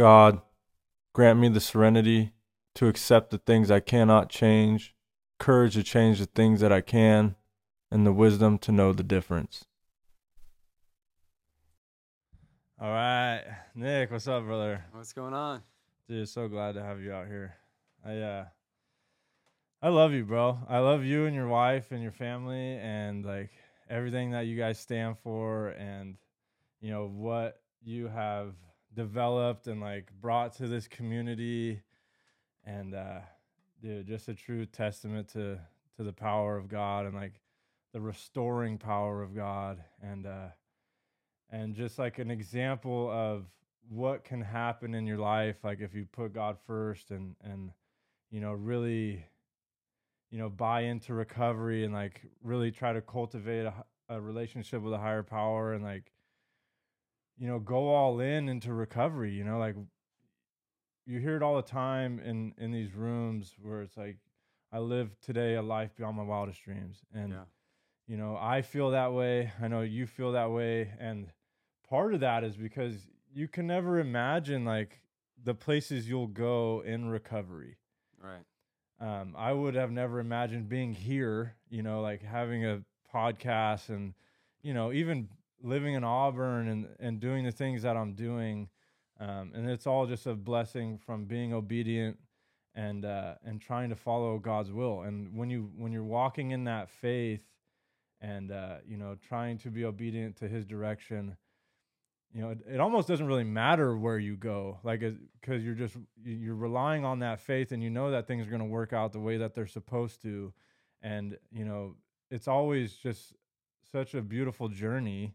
God, grant me the serenity to accept the things I cannot change, courage to change the things that I can, and the wisdom to know the difference. All right, Nick, what's up, brother? What's going on? Dude, so glad to have you out here. I uh I love you, bro. I love you and your wife and your family and like everything that you guys stand for and you know what you have developed and like brought to this community. And uh dude, just a true testament to to the power of God and like the restoring power of God. And uh and just like an example of what can happen in your life like if you put God first and and you know really you know buy into recovery and like really try to cultivate a, a relationship with a higher power and like you know go all in into recovery you know like you hear it all the time in in these rooms where it's like i live today a life beyond my wildest dreams and Yeah. you know i feel that way i know you feel that way and part of that is because you can never imagine like the places you'll go in recovery Right. um, I would have never imagined being here, you know, like having a podcast and, you know, even living in Auburn and, and doing the things that I'm doing. Um, and it's all just a blessing from being obedient and, uh, and trying to follow God's will. And when you, when you're walking in that faith and, uh, you know, trying to be obedient to his direction, you know, it, it almost doesn't really matter where you go, like, because you're just you- you're relying on that faith, and you know that things are going to work out the way that they're supposed to, and you know, it's always just such a beautiful journey,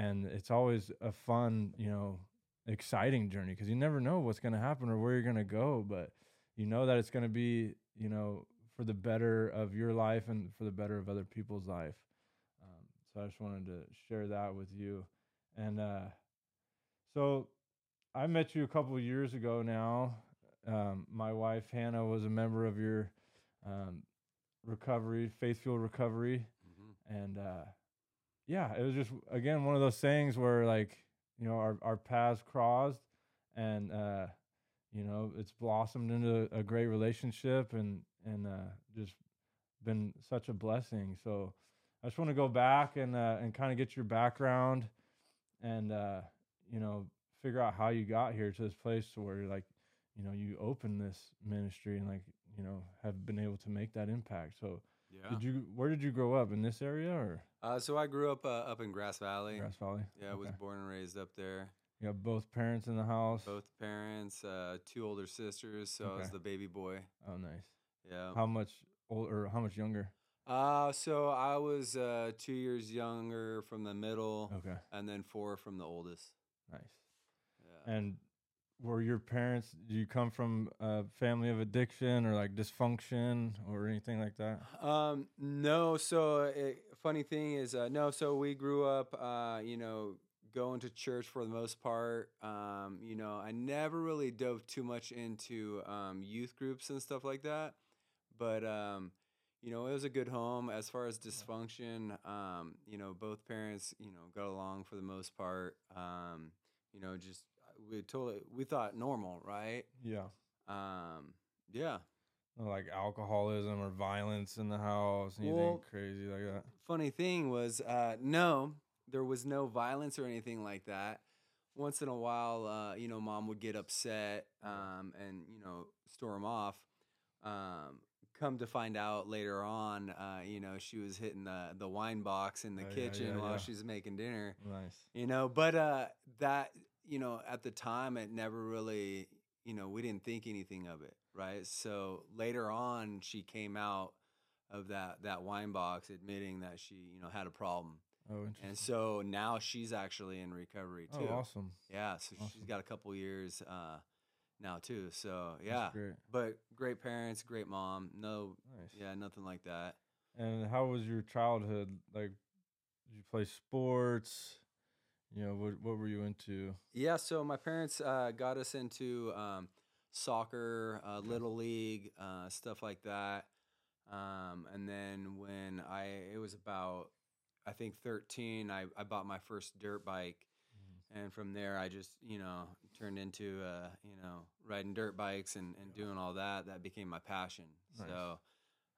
and it's always a fun, you know, exciting journey because you never know what's going to happen or where you're going to go, but you know that it's going to be, you know, for the better of your life and for the better of other people's life. Um, so I just wanted to share that with you, and. uh so I met you a couple of years ago now. Um, my wife Hannah was a member of your um, recovery, faith fuel recovery, hmm and uh, yeah, it was just again one of those things where like you know our our paths crossed, and uh, you know it's blossomed into a great relationship, and and uh, just been such a blessing. So I just want to go back and uh, and kind of get your background, and uh, you know figure out how you got here to this place to where like you know you open this ministry and like you know have been able to make that impact. So Yeah. did you where did you grow up in this area or Uh, so I grew up uh, up in Grass Valley. Grass Valley? Yeah, I was Okay. born and raised up there. You have both parents in the house. Both parents, uh, two older sisters. So I was Okay. the baby boy. Oh, nice. Yeah. How much older? Or how much younger? Uh, so I was uh, two years younger from the middle, Okay, and then four from the oldest. nice. Yeah. And were your parents? Do you come from a family of addiction or like dysfunction or anything like that? Um, no. So, it, funny thing is, uh, no. So we grew up, uh, you know, going to church for the most part. Um, you know, I never really dove too much into um, youth groups and stuff like that. But um, you know, it was a good home as far as dysfunction. Um, you know, both parents, you know, got along for the most part. Um, you know, just we totally we thought normal, right? Yeah. Um, yeah. Like alcoholism or violence in the house, anything Well, crazy like that. funny thing was uh, no there was no violence or anything like that once in a while uh, you know mom would get upset um, and you know storm off um, come to find out later on uh, you know she was hitting the, the wine box in the Oh, yeah, kitchen yeah, while yeah. she's making dinner Nice. you know but uh, that you know at the time it never really you know we didn't think anything of it right so later on she came out of that that wine box admitting that she you know had a problem Oh, interesting. and so now she's actually in recovery too oh, awesome. yeah so she's Awesome. got a couple years uh now too so That's yeah great. but great parents great mom no Nice. yeah nothing like that And how was your childhood? Like, did you play sports? You know, what what were you into? Yeah, so my parents uh, got us into um, soccer, uh, little league, uh, stuff like that. Um, and then when I it was about I think 13, I, I bought my first dirt bike, and from there I just you know turned into uh, you know riding dirt bikes and, and doing all that. That became my passion. Nice. So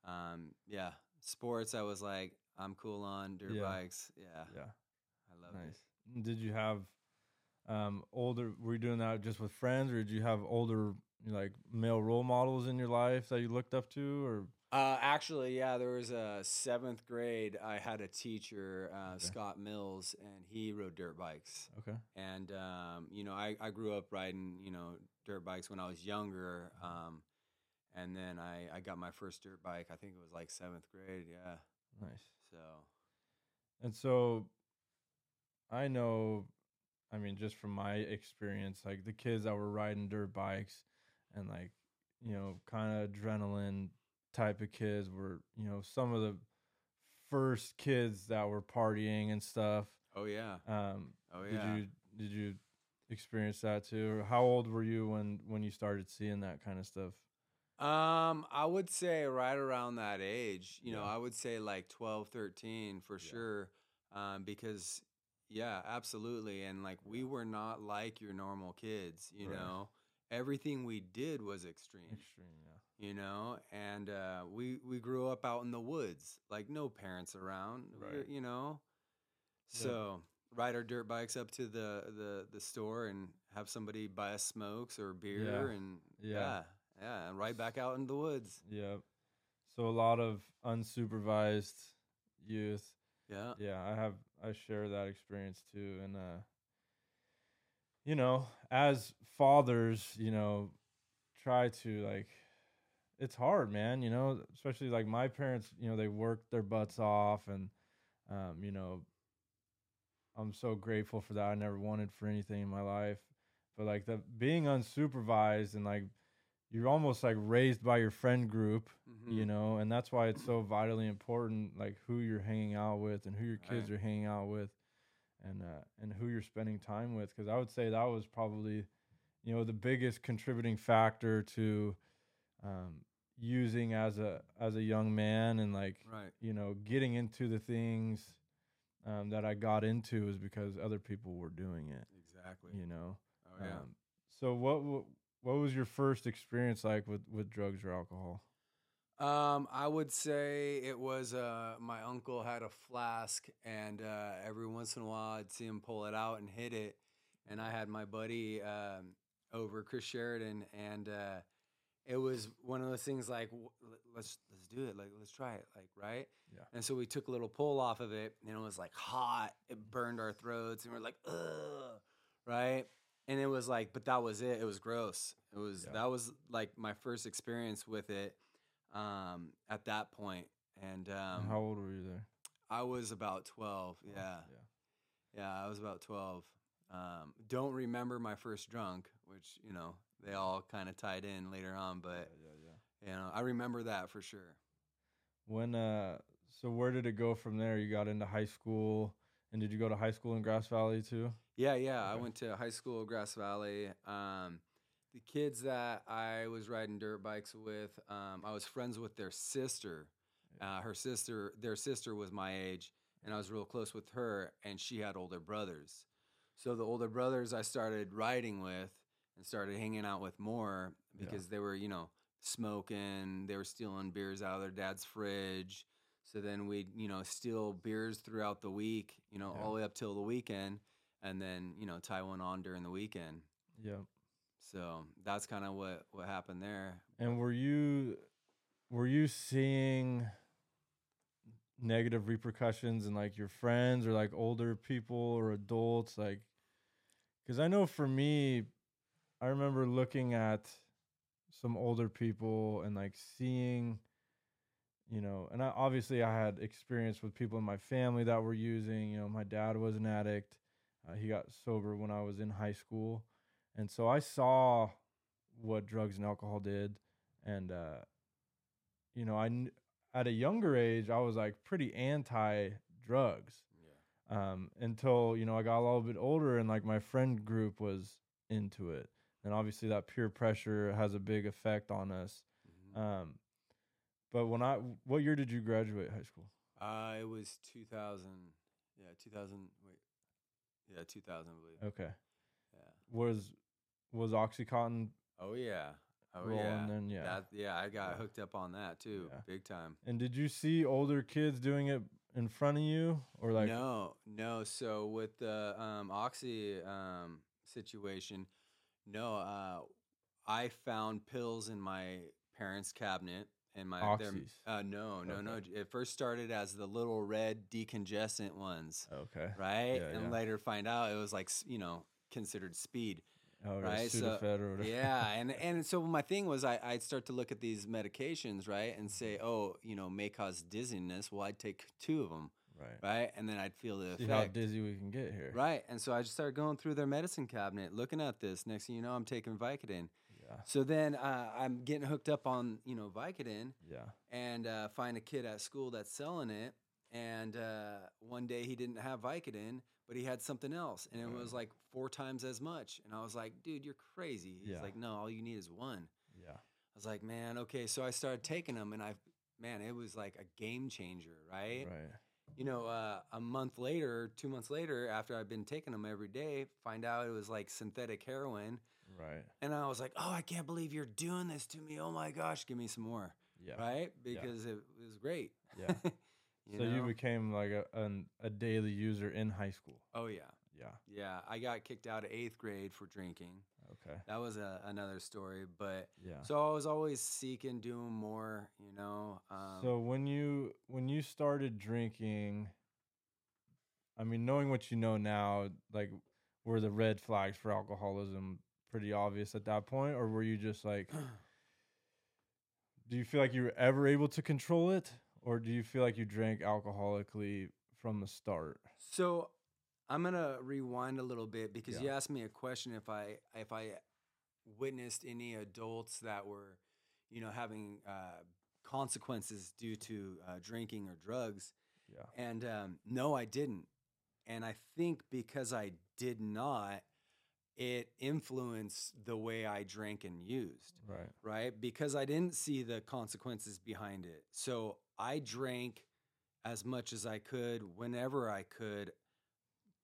um, yeah, sports. I was like, I'm cool on dirt Yeah. bikes. Yeah, Yeah. I love Nice. it. Did you have um older were you doing that just with friends or did you have older like male role models in your life that you looked up to or Uh, actually, yeah, there was a seventh grade. I had a teacher, uh, Okay. Scott Mills, and he rode dirt bikes. okay And um, you know, I, I grew up riding you know dirt bikes when I was younger. Um, and then I, I got my first dirt bike. I think it was like seventh grade. Yeah. nice So and so i know i mean just from my experience like the kids that were riding dirt bikes and like you know kind of adrenaline type of kids were you know some of the first kids that were partying and stuff. Oh yeah, um oh did you did you experience that too? Or how old were you when when you started seeing that kind of stuff? Um, I would say right around that age, you know, I would say like 12, 13 for Yeah. sure. Um, because yeah, absolutely. And like we were not like your normal kids, you Right. know. Everything we did was extreme, extreme yeah you know, and uh, we we grew up out in the woods, like no parents around, Right. you know. So ride our dirt bikes up to the the the store and have somebody buy us smokes or beer and Yeah. yeah, yeah, and right back out in the woods. Yep. So a lot of unsupervised youth. Yeah. Yeah, I have I share that experience too and uh you know, as fathers, you know, try to like it's hard, man, you know, especially like my parents, you know, they worked their butts off and um, you know, I'm so grateful for that. I never wanted for anything in my life. But like the being unsupervised and like you're almost like raised by your friend group, you Mhm. know, and that's why it's so vitally important, like who you're hanging out with and who your kids Right. are hanging out with, and uh, and who you're spending time with. Because I would say that was probably, you know, the biggest contributing factor to um, using as a as a young man and like Right. you know getting into the things um, that I got into is because other people were doing it. Exactly. You know. Oh yeah. Um, so what what was your first experience like with with drugs or alcohol? Um, I would say it was uh my uncle had a flask and uh every once in a while I'd see him pull it out and hit it. And I had my buddy um over Chris Sheridan and uh it was one of those things like let's let's do it like let's try it like right Yeah. and so we took a little pull off of it and it was like hot it burned our throats and we're like ugh right and it was like but that was it it was gross it was Yeah. that was like my first experience with it um at that point and um how old were you there? i was about 12 Oh, yeah Yeah. yeah i was about 12 um don't remember my first drunk which you know they all kind of tied in later on but yeah, yeah, yeah. you know i remember that for sure When uh, so where did it go from there? You got into high school, and did you go to high school in Grass Valley too? Yeah, yeah. I went to high school, Grass Valley. Um, the kids that I was riding dirt bikes with, um, I was friends with their sister. Uh, her sister, their sister was my age, and I was real close with her, and she had older brothers. So the older brothers I started riding with and started hanging out with more Yeah. because they were, you know, smoking. They were stealing beers out of their dad's fridge. So then we'd, you know, steal beers throughout the week, you know, Yeah. all the way up till the weekend, and then, you know, tie one on during the weekend. Yeah. So that's kind of what what happened there. And were you were you seeing negative repercussions in like your friends or like older people or adults like cuz I know for me I remember looking at some older people and like seeing you know and I obviously I had experience with people in my family that were using you know my dad was an addict uh, he got sober when I was in high school and so I saw what drugs and alcohol did and uh you know I kn- at a younger age I was like pretty anti drugs Yeah. um until you know I got a little bit older and like my friend group was into it and obviously that peer pressure has a big effect on us Mhm. um but when I what year did you graduate high school Uh, it was 2000. Yeah, 2000. Wait. Yeah, 2000, I believe. Okay. Yeah. Was was OxyContin Oh yeah. Oh rolling yeah. then? Yeah. That, yeah, I got Yeah. hooked up on that too, Yeah. big time. and did you see older kids doing it in front of you or like no, no. So with the um, oxy um, situation, no. Uh, I found pills in my parents' cabinet and my Oxys? Uh, no, no, no. It first started as the little red decongestant ones, Okay. right? Yeah, and yeah. later find out it was like you know considered speed. Oh, right. So- yeah, and and so my thing was I I'd start to look at these medications, right, and say, oh, you know, may cause dizziness. Well, I'd take two of them, right. right, and then I'd feel the See how dizzy we can get here. Right. And so I just started going through their medicine cabinet, looking at this. Next thing you know, I'm taking Vicodin. Yeah. So then uh, I'm getting hooked up on, you know, Vicodin Yeah. and uh, find a kid at school that's selling it. And uh, one day he didn't have Vicodin, but he had something else. And it Right. was like four times as much. And I was like, dude, you're crazy. He's Yeah. like, no, all you need is one. Yeah. I was like, man, okay. So I started taking them and I, man, it was like a game changer, right? Right. you know, uh, a month later, two months later, after I've been taking them every day, find out it was like synthetic heroin. Right. And I was like, oh, I can't believe you're doing this to me. Oh my gosh, give me some more. Yeah. Right? Because it was great. Yeah. You so you became like a an, a daily user in high school. oh, yeah. Yeah. Yeah. I got kicked out of eighth grade for drinking. Okay. That was a, another story. But Yeah. so I was always seeking, doing more, you know. Um, so when you when you started drinking, I mean, knowing what you know now, like, were the red flags for alcoholism pretty obvious at that point, or were you just like, do you feel like you were ever able to control it, or do you feel like you drank alcoholically from the start? So I'm gonna rewind a little bit because you asked me a question if I if I witnessed any adults that were, you know, having uh, consequences due to uh, drinking or drugs, Yeah. and um, no, I didn't. And I think because I did not, it influenced the way I drank and used Right. right? Because I didn't see the consequences behind it. So I drank as much as I could whenever I could,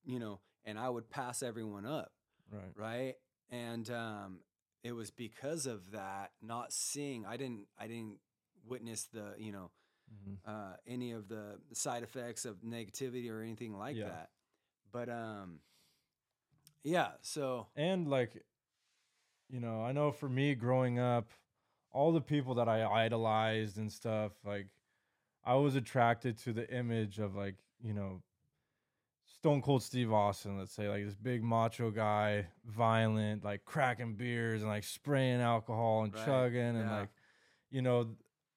you know, and I would pass everyone up, Right. right? And um, it was because of that, not seeing, I didn't, I didn't witness the, you know, hmm uh, any of the side effects of negativity or anything like Yeah. that. But um, yeah, so and like you know i know for me growing up all the people that i idolized and stuff like i was attracted to the image of like you know stone cold steve austin let's say like this big macho guy violent like cracking beers and like spraying alcohol and Right, chugging and yeah. like you know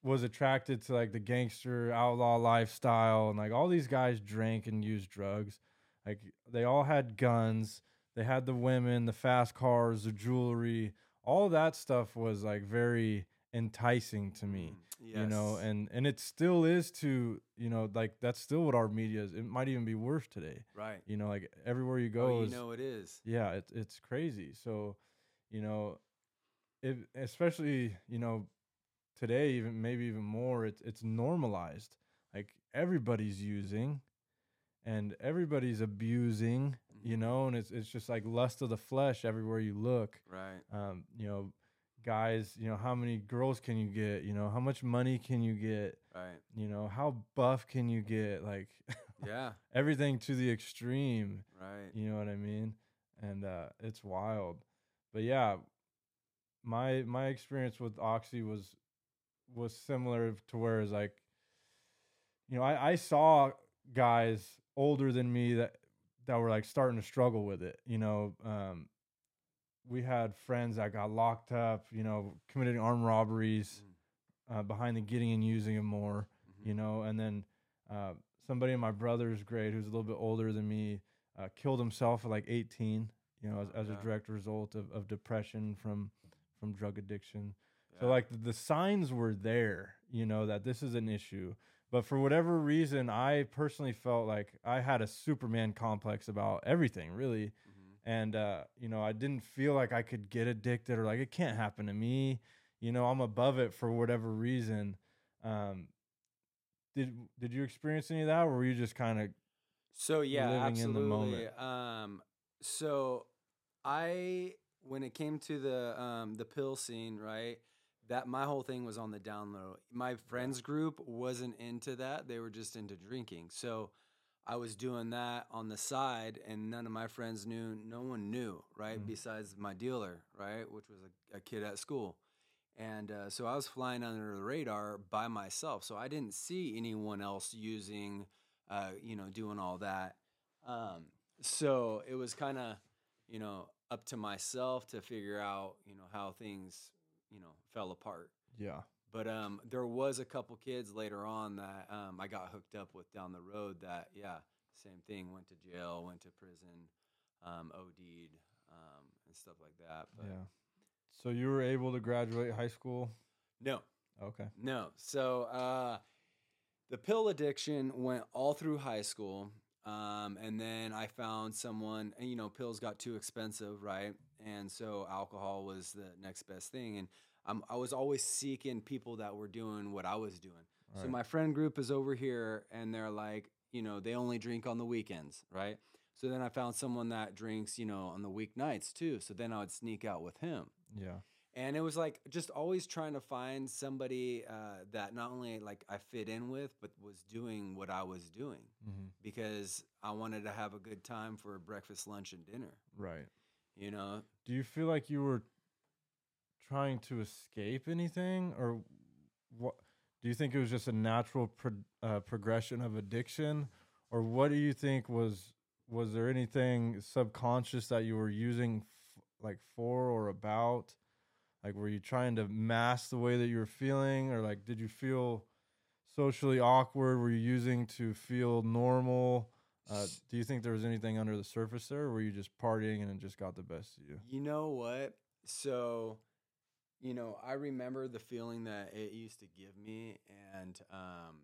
was attracted to like the gangster outlaw lifestyle and like all these guys drank and used drugs like they all had guns they had the women the fast cars the jewelry. All that stuff was like very enticing to me mm, you know and and it still is to you know like that's still what our media is. It might even be worse today. Right. you know like everywhere you go Oh, you is know it is. yeah it, it's crazy. So you know if especially you know today even maybe even more it's it's normalized. Like everybody's using and everybody's abusing you know and it's it's just like lust of the flesh everywhere you look Right. um you know guys you know how many girls can you get you know how much money can you get Right. you know how buff can you get like Yeah. everything to the extreme Right. you know what I mean? And uh, it's wild. But yeah, my my experience with Oxy was was similar to where it's like, you know, I, I saw guys older than me that that were like starting to struggle with it. You know, um, we had friends that got locked up. You know, committing armed robberies uh, behind the getting and using them more Mhm. you know and then uh, somebody in my brother's grade who's a little bit older than me uh, killed himself at like 18 you know as, Oh, as a yeah. direct result of, of depression from from drug addiction so like the, the signs were there you know that this is an issue but for whatever reason i personally felt like i had a superman complex about everything really Mhm. and uh, you know i didn't feel like i could get addicted or like it can't happen to me you know i'm above it for whatever reason um, did did you experience any of that or were you just kind of So yeah, living in the moment. Um, so I, when it came to the um, the pill scene, right? That my whole thing was on the down low. My friends group wasn't into that; they were just into drinking. So I was doing that on the side, and none of my friends knew. No one knew, right? Mhm. Besides my dealer, right, which was a, a kid at school. And uh, so I was flying under the radar by myself. So I didn't see anyone else using, uh, you know, doing all that. Um, so it was kind of, you know, up to myself to figure out, you know, how things, you know, fell apart. Yeah. But um, there was a couple kids later on that um, I got hooked up with down the road that, yeah, same thing, went to jail, went to prison, um, OD'd, um, and stuff like that. But yeah. So you were able to graduate high school? no, Okay. No. So uh, the pill addiction went all through high school. Um, and then I found someone, and you know, pills got too expensive, right? And so alcohol was the next best thing. And um, I was always seeking people that were doing what I was doing. So my friend group is over here, and they're like, you know, they only drink on the weekends, right? So then I found someone that drinks, you know, on the weeknights too. So then I would sneak out with him Yeah. And it was like just always trying to find somebody uh, that not only like I fit in with, but was doing what I was doing hmm because I wanted to have a good time for breakfast, lunch, and dinner. Right. You know, Do you feel like you were trying to escape anything, or what? Do you think it was just a natural pro- uh, progression of addiction, or what do you think was was there anything subconscious that you were using f- like for or about? Like, were you trying to mask the way that you were feeling, or like, did you feel socially awkward? Were you using to feel normal? Uh, do you think there was anything under the surface there, or were you just partying and it just got the best of you? you know what? So, you know, I remember the feeling that it used to give me, and um,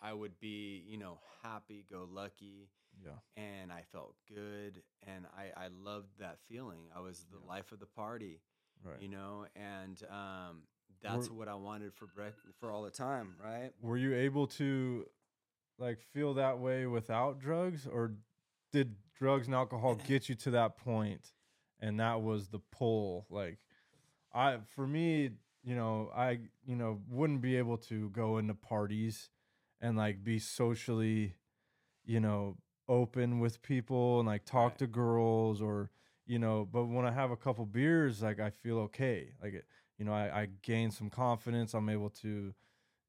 I would be, you know, happy go lucky. Yeah. and I felt good and I, I loved that feeling. I was the Yeah. life of the party, Right. you know, and um, that's Were- what I wanted for for all the time, right? were you able to like feel that way without drugs or did drugs and alcohol get you to that point and that was the pull like i for me you know i you know wouldn't be able to go into parties and like be socially you know open with people and like talk Right. to girls or you know but when i have a couple beers like i feel okay like it you know i, I gain some confidence i'm able to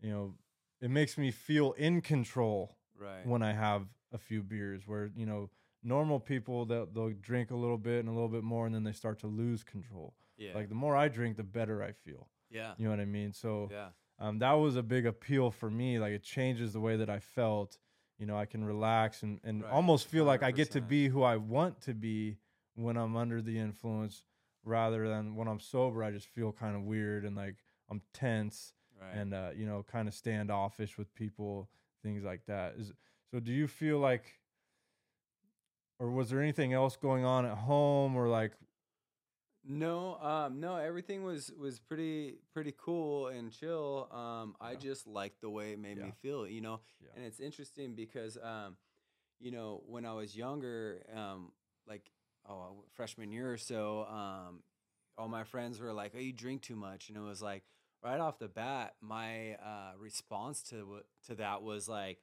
you know it makes me feel in control Right. when I have a few beers. Where you know normal people they'll, they'll drink a little bit and a little bit more, and then they start to lose control. yeah. Like the more I drink, the better I feel. yeah. You know what I mean? So Yeah. um, that was a big appeal for me. Like it changes the way that I felt. You know, I can relax and, and Right. almost feel like I get to be who I want to be when I'm under the influence, rather than when I'm sober. I just feel kind of weird and like I'm tense Right. and uh, you know, kind of standoffish with people, things like that. Is so? Do you feel like, or was there anything else going on at home, or like, no, um, no, everything was was pretty pretty cool and chill. Um, I just liked the way it made Yeah. me feel, you know. Yeah. And it's interesting because, um, you know, when I was younger, um, like oh freshman year or so, um, all my friends were like, "Oh, you drink too much," and it was like right off the bat, my uh, response to to that was like,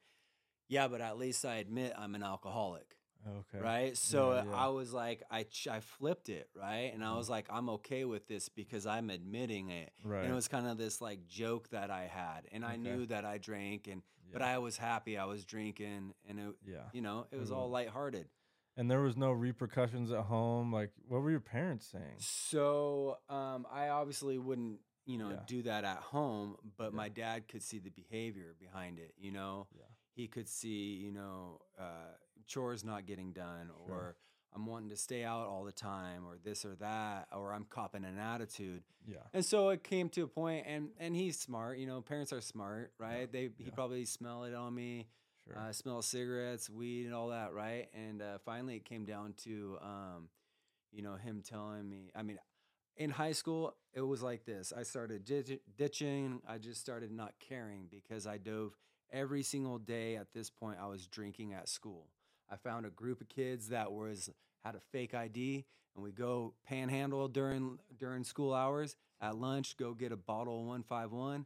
"Yeah, but at least I admit I'm an alcoholic." okay, right? So Yeah, yeah. I was like, I ch- I flipped it, right? And I was like, I'm okay with this because I'm admitting it. right, And it was kind of this like joke that I had, and I Okay. knew that I drank, and but I was happy I was drinking, and it, yeah. you know, it was Mhm. all lighthearted. And there was no repercussions at home. Like, what were your parents saying? So um, I obviously wouldn't, you know, Yeah. do that at home, but Yeah. my dad could see the behavior behind it. You know, Yeah. he could see, you know, uh, chores not getting done, Sure. or I'm wanting to stay out all the time, or this or that, or I'm copping an attitude. Yeah, And so it came to a point, and and he's smart. You know, parents are smart, right? They he probably smell it on me sure. uh, smell cigarettes, weed, and all that, right? And uh, finally, it came down to, um, you know, him telling me. I mean, in high school, it was like this. I started ditch- ditching. I just started not caring because I dove every single day. At this point, I was drinking at school. I found a group of kids that was had a fake ID, and we go panhandle during during school hours. At lunch, go get a bottle of 151,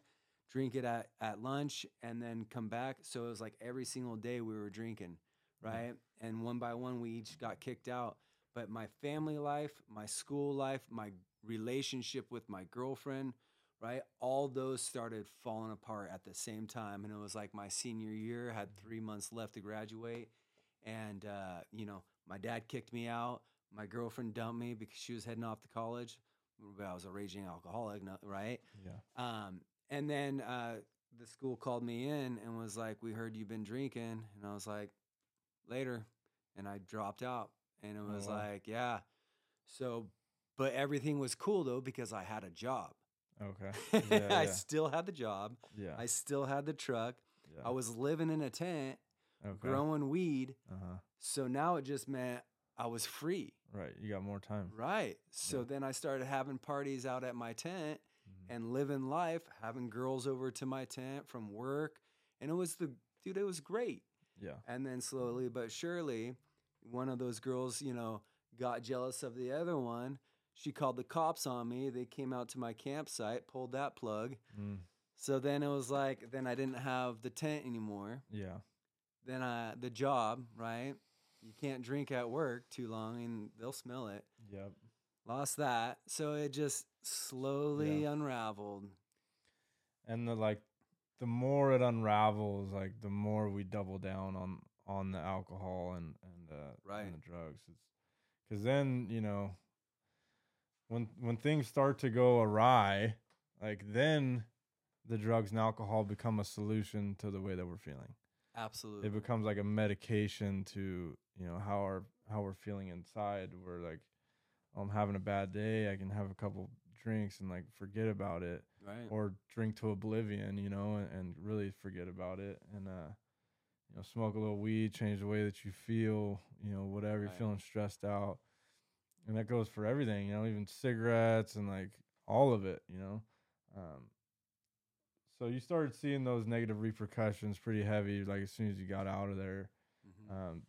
drink it at, at lunch, and then come back. So it was like every single day we were drinking, right? And one by one, we each got kicked out. But my family life, my school life, my relationship with my girlfriend, right? All those started falling apart at the same time. And it was like my senior year, had three months left to graduate. And, uh, you know, my dad kicked me out. My girlfriend dumped me because she was heading off to college. But I was a raging alcoholic, right? Yeah. Um, and then uh, the school called me in and was like, "We heard you've been drinking," and I was like, "Later," and I dropped out, and it Oh, was wow. like, "Yeah." So, but everything was cool though because I had a job. Okay. Yeah. I yeah. still had the job. yeah. I still had the truck. yeah. I was living in a tent, okay. growing weed. Uh huh. So now it just meant I was free. Right. You got more time. Right. So Yeah. then I started having parties out at my tent. And living life, having girls over to my tent from work. And it was the dude, it was great. Yeah. And then slowly but surely, one of those girls, you know, got jealous of the other one. She called the cops on me. They came out to my campsite, pulled that plug. Mm. So then it was like, then I didn't have the tent anymore. Yeah. Then I, the job, right? You can't drink at work too long and they'll smell it. Yep. Lost that. So it just slowly unraveled. And the like, the more it unravels, like the more we double down on on the alcohol and and uh, Right. and the drugs. It's because then you know when when things start to go awry, like then the drugs and alcohol become a solution to the way that we're feeling. Absolutely. It becomes like a medication to you know how our how we're feeling inside. We're like, "Oh, I'm having a bad day. I can have a couple drinks and like forget about it right. or drink to oblivion, you know, and, and really forget about it and uh you know, smoke a little weed, change the way that you feel, you know, whatever you're feeling stressed out. And that goes for everything, you know, even cigarettes and like all of it, you know. Um so you started seeing those negative repercussions pretty heavy like as soon as you got out of there. Mhm. Um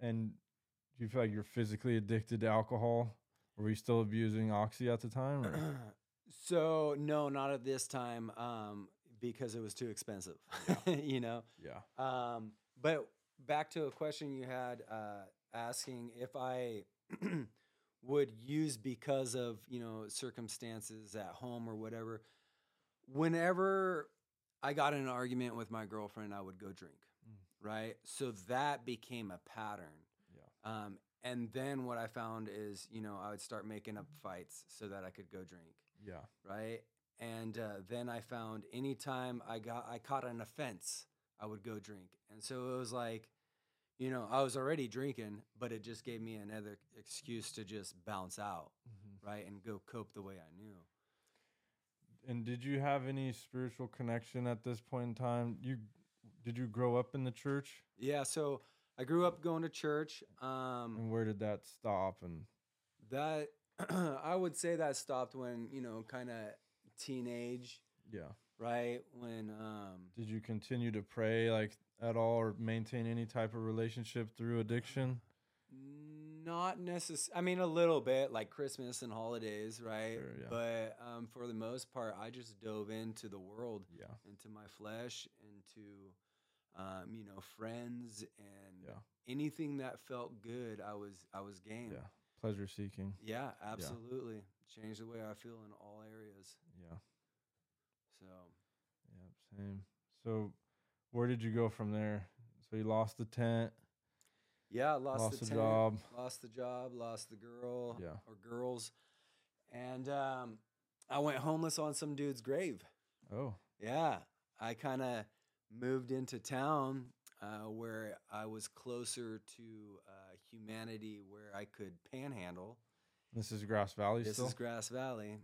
and do you feel like you're physically addicted to alcohol? Were you still abusing oxy at the time? Or? so no, not at this time, um, because it was too expensive. you know. yeah. Um, but back to a question you had uh, asking if I would use because of you know circumstances at home or whatever. Whenever I got in an argument with my girlfriend, I would go drink. Mm. Right. So that became a pattern. Um, and then what I found is, you know, I would start making up fights so that I could go drink, Yeah. right? And uh, then I found anytime I got I caught an offense, I would go drink. And so it was like, you know, I was already drinking, but it just gave me another excuse to just bounce out, Mm-hmm. right, and go cope the way I knew. And did you have any spiritual connection at this point in time? You did you grow up in the church? Yeah. So I grew up going to church. Um, And where did that stop? And that I would say that stopped when you know, kind of teenage, yeah, right? When um, did you continue to pray like at all, or maintain any type of relationship through addiction? Not necessarily. I mean, a little bit like Christmas and holidays, right? Sure, yeah. But um, for the most part, I just dove into the world, Yeah, into my flesh, into um, you know friends and yeah, anything that felt good. I was I was game. yeah. Pleasure seeking. Yeah, absolutely. Changed the way I feel in all areas. Yeah, So yeah, same. So, where did you go from there? So you lost the tent, yeah, lost, lost the, the tent, job. lost the job, lost the girl Yeah. or girls, and um, I went homeless on some dude's grave. Oh, Yeah, I kind of moved into town uh, where I was closer to uh, humanity, where I could panhandle. this is Grass Valley This still. is Grass Valley,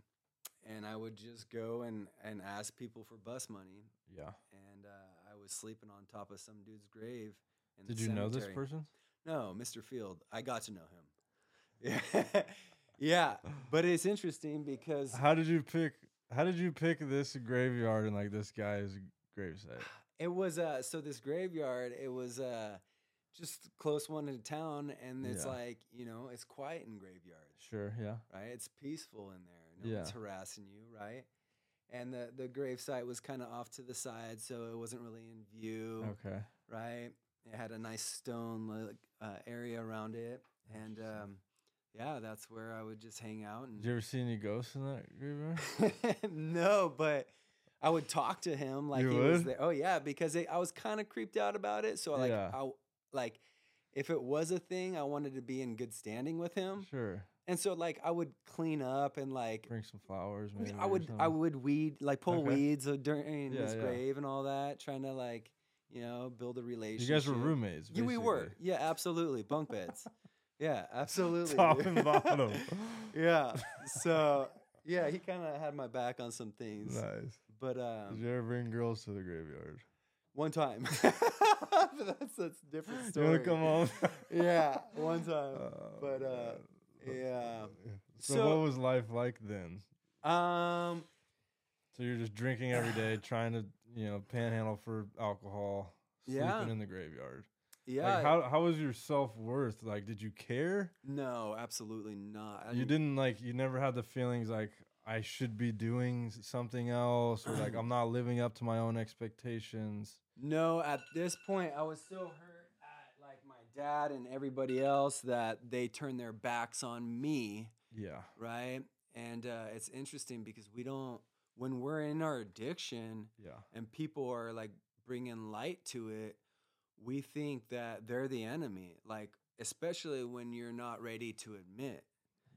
and I would just go and and ask people for bus money, yeah. and uh, I was sleeping on top of some dude's grave. In the Did you know this person? No, Mr. Field. I got to know him. Yeah, yeah, but it's interesting because How did you pick? How did you pick this graveyard and like this guy's gravesite? It was uh so this graveyard, it was uh just close one to town, and it's Yeah. like you know, it's quiet in graveyards, Sure. Yeah. right? It's peaceful in there. No one's Yeah. harassing you, right? And the the grave site was kind of off to the side, so it wasn't really in view, Okay. right? It had a nice stone like uh, area around it, and um, yeah, that's where I would just hang out and Did you ever see any ghosts in that graveyard? no, but I would talk to him like You he was there. Oh yeah, because it, I was kind of creeped out about it. So like, Yeah. I like if it was a thing, I wanted to be in good standing with him, Sure. and so like I would clean up and like Bring some flowers, maybe. I would I would weed like pull Okay. weeds uh, during Yeah, his yeah. grave and all that, trying to like you know build a relationship. You guys were roommates. Yeah, we were. Yeah, absolutely. Bunk beds. yeah, absolutely. Top and bottom. yeah. So yeah, he kind of had my back on some things. nice. But um, Did you ever bring girls to the graveyard? one time. but that's that's a different You story. to come home? Yeah, one time. Oh, But, uh, yeah. So, So- what was life like then? Um, So you're just drinking every day, trying to, you know, panhandle for alcohol, sleeping Yeah. in the graveyard. yeah. Like how how was your self worth? Like, did you care? no, absolutely not. I You didn't like. You never had the feelings like I should be doing something else, or like I'm not living up to my own expectations. No, at this point, I was so hurt at like my dad and everybody else that they turned their backs on me. Yeah. right? And uh, it's interesting because we don't, when we're in our addiction Yeah. and people are like bringing light to it, we think that they're the enemy. Like, especially when you're not ready to admit.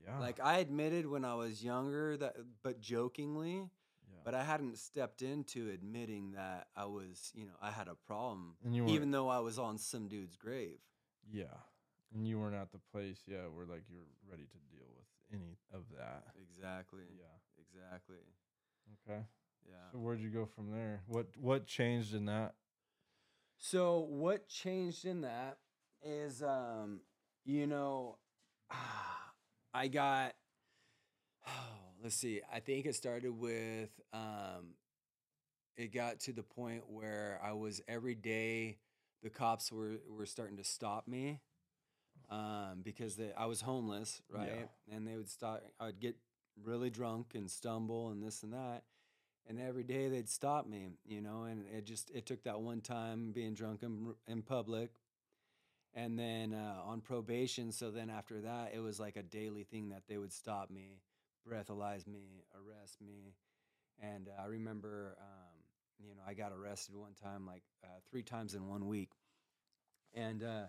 Yeah. Like, I admitted when I was younger that, but jokingly, yeah. but I hadn't stepped into admitting that I was, you know, I had a problem, even though I was on some dude's grave. yeah, and you weren't at the place, yeah, where like you're ready to deal with any of that. Exactly. Yeah. Exactly. Okay. Yeah. So where'd you go from there? What what changed in that? So what changed in that is um you know I got oh, let's see I think it started with um it got to the point where I was every day the cops were were starting to stop me um because they, I was homeless right? And they would stop I would get really drunk and stumble and this and that. And every day they'd stop me you know and it just it took that one time being drunk in, in public and then uh, on probation so then after that it was like a daily thing that they would stop me breathalyze me arrest me and uh, i remember um, you know i got arrested one time like uh, three times in one week and uh,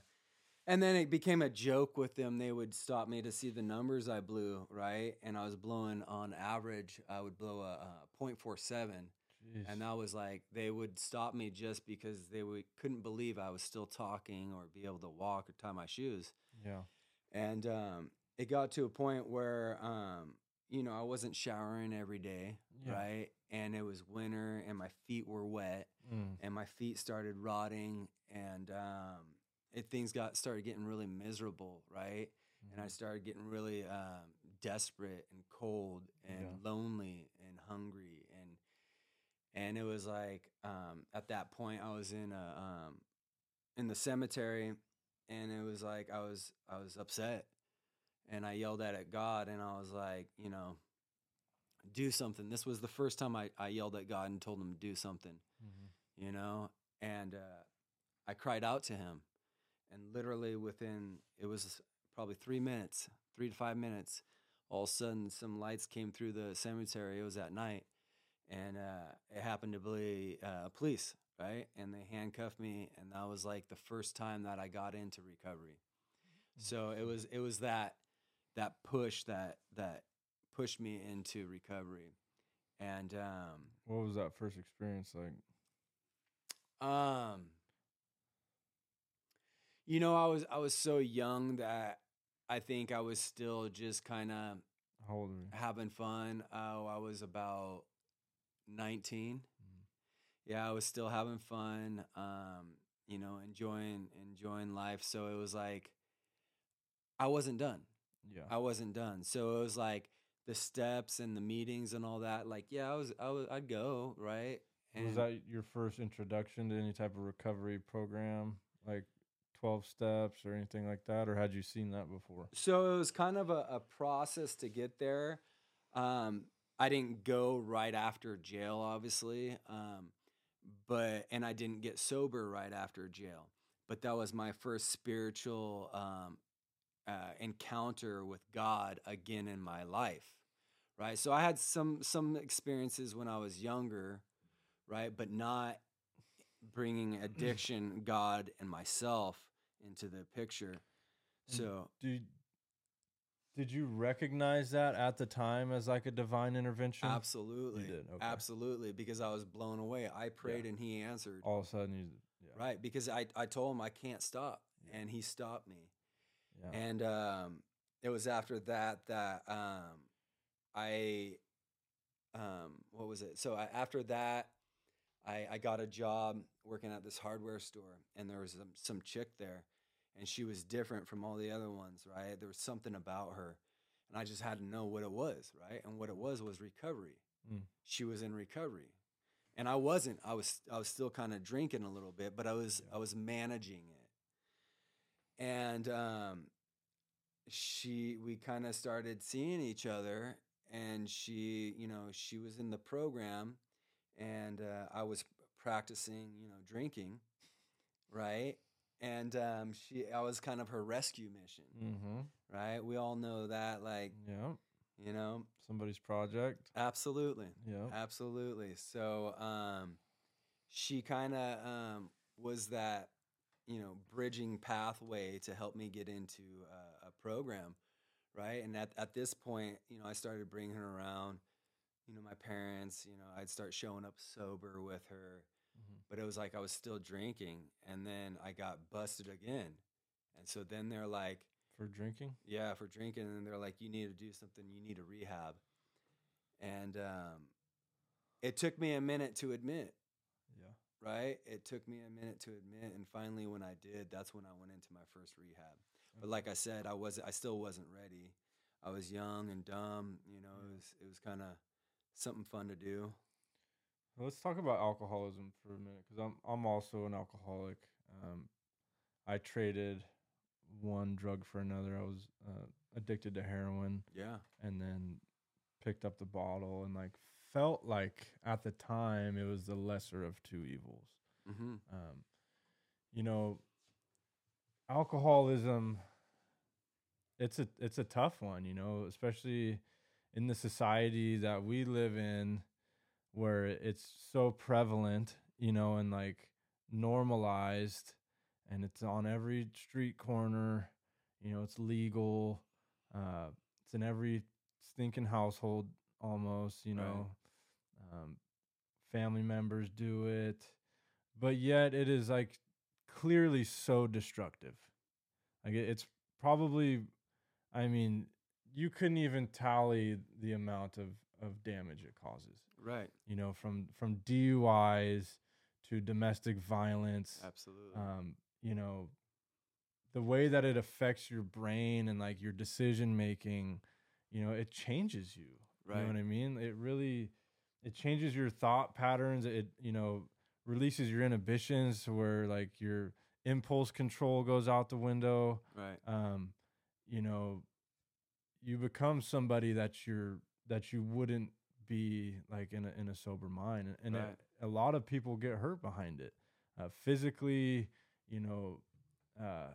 and then it became a joke with them. They would stop me to see the numbers I blew, right? And I was blowing on average, I would blow a, a 0.47. Jeez. And that was like, they would stop me just because they would, couldn't believe I was still talking or be able to walk or tie my shoes. yeah. And um, it got to a point where, um, you know, I wasn't showering every day, Yeah. right? And it was winter and my feet were wet Mm. and my feet started rotting and um, it, things got started getting really miserable right and i Mhm. started getting really um, desperate and cold and Yeah. lonely and hungry and it was like um, at that point i was in a um, in the cemetery and it was like i was i was upset and i yelled at it god and i was like you know do something this was the first time i, I yelled at god and told him to do something Mhm. you know and uh, i cried out to him and literally within it was probably three minutes three to five minutes all of a sudden some lights came through the cemetery it was at night and uh, it happened to be uh, police right and they handcuffed me and that was like the first time that i got into recovery so it was it was that that push that that pushed me into recovery and um What was that first experience like? Um, you know, I was I was so young that I think I was still just kind of How old were you? having fun. Oh, I was about nineteen. Mhm. Yeah, I was still having fun. Um, you know, enjoying enjoying life. So it was like I wasn't done. Yeah. I wasn't done. So it was like the steps and the meetings and all that. Like, yeah, I was I was I'd go right. was that your first introduction to any type of recovery program? Like 12 steps or anything like that? Or had you seen that before? So it was kind of a, a process to get there. Um, I didn't go right after jail, obviously, um, but and I didn't get sober right after jail. But that was my first spiritual um, uh, encounter with God again in my life, right? So I had some some experiences when I was younger, right, but not bringing addiction, God, and myself into the picture. So Do did you recognize that at the time as like a divine intervention? absolutely, okay. absolutely, because I was blown away. I prayed and He answered. All of a sudden, you yeah, Right, because I, I told him I can't stop, Yeah. and he stopped me. yeah. And um, it was after that that um, I, um, what was it? So I, after that, I, I got a job working at this hardware store, and there was some, some chick there, and she was different from all the other ones, right? There was something about her, and I just had to know what it was, right? And what it was was recovery. Mm. She was in recovery, and I wasn't. I was I was still kind of drinking a little bit, but I was Yeah. I was managing it, and um, she we kind of started seeing each other, and she you know she was in the program, and uh, I was practicing you know drinking, right? And um, she I was kind of her rescue mission, Mm-hmm. right? We all know that, like Yeah. you know, Somebody's project. absolutely. Yeah. Absolutely. So um, she kind of um, was that, you know, bridging pathway to help me get into a, a program, right? And at, at this point, you know, I started bringing her around, you know, my parents, you know, I'd start showing up sober with her. But it was like I was still drinking. And then I got busted again. And so then they're like, For drinking. yeah, for drinking, and they're like, you need to do something. You need a rehab, and um, it took me a minute to admit. Yeah. Right, it took me a minute to admit, and finally, when I did, that's when I went into my first rehab. But like I said, I was I still wasn't ready. I was young and dumb. You know, it was it was kind of something fun to do. Let's talk about alcoholism for a minute because I'm I'm also an alcoholic. Um, I traded one drug for another. I was uh, addicted to heroin, Yeah, and then picked up the bottle and like felt like at the time it was the lesser of two evils. mm-hmm. Um, you know, alcoholism. It's a it's a tough one, you know, especially in the society that we live in, where it's so prevalent, you know, and like normalized, and it's on every street corner. You know, it's legal. Uh, it's in every stinking household almost. You Right. know, um, family members do it, but yet it is like clearly so destructive. Like it- it's probably, I mean, you couldn't even tally the amount of of damage it causes. right, You know, from from DUIs to domestic violence. absolutely, Um, you know, the way that it affects your brain and like your decision making, you know, it changes you. You know right, what I mean? It really it changes your thought patterns. It you know releases your inhibitions to where like your impulse control goes out the window. right, Um, you know, you become somebody that you're that you wouldn't be like in a in a sober mind, and, Right. a lot of people get hurt behind it, uh, physically. You know, uh,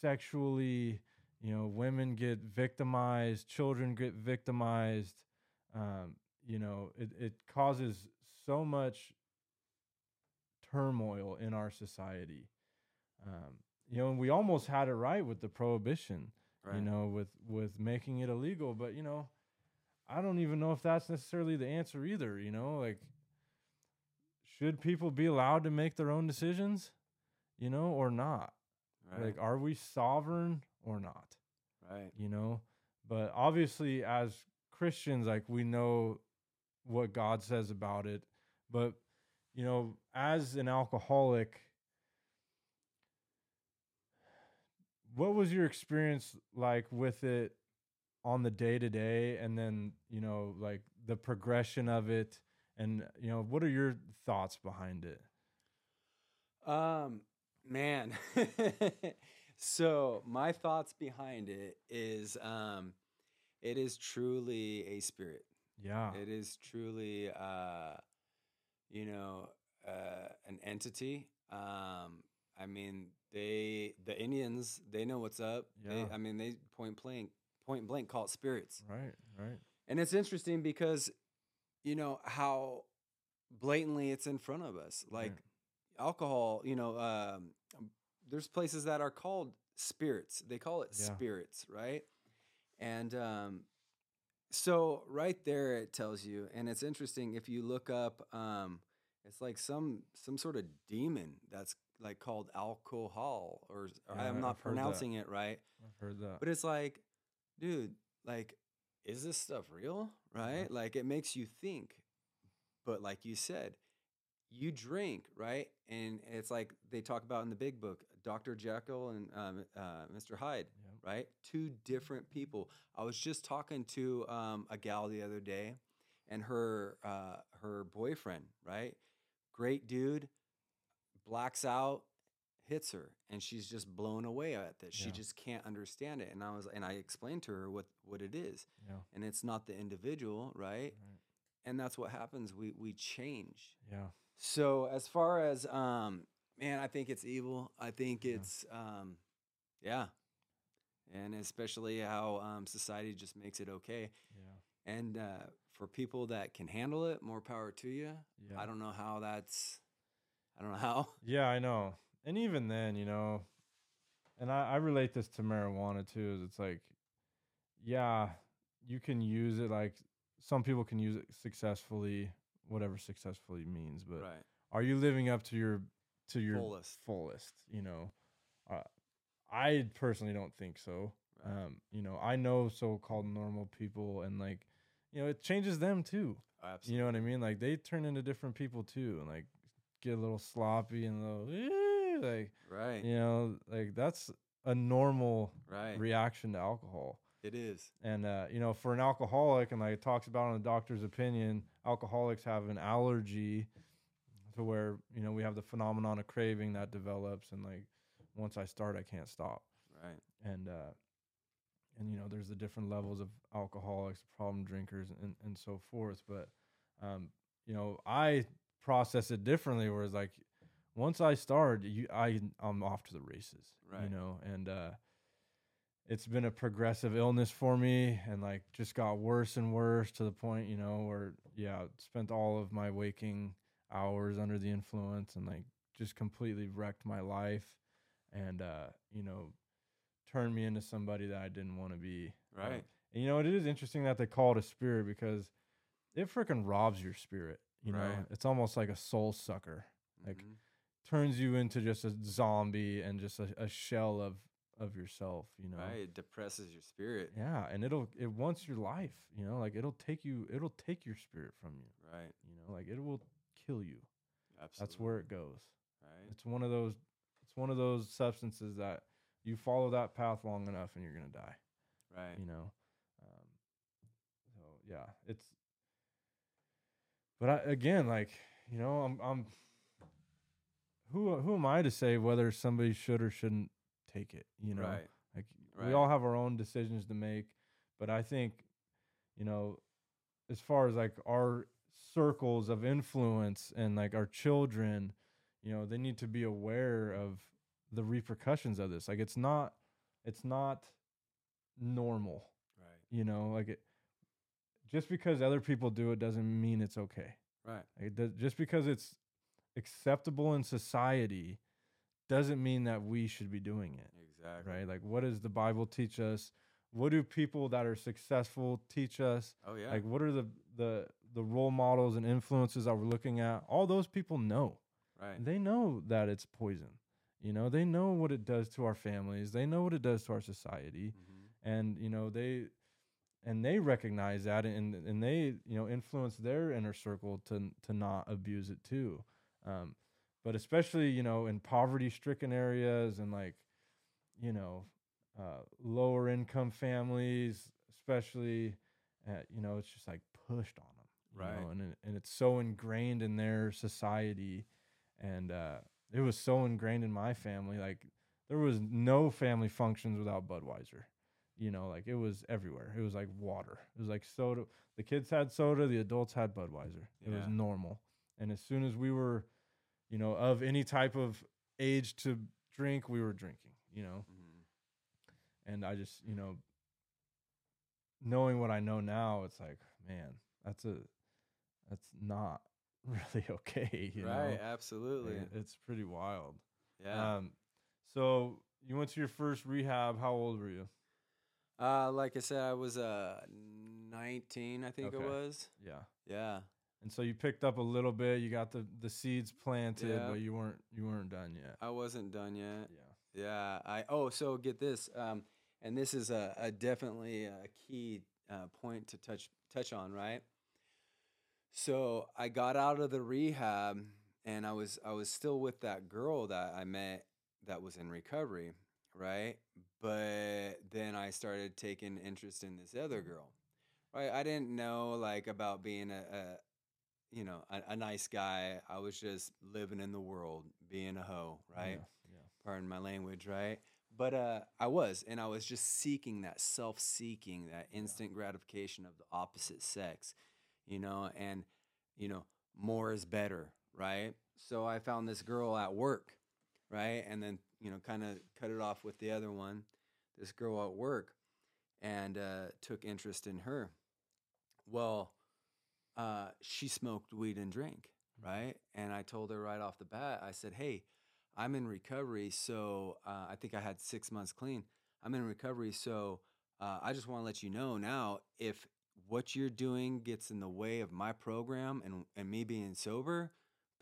sexually. You know, women get victimized, children get victimized. Um, you know, it, it causes so much turmoil in our society. Um, you know, and we almost had it right with the prohibition, right. you know, with with making it illegal, but you know, I don't even know if that's necessarily the answer either, you know, like should people be allowed to make their own decisions, you know, or not? right, Like are we sovereign or not? right, you know but obviously as christians like we know what god says about it but you know as an alcoholic what was your experience like with it on the day to day and then you know like the progression of it and you know what are your thoughts behind it Um, Man. so my thoughts behind it is um it is truly a spirit. Yeah. It is truly uh you know uh an entity. Um I mean they the Indians they know what's up. They, Yeah. I mean they point blank point blank call it spirits. Right. Right. And it's interesting because you know how blatantly it's in front of us. Like Right. alcohol, you know, um, there's places that are called spirits. They call it Yeah. spirits, right? And um, so right there it tells you, and it's interesting if you look up, um, it's like some some sort of demon that's like called alcohol, or, or Yeah, I'm I've not pronouncing it right, I've heard that. but it's like, dude, like, is this stuff real? Right? Like, it makes you think. But like you said, you drink, right? And it's like they talk about in the big book, Dr. Jekyll and um, uh, Mr. Hyde, Yep. right? Two different people. I was just talking to um, a gal the other day, and her uh, her boyfriend, right? Great dude, blacks out, hits her, and she's just blown away at this. She just can't understand it. And I was, and I explained to her what what it is, Yeah. and it's not the individual, right? Right. And that's what happens. We we change. Yeah. So as far as um, man, I think it's evil. I think Yeah. it's um, yeah, and especially how um, society just makes it okay. Yeah. And uh, for people that can handle it, more power to you. Yeah. I don't know how that's. I don't know how. Yeah, I know. And even then, you know, and I, I relate this to marijuana too. Is it's like, yeah, you can use it. Like some people can use it successfully, whatever successfully means. But right. are you living up to your to your Fullest. fullest? You know, uh, I personally don't think so. Right. Um, you know, I know so-called normal people, and like, you know, it changes them too. Absolutely. You know what I mean? Like they turn into different people too, and like get a little sloppy and a little like right. you know, like that's a normal Right. reaction to alcohol. it is. And uh, you know, for an alcoholic, and like it talks about in the doctor's opinion, alcoholics have an allergy to where you know we have the phenomenon of craving that develops, and like once I start, I can't stop Right. and uh and you know there's the different levels of alcoholics problem drinkers and and so forth but um you know i process it differently whereas like once i start you i i'm off to the races Right. you know and uh it's been a progressive illness for me and like just got worse and worse to the point you know where yeah spent all of my waking hours under the influence and like just completely wrecked my life and uh you know turned me into somebody that I didn't want to be. Um, Right. and you know, it is interesting that they call it a spirit because it freaking robs your spirit. You know, it's almost like a soul sucker. Like Mhm. Turns you into just a zombie and just a, a shell of of yourself. You know. right. It depresses your spirit. Yeah, and it'll it wants your life. You know, like it'll take you. It'll take your spirit from you. Right. You know, like it will kill you. Absolutely. That's where it goes. Right. It's one of those. It's one of those substances that you follow that path long enough and you're gonna die. Right. you know um, so yeah it's but I, again like you know i'm i'm who who am i to say whether somebody should or shouldn't take it you know Right. like Right. we all have our own decisions to make but i think you know as far as like our circles of influence and like our children you know they need to be aware of the repercussions of this like it's not it's not normal Right. you know like it just because other people do it doesn't mean it's okay Right. like it does, just because it's acceptable in society doesn't mean that we should be doing it Exactly. right? Like what does the bible teach us? What do people that are successful teach us? Oh yeah. like what are the the the role models and influences that we're looking at? All those people know. Right. they know that it's poison you know? They know what it does to our families. They know what it does to our society. Hmm and you know they and they recognize that and and they you know influence their inner circle to to not abuse it too um but especially you know in poverty stricken areas and like you know uh lower income families especially uh, you know it's just like pushed on them Right. and and it's so ingrained in their society and uh it was so ingrained in my family. Like there was no family functions without Budweiser. You know, like it was everywhere. It was like water. It was like soda. The kids had soda, the adults had Budweiser. It was normal. And as soon as we were, you know, of any type of age to drink, we were drinking, you know. Mhm. And I just, you know, knowing what I know now, it's like, man, that's a that's not really okay, you right. know. Absolutely. And It's pretty wild. Yeah. Um, so you went to your first rehab. How old were you? uh, like I said, I was uh 19, I think Okay. it was. Yeah. Yeah. And so you picked up a little bit. You got the the seeds planted, Yeah. but you weren't you weren't done yet. I wasn't done yet. Yeah. Yeah. I oh, so get this. Um, and this is a, a definitely a key uh, point to touch touch on, right? So I got out of the rehab, and I was I was still with that girl that I met that was in recovery, right? But then I started taking interest in this other girl, right? I didn't know like about being a, a you know a, a nice guy. I was just living in the world, being a hoe, right? Yeah. pardon my language, right? But uh, I was, and I was just seeking that self-seeking, that instant gratification of the opposite sex, you know, and you know, more is better, right? So I found this girl at work, right, and then you know, kind of cut it off with the other one, this girl at work, and uh, took interest in her. Well, uh, she smoked weed and drank, right? And I told her right off the bat, I said, "Hey, I'm in recovery, so uh, I think I had six months clean. I'm in recovery, so uh, I just want to let you know now if what you're doing gets in the way of my program and and me being sober,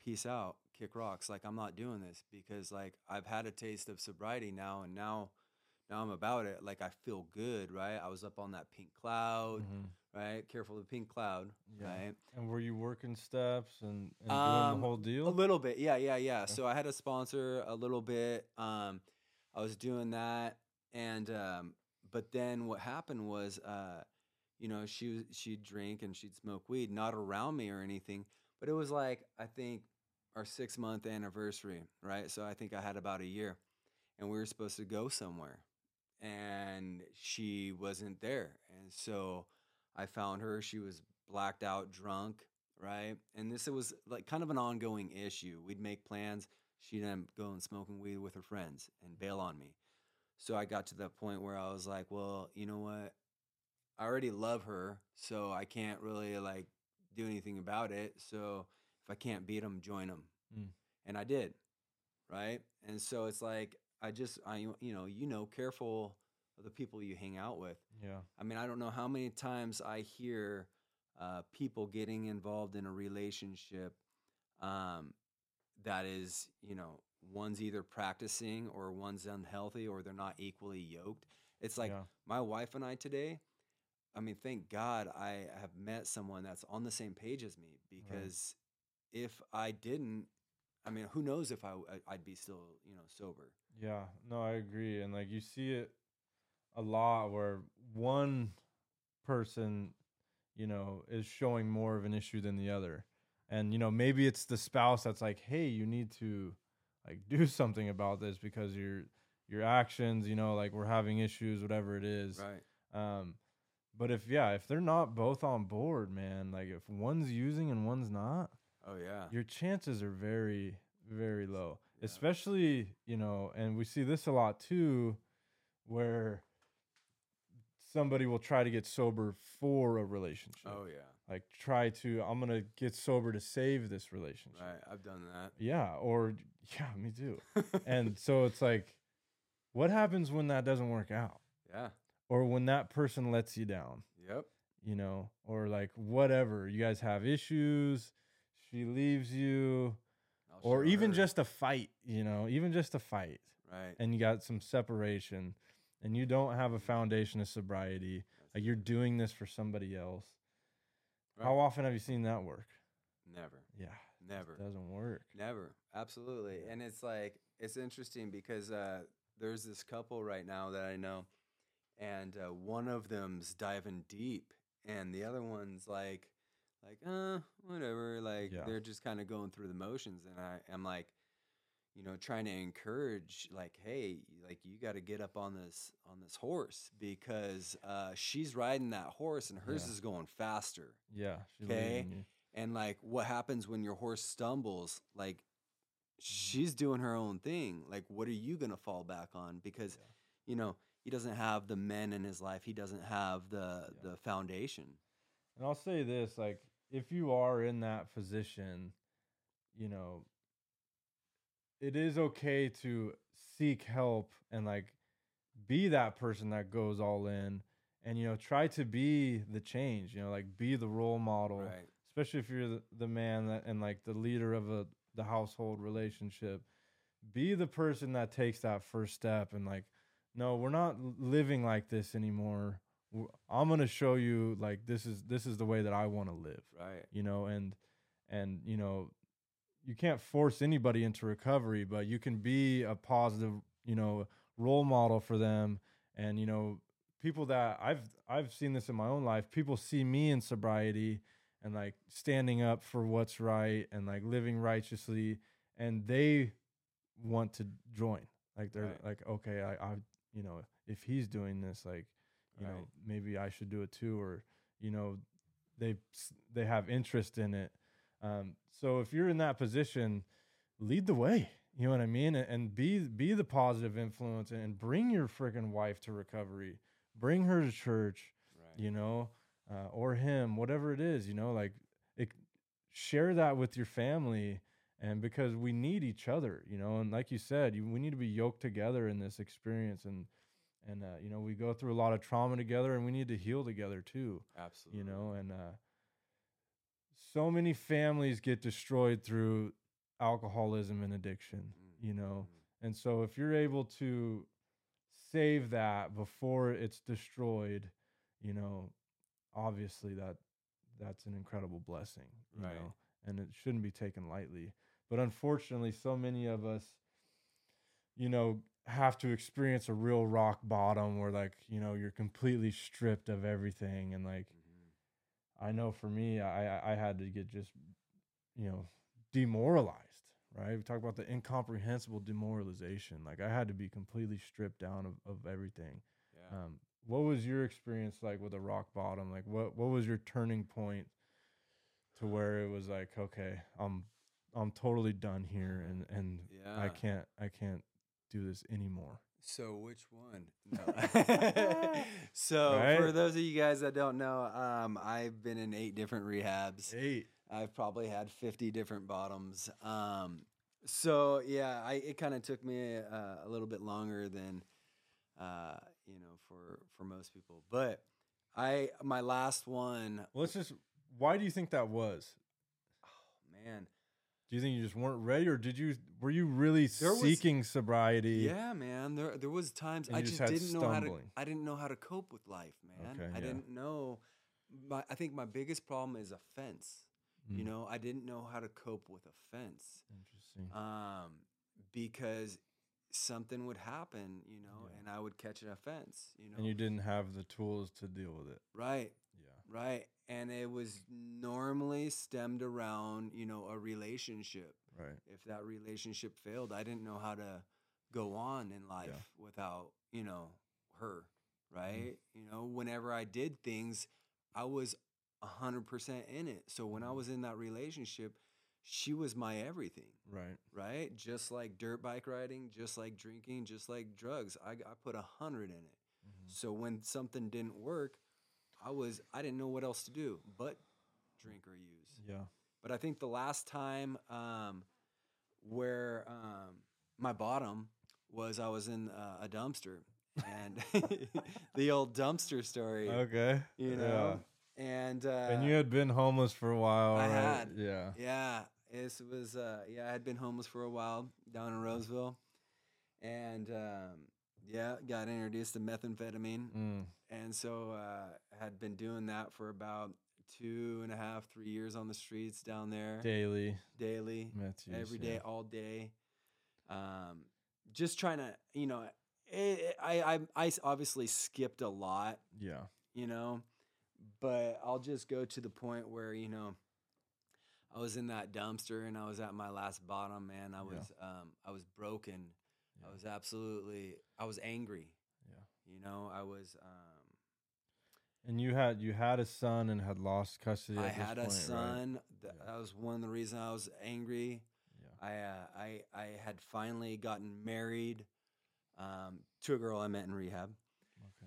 peace out, kick rocks. Like I'm not doing this because like I've had a taste of sobriety now, and now now I'm about it. Like I feel good, right? I was up on that pink cloud, Mhm. right? Careful of the pink cloud, Yeah. right? And were you working steps and, and doing Um, the whole deal? A little bit, yeah, yeah, yeah. Okay. So I had a sponsor a little bit. Um, I was doing that, and um, but then what happened was, uh, you know, she she'd drink and she'd smoke weed, not around me or anything, but it was like I think our six month anniversary, right? So I think I had about a year, and we were supposed to go somewhere, and she wasn't there, and so I found her. She was blacked out, drunk, right? And this was like kind of an ongoing issue. We'd make plans. She'd end up going smoking weed with her friends and bail on me. So I got to that point where I was like, well, you know what? I already love her, so I can't really like do anything about it. So if I can't beat them, join them. Mm. And I did, right? And so it's like I just I you know you know careful of the people you hang out with. yeah. I mean, I don't know how many times I hear uh, people getting involved in a relationship um, that is, you know, one's either practicing or one's unhealthy or they're not equally yoked. It's like yeah. my wife and I today. I mean, thank God I have met someone that's on the same page as me because if I didn't, I mean, who knows if I I'd be still, you know, sober. Yeah, no, I agree. And like you see it a lot where one person, you know, is showing more of an issue than the other. And you know, maybe it's the spouse that's like, "Hey, you need to like do something about this because your your actions, you know, like we're having issues whatever it is." Right. Um but if yeah, if they're not both on board, man, like if one's using and one's not, Oh yeah. your chances are very very low Yeah. especially you know and we see this a lot too where somebody will try to get sober for a relationship Oh yeah. like try to i'm gonna get sober to save this relationship Right. I've done that. yeah or yeah me too and so it's like what happens when that doesn't work out yeah. or when that person lets you down Yep. you know, or like whatever. You guys have issues, she leaves you, I'll or even her. just a fight, you know, even just a fight, right. and you got some separation, and you don't have a foundation of sobriety. That's Like you're doing this for somebody else. Right. How often have you seen that work? Never. Yeah, Never. it doesn't work. Never. Absolutely. And it's like it's interesting because uh, there's this couple right now that I know, and uh, one of them's diving deep, and the other one's like, like, uh, whatever. Like Yeah. they're just kind of going through the motions, and I am like, you know, trying to encourage, like, hey, like you got to get up on this on this horse because uh, she's riding that horse and hers Yeah. is going faster. Yeah. Okay. And like, what happens when your horse stumbles? Like, she's doing her own thing. Like, what are you gonna fall back on? Because, Yeah. you know, he doesn't have the men in his life. He doesn't have the the foundation. And I'll say this, like, if you are in that position, you know, it is okay to seek help and like be that person that goes all in and you know try to be the change you know like be the role model Right. especially if you're the, the man that and like the leader of a the household relationship be the person that takes that first step and like no we're not living like this anymore i'm going to show you like this is this is the way that i want to live Right. you know and and you know you can't force anybody into recovery but you can be a positive you know role model for them and you know people that i've i've seen this in my own life people see me in sobriety and like standing up for what's right and like living righteously and they want to join like they're Right. like okay i i you know if he's doing this like you know maybe i should do it too or you know they they have interest in it. Um, so if you're in that position lead the way you know what i mean? And, and be be the positive influence and bring your freaking wife to recovery. Bring her to church Right. you know uh, or him whatever it is you know like it, share that with your family. And because we need each other you know and like you said you, we need to be yoked together in this experience. And and uh, you know we go through a lot of trauma together and we need to heal together too Absolutely. you know and uh so many families get destroyed through alcoholism and addiction you know Mhm. and so if you're able to save that before it's destroyed you know obviously that that's an incredible blessing you Right. know and it shouldn't be taken lightly but unfortunately so many of us you know have to experience a real rock bottom where like you know you're completely stripped of everything and like Mhm. I know for me, I I- I had to get just you know demoralized. Right? We talk about the incomprehensible demoralization. Like I had to be completely stripped down of, of everything. Yeah. Um, what was your experience like with a rock bottom? Like what what was your turning point to where it was like, okay, I'm I'm totally done here and and I can't I can't do this anymore. So which one? No. so Right? for those of you guys that don't know, um, I've been in eight different rehabs. Eight. I've probably had 50 different bottoms. Um, so yeah, I, it kind of took me uh, a little bit longer than, uh, you know, for, for most people, but I, my last one, Well, let's just why do you think that was? oh, man, Do you think you just weren't ready, or did you were you really There was- seeking sobriety? yeah, man, there, there was times I just, just didn't know how to. I didn't know how to cope with life, man. Okay, I yeah. didn't know my, I think my biggest problem is offense. You Mm, know, I didn't know how to cope with offense. Interesting. um, because something would happen, you know, Yeah. and I would catch an offense, you know. and you didn't have the tools to deal with it. right. Right. And it was normally stemmed around, you know, a relationship. Right. If that relationship failed, I didn't know how to go on in life without, you know, her, Mm-hmm. right? You know, whenever I did things, I was 100% in it. So when I Mhm. was in that relationship, she was my everything Right. right? Just like dirt bike riding, just like drinking, just like drugs. I, I put a hundred in it. Mhm. So when something didn't work, I was I didn't know what else to do but drink or use. Yeah. But I think the last time um, where um, my bottom was I was in uh, a dumpster and the old dumpster story, Okay. you know. And uh, and you had been homeless for a while. I right? had. Yeah. Yeah, it was. Uh, yeah, I had been homeless for a while down in Roseville, and um, yeah, got introduced to methamphetamine, Mm. and so uh, had been doing that for about two and a half, three years on the streets down there, Daily. daily, use, every day, yeah. all day. Um, just trying to, you know, it, I, I I s- obviously skipped a lot Yeah. you know but i'll just go to the point where you know I was in that dumpster and I was at my last bottom, man. I Yeah. was um I was broken. Yeah. I was absolutely I was angry. Yeah. You know, I was um And you had you had a son and had lost custody. I had a point, right? son. Th- Yeah. That was one of the reasons I was angry. Yeah. I uh, I I had finally gotten married um, to a girl I met in rehab.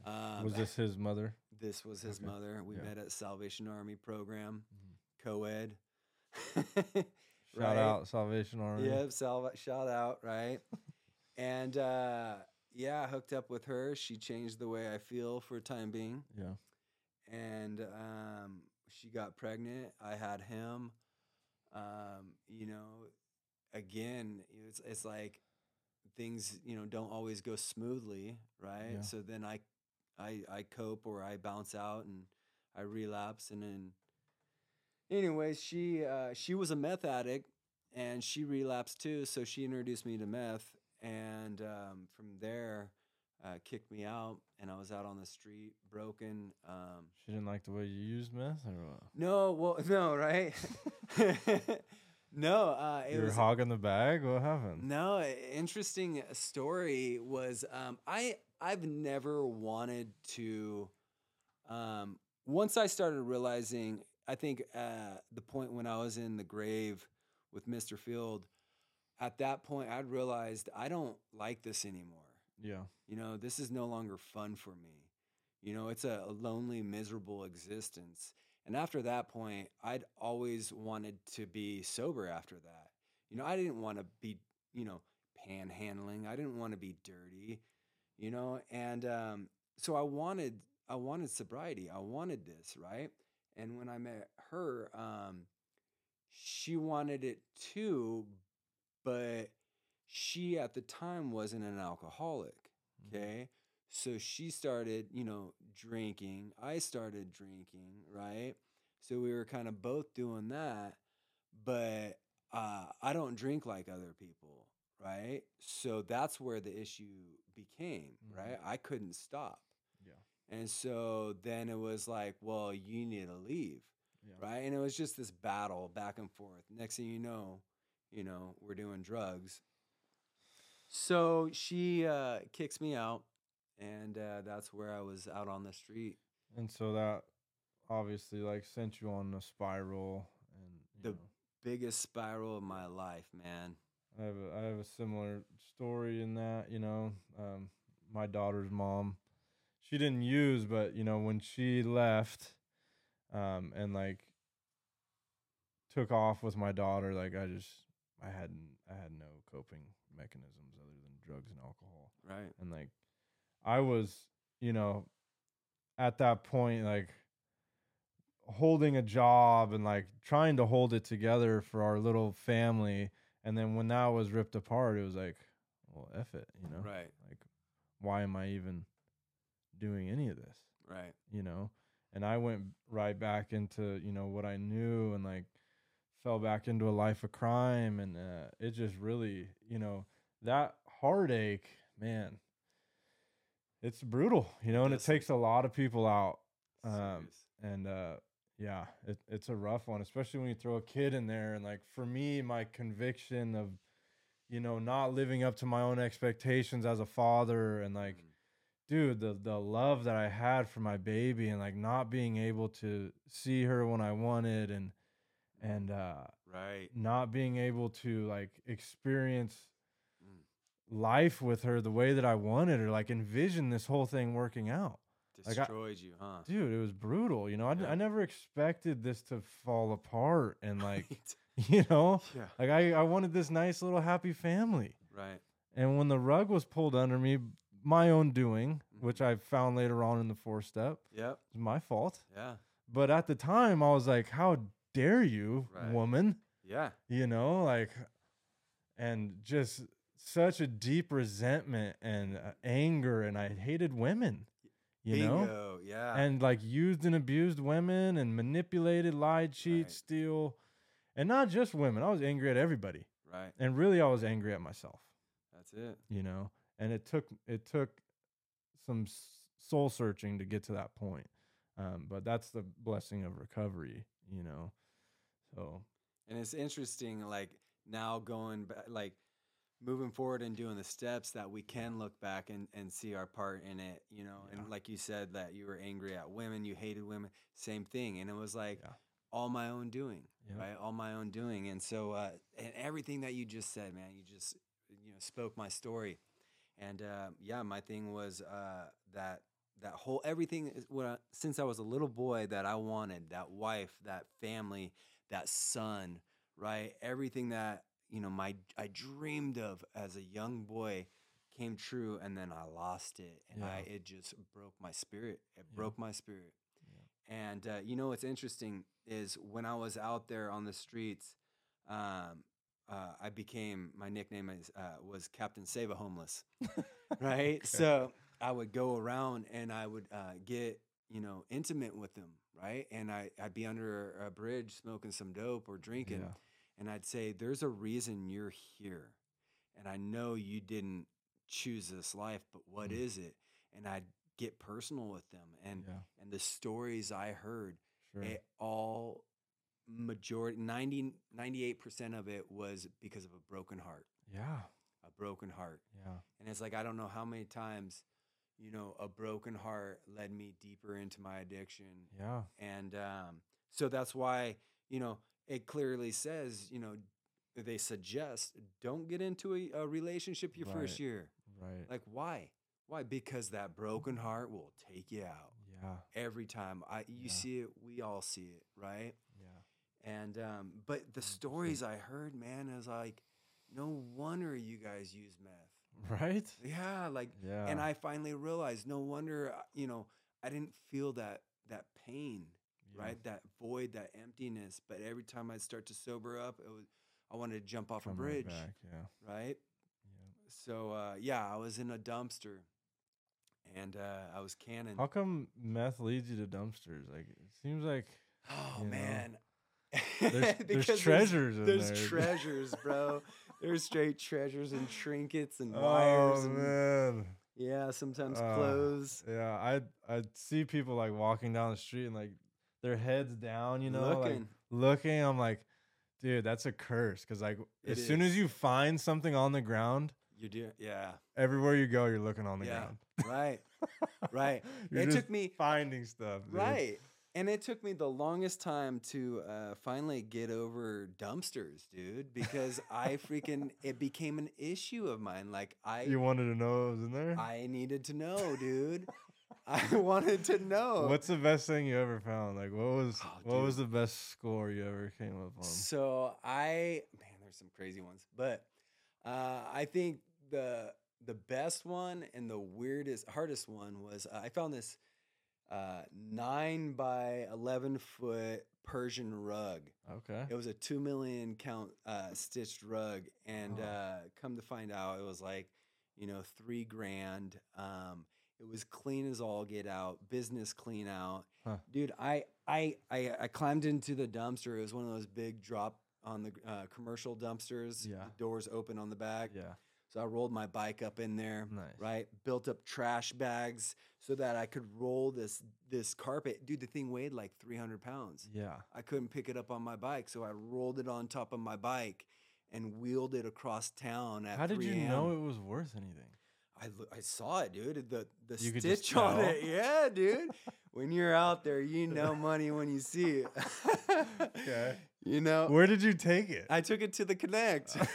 Okay. Um, was this his mother? This was his Okay. mother. We Yeah. met at Salvation Army program, Mhm. co-ed. Shout Right? out Salvation Army. Yep, salva- shout out, right? and uh, yeah, I hooked up with her. She changed the way I feel for a time being. Yeah. and um, she got pregnant. I had him. Um, you know, again, it's it's like things you know don't always go smoothly, right? Yeah. So then I, I I cope or I bounce out and I relapse, and then, anyways, she uh, she was a meth addict and she relapsed too. So she introduced me to meth, and um, from there uh, kicked me out, and I was out on the street, broken. Um, She didn't like the way you used meth, or what? no, well, no, right? no, uh, it you were was hogging the bag. What happened? no interesting story. Was um, I I've never wanted to. Um, once I started realizing, I think uh, the point when I was in the grave with Mr. Field, at that point I'd realized I don't like this anymore. Yeah. You know, this is no longer fun for me. You know, it's a, a lonely, miserable existence. And after that point, I'd always wanted to be sober after that. You know, I didn't want to be, you know, panhandling. I didn't want to be dirty, you know, and um, so I wanted, I wanted sobriety. I wanted this, right? And when I met her, um, she wanted it too, but she at the time wasn't an alcoholic. Mhm. Okay. So she started, you know, drinking. I started drinking, right? So we were kind of both doing that, but uh, I don't drink like other people, right? So that's where the issue became, Mhm. right? I couldn't stop. Yeah. And so then it was like, well, you need to leave, Yeah. right? And it was just this battle back and forth. Next thing you know, you know, we're doing drugs. So she uh, kicks me out, and uh, that's where I was out on the street. And so that obviously like sent you on a spiral, and The know, biggest spiral of my life, man. I have a, I have a similar story in that, you know, um, my daughter's mom, she didn't use, but you know, when she left, um, and like took off with my daughter, like I just, I hadn't, I had no coping mechanisms other than drugs and alcohol. Right. And like, I was, you know, at that point, like holding a job and like trying to hold it together for our little family and then when that was ripped apart, it was like, well, F it, you know? Right. Like, why am I even doing any of this, Right. you know? And I went right back into, you know, what I knew and like fell back into a life of crime. And uh, it just really, you know, that heartache, man, it's brutal, you know, and it takes a lot of people out. Um, and uh yeah it, it's a rough one especially when you throw a kid in there and like for me my conviction of you know not living up to my own expectations as a father and like Mm. dude the the love that i had for my baby and like not being able to see her when i wanted and and uh right. not being able to like experience Mm. life with her the way that i wanted or like envision this whole thing working out Like I- Destroyed you, huh? dude it was brutal you know I, Yeah. I never expected this to fall apart and like Right. you know yeah. like I, I wanted this nice little happy family Right. and when the rug was pulled under me my own doing which Mhm. i found later on in the four step Yep. was my fault Yeah. but at the time i was like how dare you Right. woman Yeah. you know like and just such a deep resentment and uh, anger and i hated women you know Yeah. and like used and abused women and manipulated, lied, cheat, Right. steal, and not just women. I was angry at everybody, right. and really, I was angry at myself. That's it. You know, and it took it took some soul searching to get to that point. Um, but that's the blessing of recovery. You know, so And it's interesting, like now going back, like moving forward and doing the steps that we can look back and, and see our part in it, you know. Yeah. And like you said, that you were angry at women, you hated women, same thing. And it was like Yeah. all my own doing, Yep. right? All my own doing. And so, uh, and everything that you just said, man, you just, you know, spoke my story. And uh, yeah, my thing was uh, that that whole everything is what I, since I was a little boy that I wanted that wife, that family, that son, right? Everything that you know my I dreamed of as a young boy came true, and then I lost it, and I it just broke my spirit. It Yeah. broke my spirit. And uh, you know what's interesting is when I was out there on the streets, um, uh, I became my nickname is, uh, was Captain Save a Homeless, right? So I would go around and I would uh, get you know intimate with them, right? And I I'd be under a bridge smoking some dope or drinking, Yeah. and I'd say, "There's a reason you're here, and I know you didn't choose this life, but what Mm. is it?" And I'd get personal with them, and yeah. and the stories I heard, Sure. it all majority 90 98% of it was because of a broken heart yeah. a broken heart Yeah. and it's like i don't know how many times you know a broken heart led me deeper into my addiction Yeah. and um, so that's why you know it clearly says you know they suggest don't get into a, a relationship your first year Right. like why why because that broken heart will take you out yeah. every time i you Yeah. see it we all see it right Yeah. and um but the stories i heard man is like no wonder you guys use meth Right. yeah like Yeah. and i finally realized no wonder uh, you know i didn't feel that that pain Yeah. right that void that emptiness but every time i'd start to sober up it was i wanted to jump off Come a right bridge back, Yeah. right Yeah. so uh yeah i was in a dumpster and uh i was canning How come meth leads you to dumpsters? Like it seems like Oh you know? man. There's- there's treasures in There's there. treasures, bro. There's straight treasures and trinkets and wires oh and man. yeah, sometimes Uh, clothes. Yeah, I I see people like walking down the street and like their heads down, you know, like Looking. looking. I'm like, dude, that's a curse. Cause like It as soon as you find something on the ground, You do yeah. everywhere you go, you're looking on the Yeah. ground. Right. right. It took me finding stuff. dude. right. And it took me the longest time to uh, finally get over dumpsters, dude, because I freaking it became an issue of mine. Like I You wanted to know what was in there? I needed to know, dude. I wanted to know. What's the best thing you ever found? Like, what was Oh, what was the best score you ever came up on? So I man, there's some crazy ones, but uh, I think the the best one and the weirdest, hardest one was uh, I found this uh, nine by eleven foot Persian rug. Okay. It was a two million count uh, stitched rug, and Oh. uh, come to find out, it was like you know three grand. Um, it was clean as all get out, business clean out, Huh. dude. I, I I I climbed into the dumpster. It was one of those big drop on the uh, commercial dumpsters. Yeah. the doors open on the back. Yeah. So I rolled my bike up in there, Nice. right? Built up trash bags so that I could roll this this carpet. Dude, the thing weighed like 300 pounds. Yeah. I couldn't pick it up on my bike, so I rolled it on top of my bike and wheeled it across town at How did 3 you know it was worth anything? I, I saw it, dude. The the You stitch on it, yeah, dude. when you're out there, you know money when you see it. Okay. You know, Where did you take it? I took it to the Connect.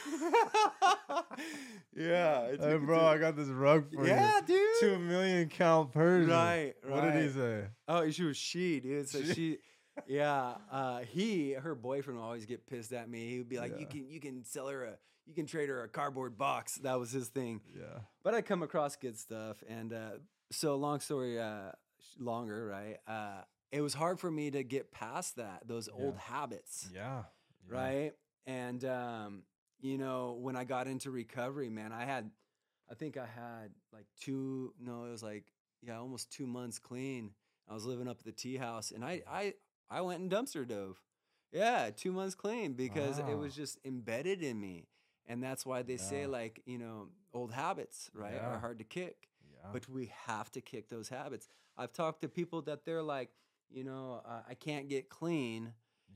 yeah, I took Hey, bro, I got this rug for yeah, you. Yeah, dude. Two million count Persian. Right, right. What did he say? Oh, she was she, dude. So She- she, yeah. Uh, he, her boyfriend, would always get pissed at me. He would be like, "You can, you can sell her a, you can trade her a cardboard box." That was his thing. Yeah. But I come across good stuff, and uh, so long story uh, longer, right? Uh, it was hard for me to get past that, those old habits, Yeah. yeah. right? And um, you know, when I got into recovery, man, I had, I think I had like two, no, it was like yeah, almost two months clean. I was living up at the tea house, and I I I went and dumpster dove. Yeah, two months clean because it was just embedded in me, and that's why they say like you know old habits right are hard to kick, Yeah. but we have to kick those habits. I've talked to people that they're like you know uh, I can't get clean,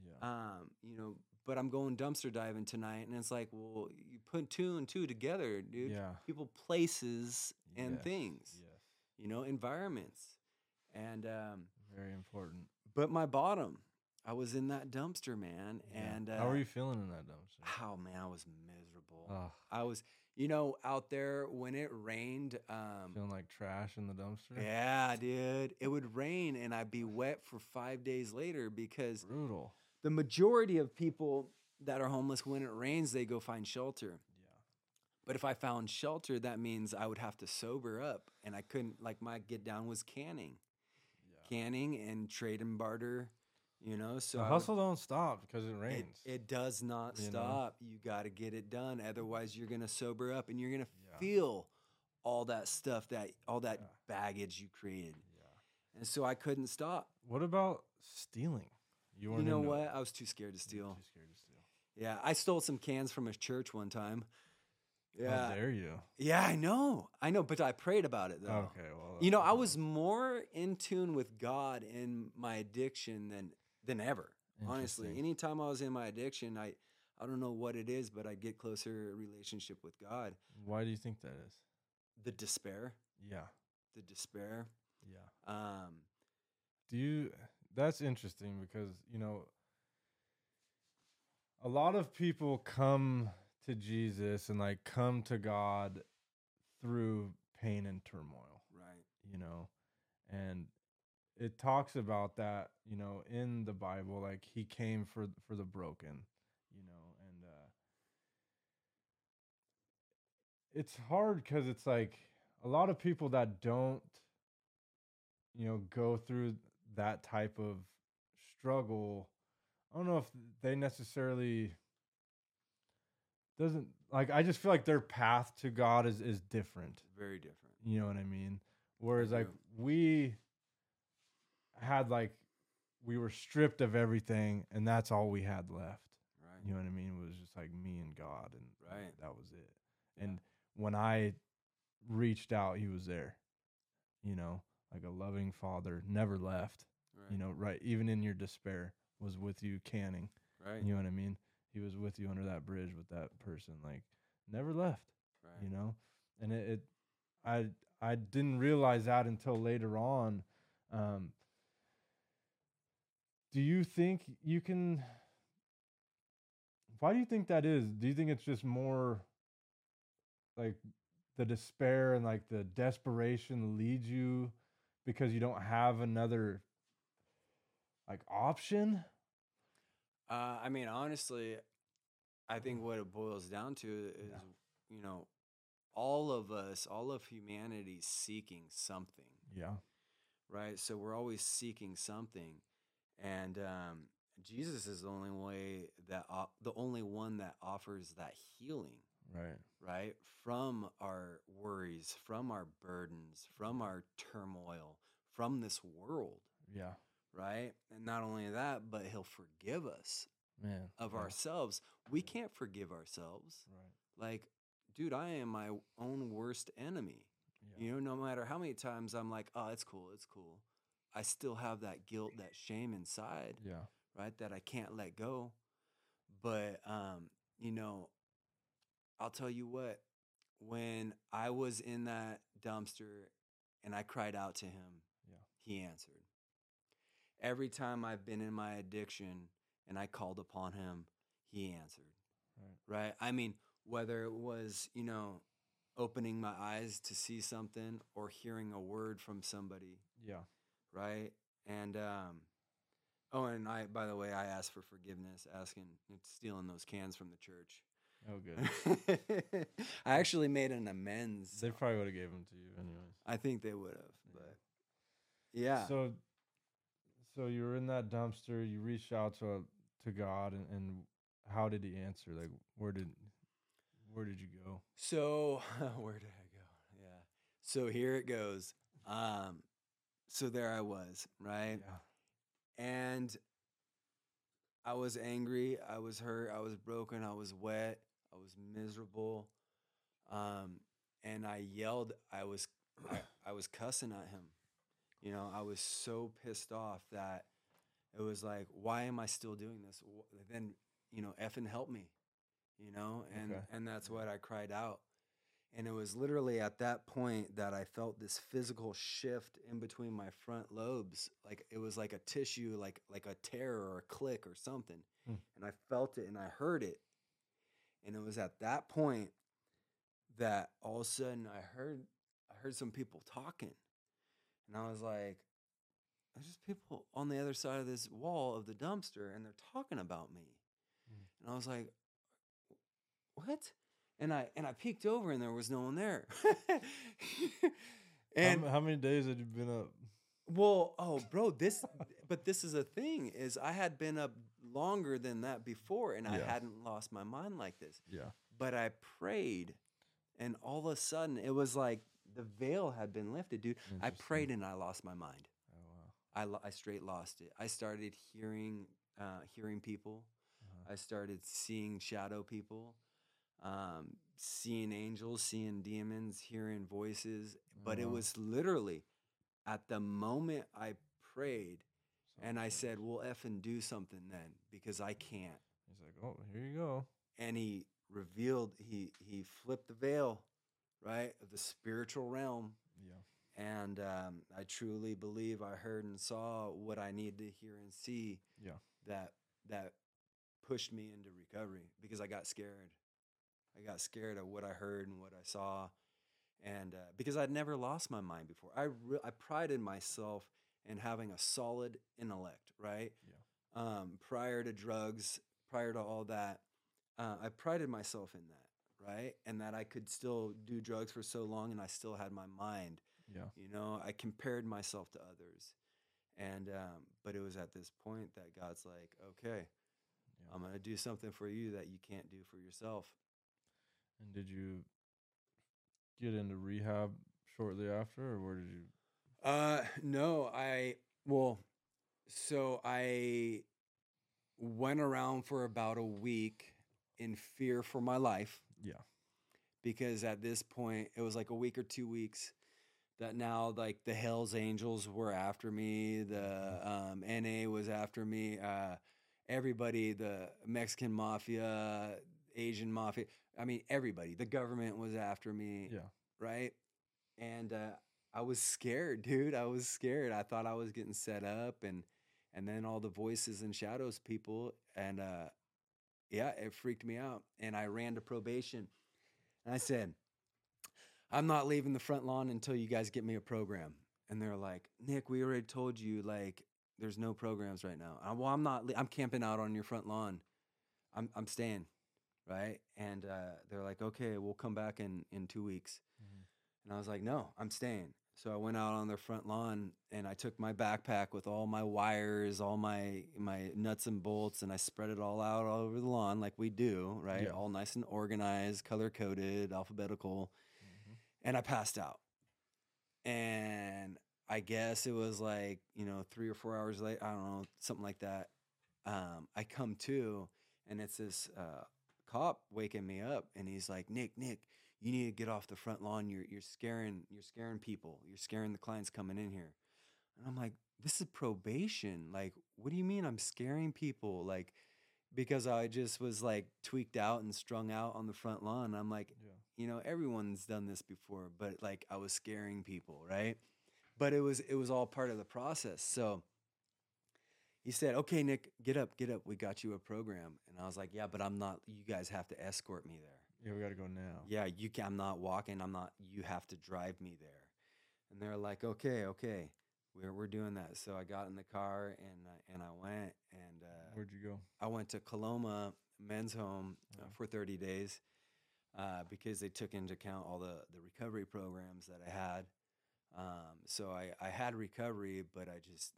yeah. um, you know, but I'm going dumpster diving tonight. And it's like, well, you put two and two together, dude. Yeah. People, places, and Yes, things, Yes. you know, environments. And, um, Very important. but my bottom, I was in that dumpster, man. Yeah. And uh, how are you feeling in that dumpster? How, man, I was miserable. Ugh, I was, you know, out there when it rained. Um, feeling like trash in the dumpster. yeah, dude. It would rain and I'd be wet for five days later because Brutal. The majority of people that are homeless, when it rains, they go find shelter. Yeah. But if I found shelter, that means I would have to sober up. And I couldn't, like, my get down was canning, Yeah. canning and trade and barter, you know? So the I would- hustle don't stop because it it, rains. it does not you know? stop. You got to get it done. Otherwise, you're going to sober up and you're going to Yeah. feel all that stuff that, all that Yeah. baggage you created. yeah. And so I couldn't stop. What about stealing? You You know what? It. I was too scared to steal. Too scared to steal. Yeah, I stole some cans from a church one time. Yeah. How dare you? Yeah, I know. I know, but I prayed about it though. Okay. Well. You know, I was more in tune with God in my addiction than than ever. Honestly, anytime I was in my addiction, I I don't know what it is, but I get closer relationship with God. Why do you think that is? The despair, Yeah. the despair. Yeah. Um, Do you? That's interesting because you know, a lot of people come to Jesus and like come to God through pain and turmoil. right. You know, and it talks about that. You know, in the Bible, like He came for for the broken. You know, and uh, it's hard because it's like a lot of people that don't you know go through that type of struggle i don't know if they necessarily doesn't like i just feel like their path to god is is different Very different. you know what i mean whereas like we had like we were stripped of everything and that's all we had left Right. you know what i mean it was just like me and god and Right. that was it Yeah. and when i reached out he was there you know like a loving father never left Right. you know right even in your despair was with you canning Right. you know what i mean he was with you under that bridge with that person like never left right. you know and it, it i i didn't realize that until later on um do you think you can why do you think that is do you think it's just more like the despair and like the desperation leads you because you don't have another like option? Uh, I mean, honestly, I think what it boils down to is, Yeah. you know, all of us, all of humanity seeking something, yeah. Right? So we're always seeking something, and um, Jesus is the only way that o- the only one that offers that healing, right right? From our worries, from our burdens, from our turmoil, from this world, yeah right? And not only that, but He'll forgive us man of yeah, ourselves. We can't forgive ourselves. right Like, dude, I am my own worst enemy. yeah You know, no matter how many times I'm like, oh, it's cool, it's cool. I still have that guilt, that shame inside, yeah right? That I can't let go. But, um, you know, I'll tell you what, when I was in that dumpster and I cried out to him, Yeah. he answered. Every time I've been in my addiction and I called upon him, he answered. right Right? I mean, whether it was, you know, opening my eyes to see something or hearing a word from somebody, yeah right? And um oh, and I by the way, I asked for forgiveness, asking stealing those cans from the church. Oh good I actually made an amends. they probably would have gave them to you anyways I think they would have, Yeah. but yeah. So, so you were in that dumpster. You reached out to to God, and, and how did He answer? Like, where did where did you go? So where did I go? Yeah. So here it goes. Um, so there I was, right? Yeah, And I was angry. I was hurt. I was broken. I was wet. I was miserable. Um, and I yelled. I was, I, I was cussing at him. You know, I was so pissed off that it was like, why am I still doing this? Then, you know, effing help me, you know, and Okay. and that's what I cried out. And it was literally at that point that I felt this physical shift in between my front lobes, like it was like a tissue, like like a tear or a click or something. Hmm. And I felt it and I heard it. And it was at that point that all of a sudden I heard I heard some people talking. And I was like, there's just people on the other side of this wall of the dumpster and they're talking about me. Mm. And I was like, what? And I and I peeked over and there was no one there. and how, how many days had you been up? well, oh, bro, this, but this is a thing is I had been up longer than that before, and I Yeah. hadn't lost my mind like this. Yeah. But I prayed, and all of a sudden it was like the veil had been lifted, dude. I prayed and I lost my mind. Oh wow. I, lo- I straight lost it. I started hearing, uh, hearing people. Uh-huh. I started seeing shadow people, um, seeing angels, seeing demons, hearing voices. But it was literally at the moment I prayed and I said, "Well, effing do something then, because I can't." He's like, oh, here you go. And he revealed, he he flipped the veil, right, of the spiritual realm, Yeah. and um, I truly believe I heard and saw what I needed to hear and see. Yeah. That that pushed me into recovery because I got scared. I got scared of what I heard and what I saw, and uh, because I'd never lost my mind before. I re- I prided myself in having a solid intellect, right? Yeah. Um, prior to drugs, prior to all that, uh, I prided myself in that, right? And that I could still do drugs for so long and I still had my mind. Yeah. You know, I compared myself to others. And, um, but it was at this point that God's like, okay, Yeah. I'm going to do something for you that you can't do for yourself. And did you get into rehab shortly after, or where did you? Uh, no, I, well, so I went around for about a week in fear for my life. Yeah. because at this point it was like a week or two weeks that now like the Hell's Angels were after me, the um, NA was after me, uh, everybody, the Mexican mafia, Asian mafia, I mean everybody, the government was after me, Yeah. right? And uh, I was scared, dude. I was scared. I thought I was getting set up, and and then all the voices and shadows people, and uh, yeah, it freaked me out. And I ran to probation, and I said, "I'm not leaving the front lawn until you guys get me a program." And they're like, "Nick, we already told you like there's no programs right now." I, well, I'm not. I'm camping out on your front lawn. I'm I'm staying, right? And uh, they're like, "Okay, we'll come back in in two weeks." Mhm. And I was like, no, I'm staying. So I went out on their front lawn and I took my backpack with all my wires, all my my nuts and bolts, and I spread it all out all over the lawn like we do, right? Yeah. All nice and organized, color coded, alphabetical. Mhm. And I passed out. And I guess it was like, you know, three or four hours late, I don't know, something like that. Um, I come to and it's this uh, cop waking me up and he's like, Nick, Nick, you need to get off the front lawn. You're you're scaring you're scaring people. You're scaring the clients coming in here. And I'm like, this is probation. Like, what do you mean I'm scaring people? Like, because I just was like tweaked out and strung out on the front lawn. I'm like, Yeah. you know, everyone's done this before, but like I was scaring people, right? But it was it was all part of the process. So he said, "Okay, Nick, get up, get up. We got you a program." And I was like, "Yeah, but I'm not. You guys have to escort me there." Yeah, we got to go now. yeah, you can. I'm not walking. I'm not. You have to drive me there. And they're like, okay, okay, we're we're doing that. So I got in the car and uh, and I went and uh, Where'd you go? I went to Coloma Men's Home uh, for 30 days uh, because they took into account all the the recovery programs that I had. Um, so I I had recovery, but I just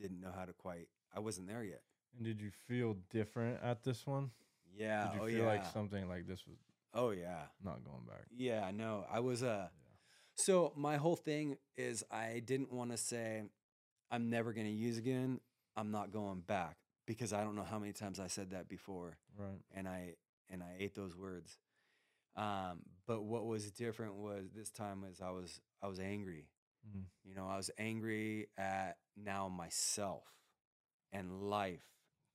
didn't know how to quite. I wasn't there yet. And did you feel different at this one? Yeah. did you oh feel yeah. like something like this was oh yeah. not going back? Yeah. No, I was uh Yeah. So my whole thing is I didn't want to say I'm never going to use again. I'm not going back because I don't know how many times I said that before Right. and I and I ate those words. Um, but what was different was this time was I was I was angry. Mhm. You know, I was angry at now myself and life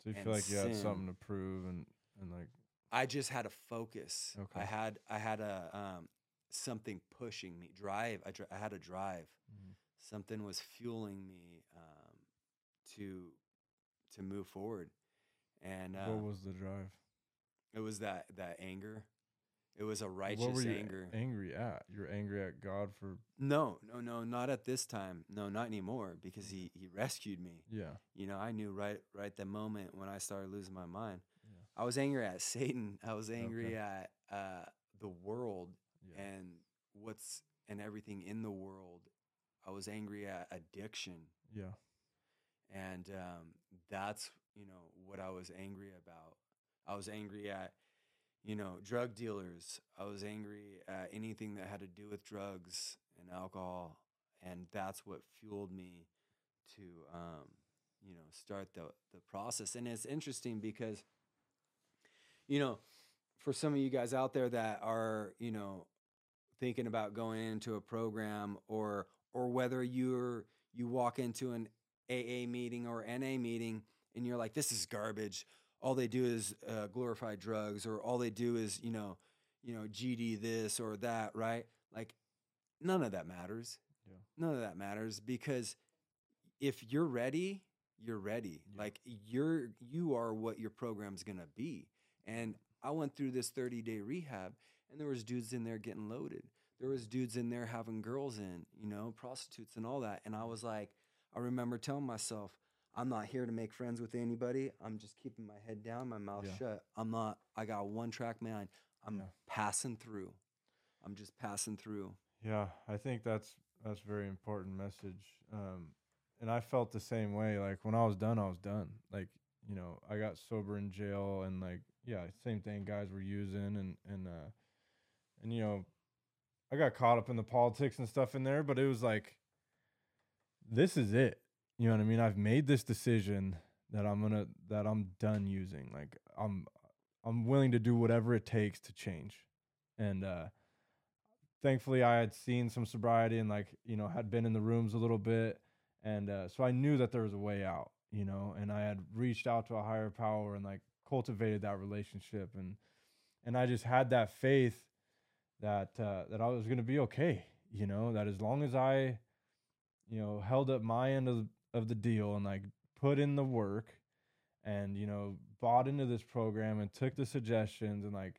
So you feel like you had something to prove and and like I just had a focus. Okay. I had I had a um, something pushing me. Drive. I, dri- I had a drive. Mhm. Something was fueling me um, to to move forward, and uh, what was the drive? it was that that anger. It was a what were righteous you anger. angry at? You're angry at God for no, no, no, not at this time. No, not anymore. Because he he rescued me. yeah. You know, I knew right right the moment when I started losing my mind. I was angry at Satan. I was angry Okay. at uh, the world Yeah. and what's and everything in the world. I was angry at addiction, yeah. and um, that's you know what I was angry about. I was angry at you know drug dealers. I was angry at anything that had to do with drugs and alcohol, and that's what fueled me to um, you know start the the process. And it's interesting because you know for some of you guys out there that are you know thinking about going into a program or or whether you're you walk into an AA meeting or NA meeting and you're like this is garbage. All they do is uh, glorify drugs or all they do is you know you know GD this or that right? Like none of that matters. Yeah. none of that matters because if you're ready you're ready. Yeah. like you're you are what your program's going to be and I went through this 30 day rehab and there was dudes in there getting loaded. There was dudes in there having girls in, you know, prostitutes and all that. And I was like, I remember telling myself, I'm not here to make friends with anybody. I'm just keeping my head down, my mouth Yeah. shut. I'm not, I got one track mind. I'm Yeah. passing through. I'm just passing through. Yeah, I think that's that's a very important message. Um, and I felt the same way. Like when I was done, I was done. Like you know, I got sober in jail, and like yeah, same thing. Guys were using, and and uh, and you know, I got caught up in the politics and stuff in there, but it was like, this is it. You know what I mean? I've made this decision that I'm gonna that I'm done using. Like I'm I'm willing to do whatever it takes to change, and uh thankfully I had seen some sobriety and like you know had been in the rooms a little bit and uh, so I knew that there was a way out you know and I had reached out to a higher power and like cultivated that relationship. And and I just had that faith that uh, that I was going to be okay you know that as long as I you know held up my end of of the deal and like put in the work and you know bought into this program and took the suggestions and like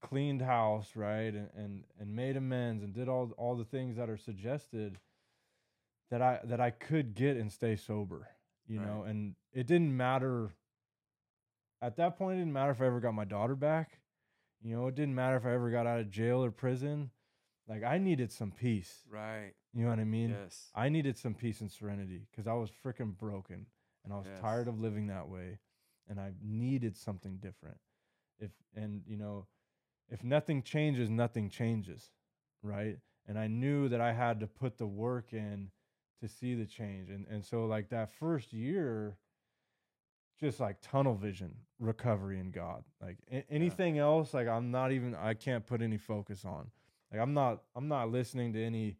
cleaned house right and, and and made amends and did all all the things that are suggested that I that I could get and stay sober you know and it didn't matter at that point it didn't matter if I ever got my daughter back you know it didn't matter if I ever got out of jail or prison like I needed some peace Right. you know what I mean yes. I needed some peace and serenity because I was freaking broken and I was Yes. tired of living that way and I needed something different. If and you know, if nothing changes, nothing changes, right? And I knew that I had to put the work in to see the change. And and so like that first year just like tunnel vision, recovery in God. Like a- anything else like I'm not even I can't put any focus on. Like I'm not I'm not listening to any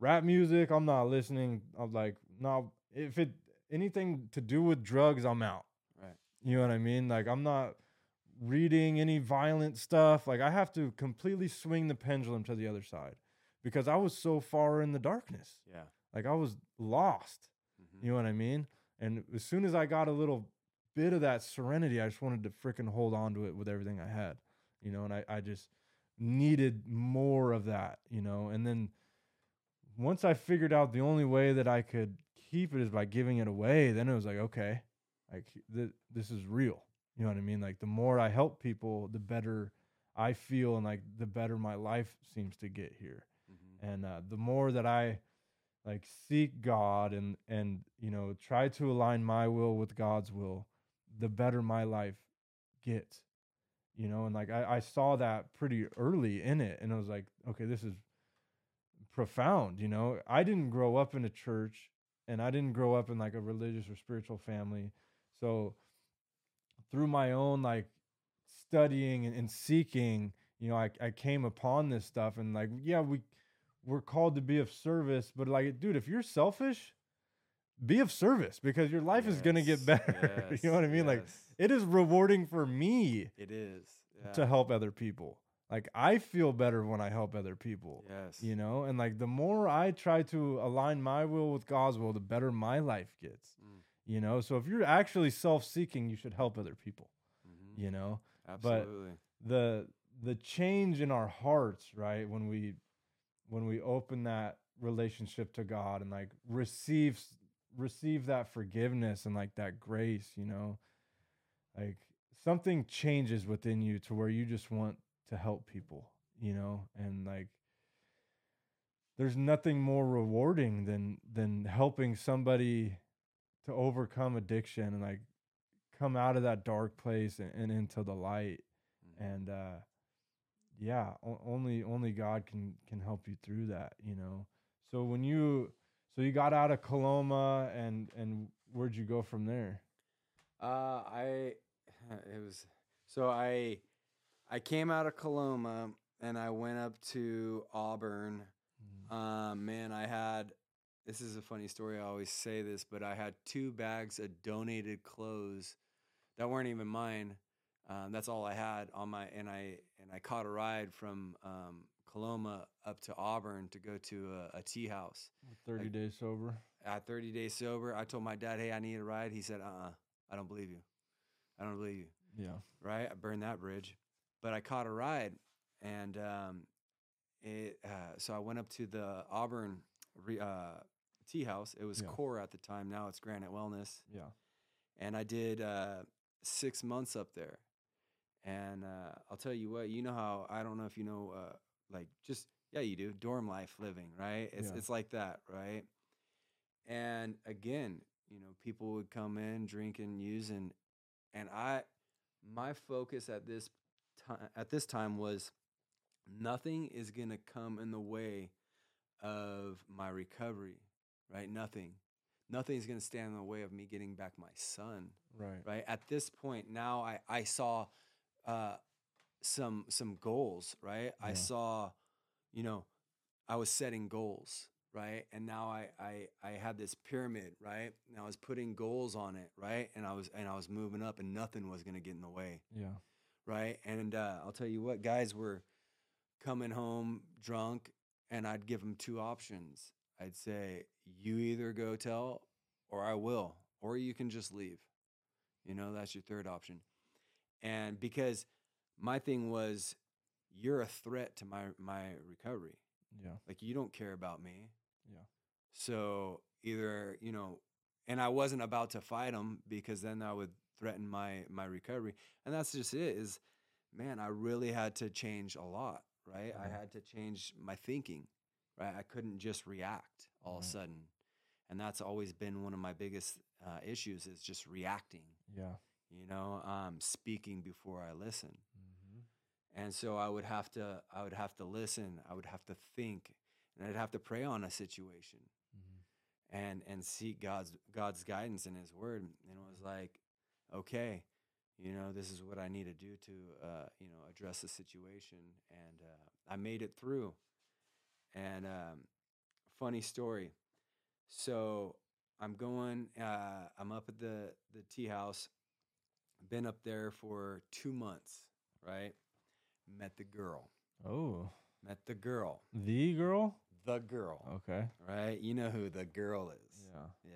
rap music. I'm not listening. I'm like, no, if it anything to do with drugs, I'm out. Right. You know what I mean? Like I'm not reading any violent stuff. Like I have to completely swing the pendulum to the other side because I was so far in the darkness. Yeah. Like I was lost. Mhm. You know what I mean? And as soon as I got a little bit of that serenity, I just wanted to freaking hold on to it with everything I had. You know, and I, I just needed more of that, you know. And then once I figured out the only way that I could keep it is by giving it away, then it was like, okay, like th- this is real. You know what I mean? Like the more I help people, the better I feel and like the better my life seems to get here Mhm. and uh, the more that I like seek God and and you know try to align my will with God's will, the better my life gets. You know, and like I, I saw that pretty early in it, and I was like, okay, this is profound. You know, I didn't grow up in a church, and I didn't grow up in like a religious or spiritual family, so through my own like studying and, and seeking, you know, I, I came upon this stuff, and like, yeah, we we're called to be of service, but like, dude, if you're selfish, be of service because your life is going to get better. yes, you know what I mean? Like it is rewarding for me it is. Yeah. to help other people. Like I feel better when I help other people. Yes. You know, and like the more I try to align my will with God's will, the better my life gets. Mm. You know, so if you're actually self-seeking, you should help other people, Mhm. you know. Absolutely. The the change in our hearts, right? When we when we open that relationship to God and like receive receive that forgiveness and like that grace, you know. Like something changes within you to where you just want to help people, you know, and like there's nothing more rewarding than than helping somebody to overcome addiction and like come out of that dark place and, and into the light Mhm. and uh yeah o- only only god can can help you through that you know so when you so you got out of coloma and and where'd you go from there Uh, I it was so I I came out of Coloma and I went up to Auburn. Um, man, I had this is a funny story. I always say this, but I had two bags of donated clothes that weren't even mine. Um, that's all I had on my and I and I caught a ride from um, Coloma up to Auburn to go to a, a tea house. 30 Like- days sober At 30 days sober, I told my dad, "Hey, I need a ride." He said, "Uh-uh, I don't believe you. I don't believe you." yeah right? I burned that bridge, but I caught a ride, and um, it. Uh, so I went up to the Auburn re, uh, tea house. It was Yeah. Core at the time. Now it's Granite Wellness, yeah and I did uh, six months up there. And uh, I'll tell you what, you know how I don't know if you know, uh, like just yeah, you do dorm life living, right? It's Yeah. it's like that, right? And again, you know, people would come in, drinking, using, and I, my focus at this time at this time was nothing is gonna come in the way of my recovery, right? Nothing, nothing's gonna stand in the way of me getting back my son, right right? At this point, now I I saw uh, some some goals, right? I saw, you know, I was setting goals, right? And now I I I had this pyramid, right? And I was putting goals on it, right? And I was and I was moving up, and nothing was gonna get in the way, yeah right? And uh, I'll tell you what, guys were coming home drunk, and I'd give them two options. I'd say, you either go tell, or I will, or you can just leave. You know, that's your third option. And because my thing was, you're a threat to my my recovery. yeah Like you don't care about me. Yeah. So either you know, and I wasn't about to fight him because then I would threaten my my recovery, and that's just it. Is man, I really had to change a lot, right? I had to change my thinking, right? I couldn't just react all of a sudden, and that's always been one of my biggest uh, issues is just reacting. yeah You know, um, speaking before I listen mm-hmm. And so i would have to i would have to listen i would have to think and i'd have to pray on a situation Mm-hmm. and and seek god's god's guidance in his word. And it was like okay you know this is what i need to do to uh, you know address the situation. And uh, i made it through. And um, funny story. So i'm going uh, i'm up at the the tea house. Been up there for two months right met the girl. Oh. Met the girl. The girl? The girl. Okay. Right? You know who the girl is. Yeah.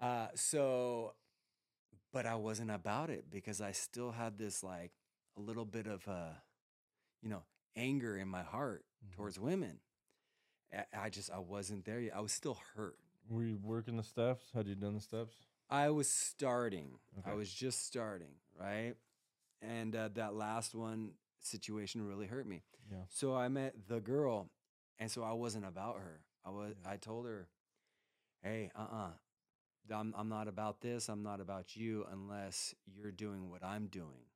Yeah. Uh so but i wasn't about it because i still had this like a little bit of uh you know anger in my heart Mhm. towards women. I- i just i wasn't there yet. I was still hurt. Were you working the steps? Had you done the steps? I was starting. I was just starting, right? And uh, that last one situation really hurt me. yeah So I met the girl, and so I wasn't about her. I was. Yeah. I told her, "Hey, uh, uh-uh, I'm I'm not about this. I'm not about you unless you're doing what I'm doing,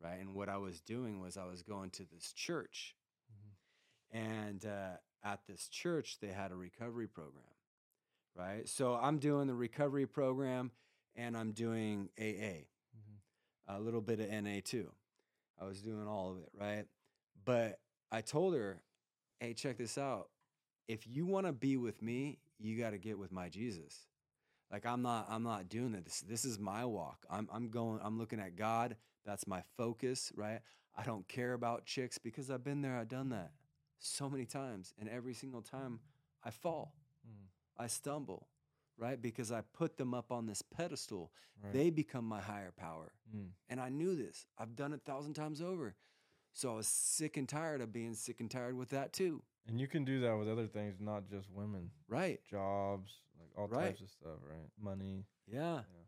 right?" And what I was doing was I was going to this church, Mhm. and uh, at this church they had a recovery program, right? So I'm doing the recovery program, and I'm doing AA Mhm. a little bit of NA too. I was doing all of it, right? But I told her, hey, check this out. If you want to be with me, you got to get with my Jesus. Like I'm not I'm not doing this. This is my walk. I'm I'm going I'm looking at God. That's my focus, right? I don't care about chicks because I've been there, I've done that so many times and every single time I fall. Mm. I stumble, right? Because I put them up on this pedestal. Right. They become my higher power. Mm. And I knew this. I've done it a thousand times over. So I was sick and tired of being sick and tired with that too. And you can do that with other things, not just women. Right. Jobs, like all Right. types of stuff, right? Money. Yeah. Yeah.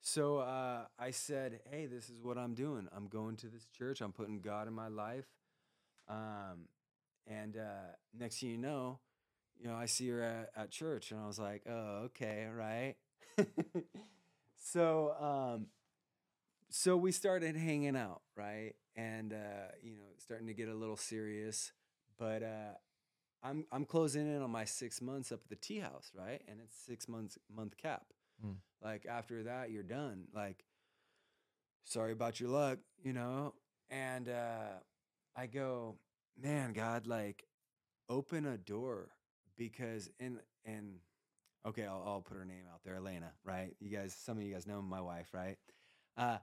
So uh, I said, hey, this is what I'm doing. I'm going to this church. I'm putting God in my life. Um, and uh, next thing you know, you know, I see her at, at church, and I was like, oh, okay, right. so, um, so we started hanging out, right, and uh, you know, starting to get a little serious. But uh, I'm I'm closing in on my six months up at the tea house, right, and it's six months month cap. Mm. Like after that, you're done. Like, sorry about your luck, you know. And uh, I go, man, God, like, open a door because in and okay, I'll, I'll put her name out there, Elena, right? You guys, some of you guys know my wife, right? Uh,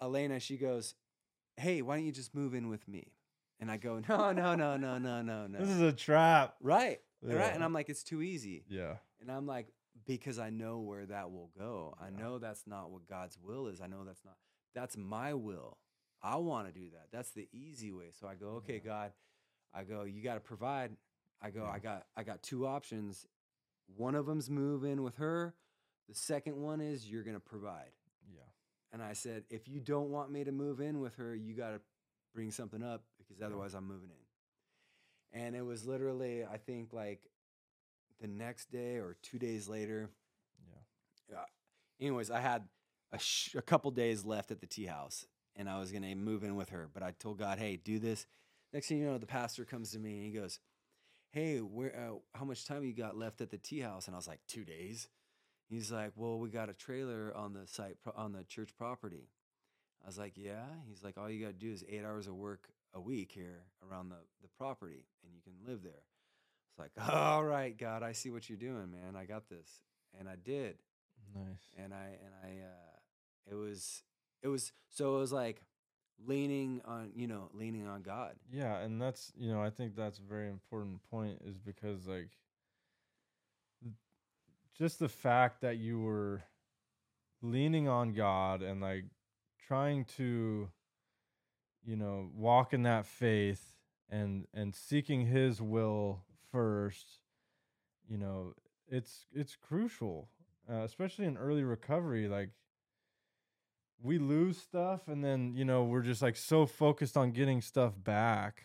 Elena, she goes, hey, why don't you just move in with me? And I go, no, no, no, no, no, no, no. This is a trap. right, right. And I'm like, it's too easy. Yeah. And I'm like, because I know where that will go. I Yeah. know that's not what God's will is. I know that's not, that's my will. I want to do that. That's the easy way. So I go, okay, Yeah. God, I go, you got to provide. I go, Yeah. I got, I got two options. One of them's move in with her. The second one is you're going to provide. Yeah. And I said, if you don't want me to move in with her, you got to bring something up because Yeah. otherwise I'm moving in. And it was literally, I think, like the next day or two days later. Yeah. Anyways, I had a, sh- a couple days left at the tea house and I was going to move in with her. But I told God, hey, do this. Next thing you know, the pastor comes to me and he goes, hey, where, uh, how much time you got left at the tea house? And I was like, two days. He's like, well, we got a trailer on the site, on the church property. I was like, yeah. He's like, all you got to do is eight hours of work a week here around the, the property and you can live there. It's like, all right, God, I see what you're doing, man. I got this. And I did. Nice. And I, and I, uh, it was, it was, so it was like leaning on, you know, leaning on God. Yeah, and that's you know I think that's a very important point is because like just the fact that you were leaning on God and like trying to you know walk in that faith and and seeking his will first you know it's it's crucial uh, especially in early recovery like we lose stuff and then you know we're just like so focused on getting stuff back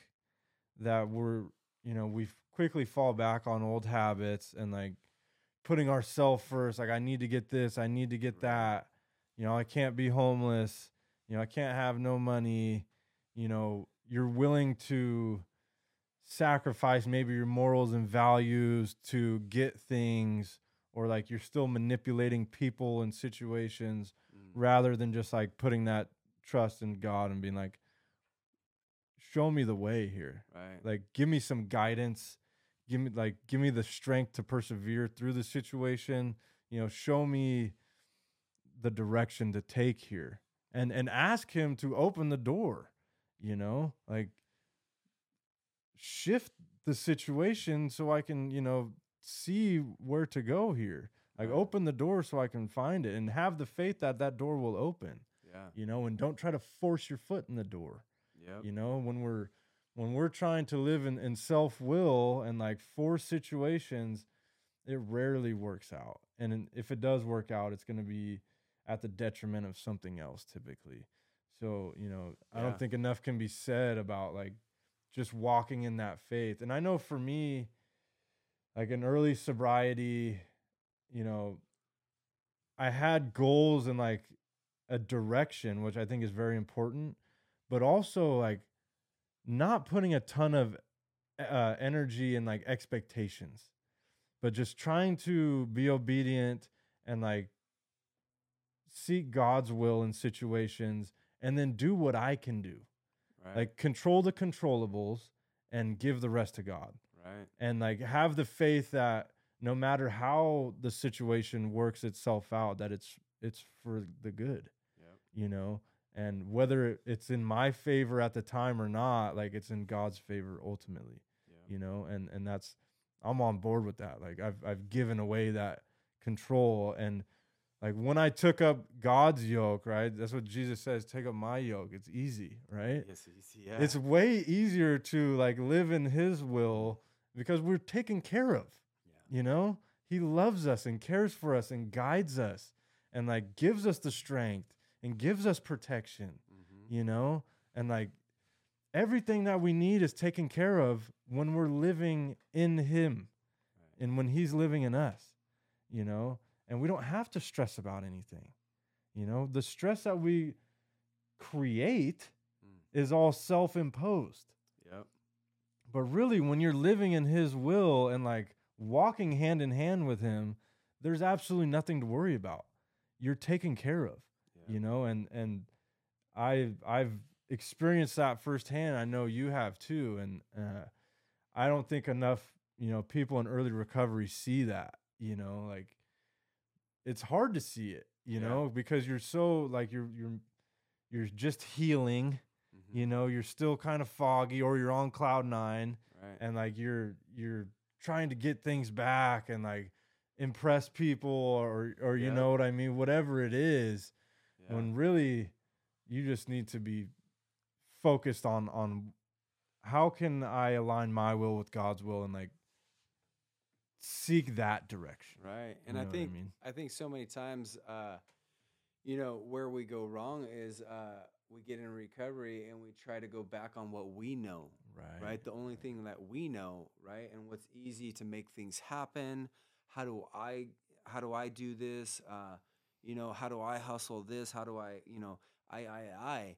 that we're you know we quickly fall back on old habits and like putting ourselves first like i need to get this i need to get that. You know i can't be homeless. You know i can't have no money. You know you're willing to sacrifice maybe your morals and values to get things or like you're still manipulating people and situations rather than just like putting that trust in God and being like, show me the way here. Right. Like, give me some guidance. Give me like, give me the strength to persevere through the situation. You know, show me the direction to take here, and and ask Him to open the door. You know, like shift the situation so I can, you know, see where to go here. Like, open the door so I can find it, and have the faith that that door will open Yeah. you know and don't try to force your foot in the door Yep. you know when we're when we're trying to live in, in self-will and like force situations it rarely works out and if it does work out it's going to be at the detriment of something else typically so you know i Yeah. don't think enough can be said about like just walking in that faith and i know for me like an early sobriety you know i had goals and like a direction which i think is very important but also like not putting a ton of uh, energy and like expectations but just trying to be obedient and like seek god's will in situations and then do what i can do Right. like control the controllables and give the rest to god right. and like have the faith that no matter how the situation works itself out, that it's it's for the good, Yep. you know. And whether it's in my favor at the time or not, like it's in God's favor ultimately, Yep. you know. And and that's I'm on board with that. Like I've I've given away that control and like when I took up God's yoke, right? That's what Jesus says, take up my yoke. It's easy, right? Yes, you see, yeah. It's way easier to like live in his will because we're taken care of. You know? He loves us and cares for us and guides us and like gives us the strength and gives us protection, Mhm. you know? And like everything that we need is taken care of when we're living in him Right. and when he's living in us, you know? And we don't have to stress about anything. You know, the stress that we create Mm. is all self-imposed. Yep. But really, when you're living in His will and like walking hand in hand with Him, there's absolutely nothing to worry about. You're taken care of, Yeah. you know. And and I I've experienced that firsthand. I know you have too. And uh, I don't think enough, you know, people in early recovery see that. You know, like it's hard to see it. You Yeah. know, because you're so like you're you're you're just healing Mhm. you know you're still kind of foggy or you're on cloud nine Right. and like you're you're trying to get things back and like impress people or or you Yeah. know what i mean whatever it is yeah. when really you just need to be focused on on how can i align my will with god's will and like seek that direction Right. You And know I what I think mean? I think so many times uh you know where we go wrong is uh we get in recovery and we try to go back on what we know, right right? The only thing that we know, right? And what's easy to make things happen. How do I how do I do this? Uh you know, how do I hustle this? How do I, you know, I I I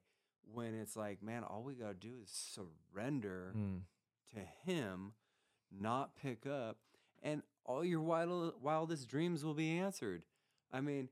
when it's like, man, all we got to do is surrender Mm, to him, not pick up, and all your wild, wildest dreams will be answered. I mean,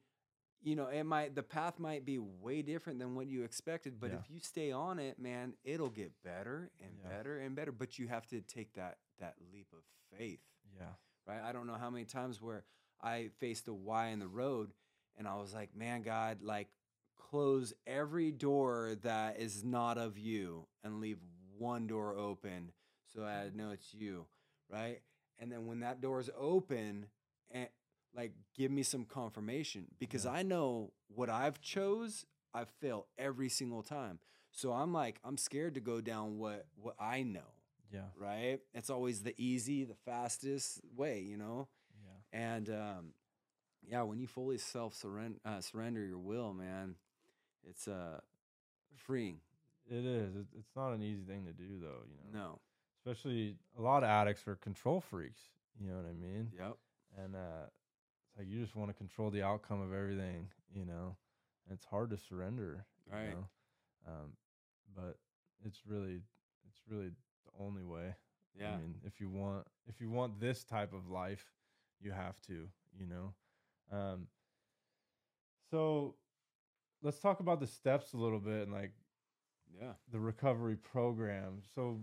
you know, it might the path might be way different than what you expected, but Yeah. if you stay on it, man, it'll get better and Yeah. better and better. But you have to take that that leap of faith, yeah right? I don't know how many times where I faced a Y in the road and I was like, man, God, like close every door that is not of you and leave one door open so I mm. know it's you, right? And then when that door is open, like give me some confirmation because Yeah. I know what I've chose, I fail every single time. So I'm like, I'm scared to go down what what I know, yeah right? It's always the easy, the fastest way, you know. yeah And um, yeah, when you fully self surrender uh, surrender your will, man, it's uh freeing. it is it's not an easy thing to do though you know No. especially a lot of addicts are control freaks. You know what I mean? Yep. And uh, like you just want to control the outcome of everything. You know, and it's hard to surrender. you Right. know? Um, but it's really, it's really the only way. Yeah. I mean, if you want, if you want this type of life, you have to. You know. Um. So, let's talk about the steps a little bit and like yeah. the recovery program. So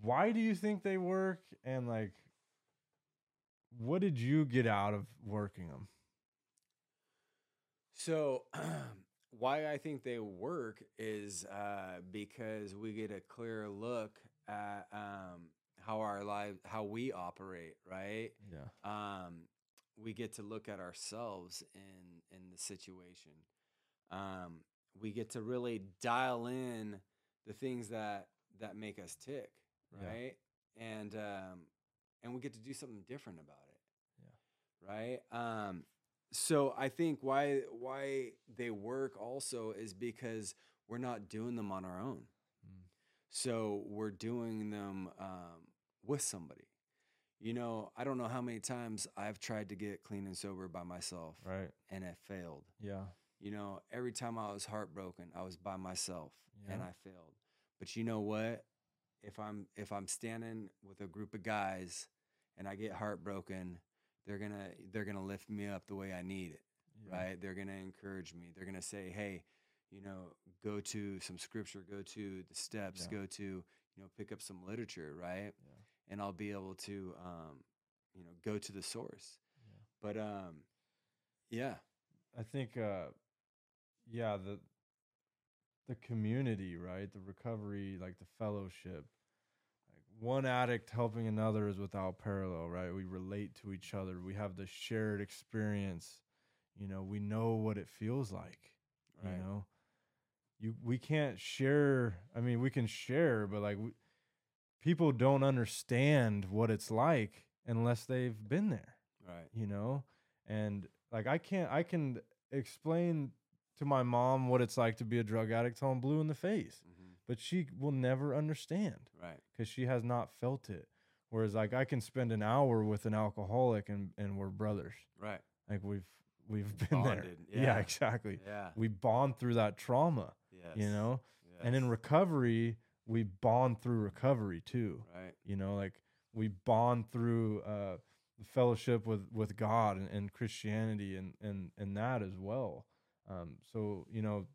why do you think they work and like what did you get out of working them? So, why I think they work is uh, because we get a clear look at um, how our lives, how we operate, right? Yeah. um, we get to look at ourselves in in the situation. Um, we get to really dial in the things that that make us tick, Yeah. right? And um, and we get to do something different about it, right? Um, so I think why why they work also is because we're not doing them on our own. Mm. So we're doing them um, with somebody. You know, I don't know how many times I've tried to get clean and sober by myself Right. and it failed. Yeah. You know, every time I was heartbroken, I was by myself and I failed. But you know what? If I'm if I'm standing with a group of guys and I get heartbroken, they're to they're to lift me up the way I need it Yeah. right? They're to encourage me. They're to say, "Hey, you know, go to some scripture, go to the steps, Yeah. go to, you know, pick up some literature, right?" Yeah. And I'll be able to um, you know go to the source. Yeah. But um, yeah, I think, uh, yeah, the the community, right? The recovery, like the fellowship, one addict helping another is without parallel, right? We relate to each other. We have the shared experience. You know, we know what it feels like. right, You know, you we can't share. I mean, we can share, but like we, people don't understand what it's like unless they've been there right, you know and like i can't i can explain to my mom what it's like to be a drug addict till i'm blue in the face hmm but she will never understand right, because she has not felt it. Whereas like i can spend an hour with an alcoholic and and we're brothers. Right, like we've we've been there. yeah. yeah. exactly. Yeah, we bond through that trauma yes, you know? And in recovery we bond through recovery too. Right, you know like we bond through uh fellowship with with god and, and christianity and and and that as well. Um so you know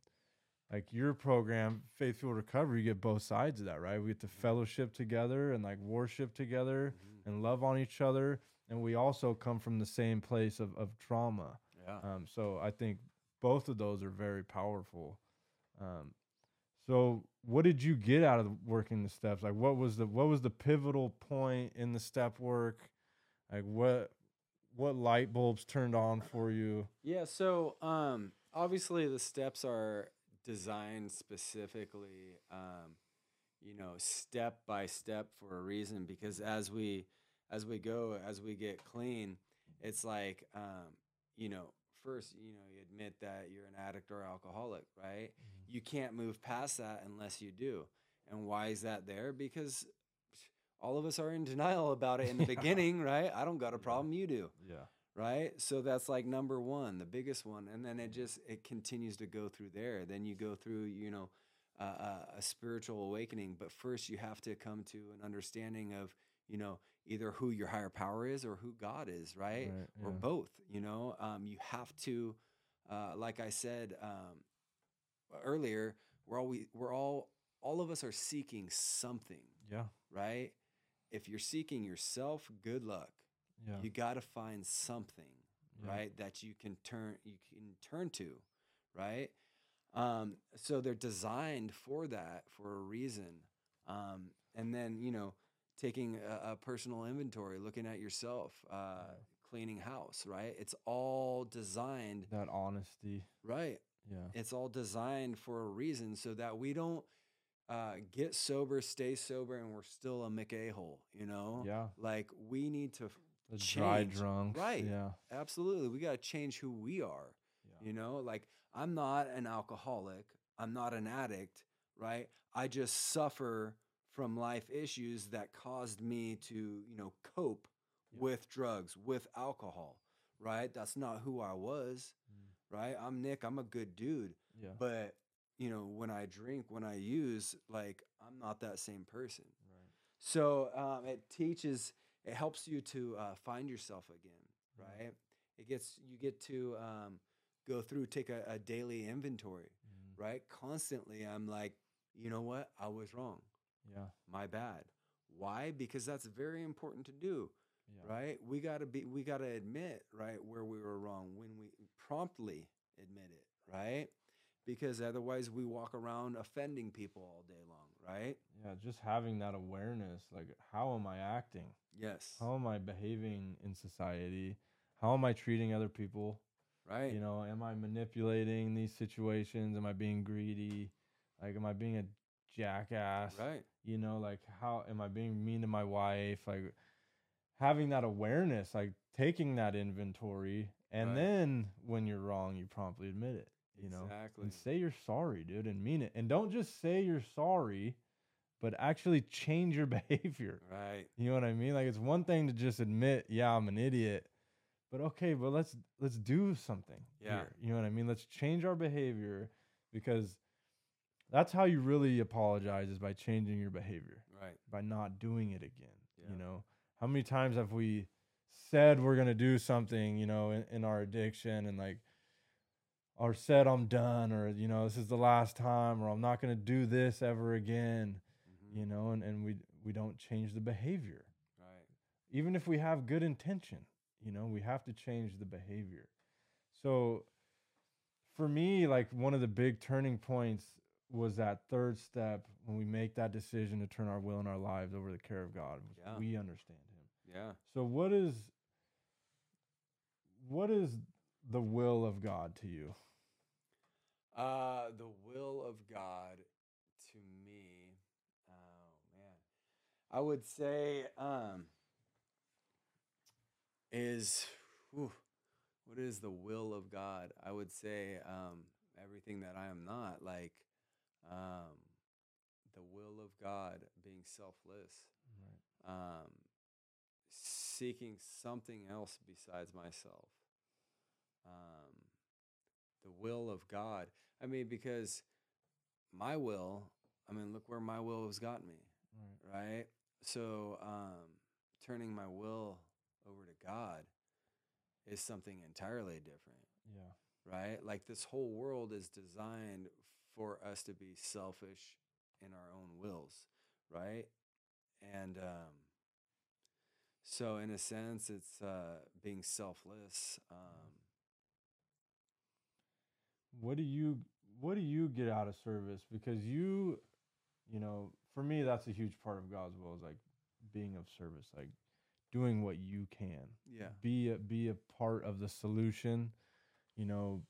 like your program faith fueled recovery you get both sides of that right we get to fellowship together and like worship together mhm, and love on each other and we also come from the same place of, of trauma yeah, um, so I think both of those are very powerful. Um, so what did you get out of working the steps? Like what was the what was the pivotal point in the step work? Like what what light bulbs turned on for you? yeah. So um, obviously the steps are designed specifically, um, you know, step by step for a reason because as we as we go as we get clean, it's like um, you know first you know you admit that you're an addict or alcoholic, right? Mm-hmm. you can't move past that unless you do. And why is that there? Because all of us are in denial about it in the Yeah. beginning, right? I don't got a Yeah. problem, you do, Yeah. Right? So that's like number one, the biggest one, and then it just it continues to go through there. Then you go through, you know, uh, a spiritual awakening. But first, you have to come to an understanding of, you know, either who your higher power is or who God is, right? Right, Or both. You know, um, you have to, uh, like I said um, earlier, we're all we, we're all all of us are seeking something, Yeah. right? If you're seeking yourself, good luck. Yeah. You got to find something, yeah. right, that you can turn you can turn to, right? Um, so they're designed for that for a reason. Um, and then you know, taking a, a personal inventory, looking at yourself, uh, Yeah. cleaning house, right? It's all designed, That honesty. right? Yeah. It's all designed for a reason so that we don't uh, get sober, stay sober, and we're still a McA-hole, you know? Yeah. Like we need to, The dry drunks. right. Yeah. absolutely, we got to change who we are, Yeah. you know? Like I'm not an alcoholic, I'm not an addict, right? I just suffer from life issues that caused me to, you know, cope Yeah. with drugs, with alcohol, right? That's not who I was, Mm. right? I'm Nick, I'm a good dude. Yeah. But you know, when I drink, when I use, like I'm not that same person. right. So um, it teaches, it helps you to uh, find yourself again, Mhm. right? It gets you get to um, go through, take a, a daily inventory, Mm. right? Constantly, I'm like, you know what, I was wrong, Yeah. my bad. Why? Because that's very important to do Yeah. right we got to be we got to admit right where we were wrong when we promptly admit it right because otherwise we walk around offending people all day long right Yeah. Just having that awareness, like, how am I acting? yes How am I behaving in society? How am I treating other people? right You know, am I manipulating these situations? Am I being greedy? Like, am I being a jackass? right You know, like, how am I being mean to my wife? Like, having that awareness, like, taking that inventory, and Right. then when you're wrong, you promptly admit it. You know, exactly and say you're sorry, dude, and mean it. And don't just say you're sorry, but actually change your behavior. right You know what I mean? Like it's one thing to just admit, yeah, I'm an idiot. But okay, but let's let's do something. Yeah. here. You know what I mean? Let's change our behavior because that's how you really apologize is by changing your behavior, right by not doing it again. Yeah. You know, how many times have we said we're gonna do something, you know, in, in our addiction and like or said I'm done or you know, this is the last time or I'm not gonna do this ever again Mhm. you know, and, and we we don't change the behavior. right even if we have good intention, you know, we have to change the behavior. So for me, like one of the big turning points was that third step when we make that decision to turn our will and our lives over the care of God. Yeah. We understand him. Yeah. So what is what is the will of God to you? Uh, the will of God to me. Oh man, I would say um is whew, what is the will of God? I would say um everything that I am not like um the will of God being selfless Right. um, seeking something else besides myself. Um, the will of God. I mean, because my will, I mean, look where my will has gotten me, Right. right? So, um, turning my will over to God is something entirely different, Yeah. right? Like this whole world is designed for us to be selfish in our own wills, right? And um, so, in a sense, it's uh, being selfless. Um, What do you what do you get out of service? Because you, you know, for me that's a huge part of God's will is like being of service, like doing what you can. yeah, Be a be a part of the solution, you know,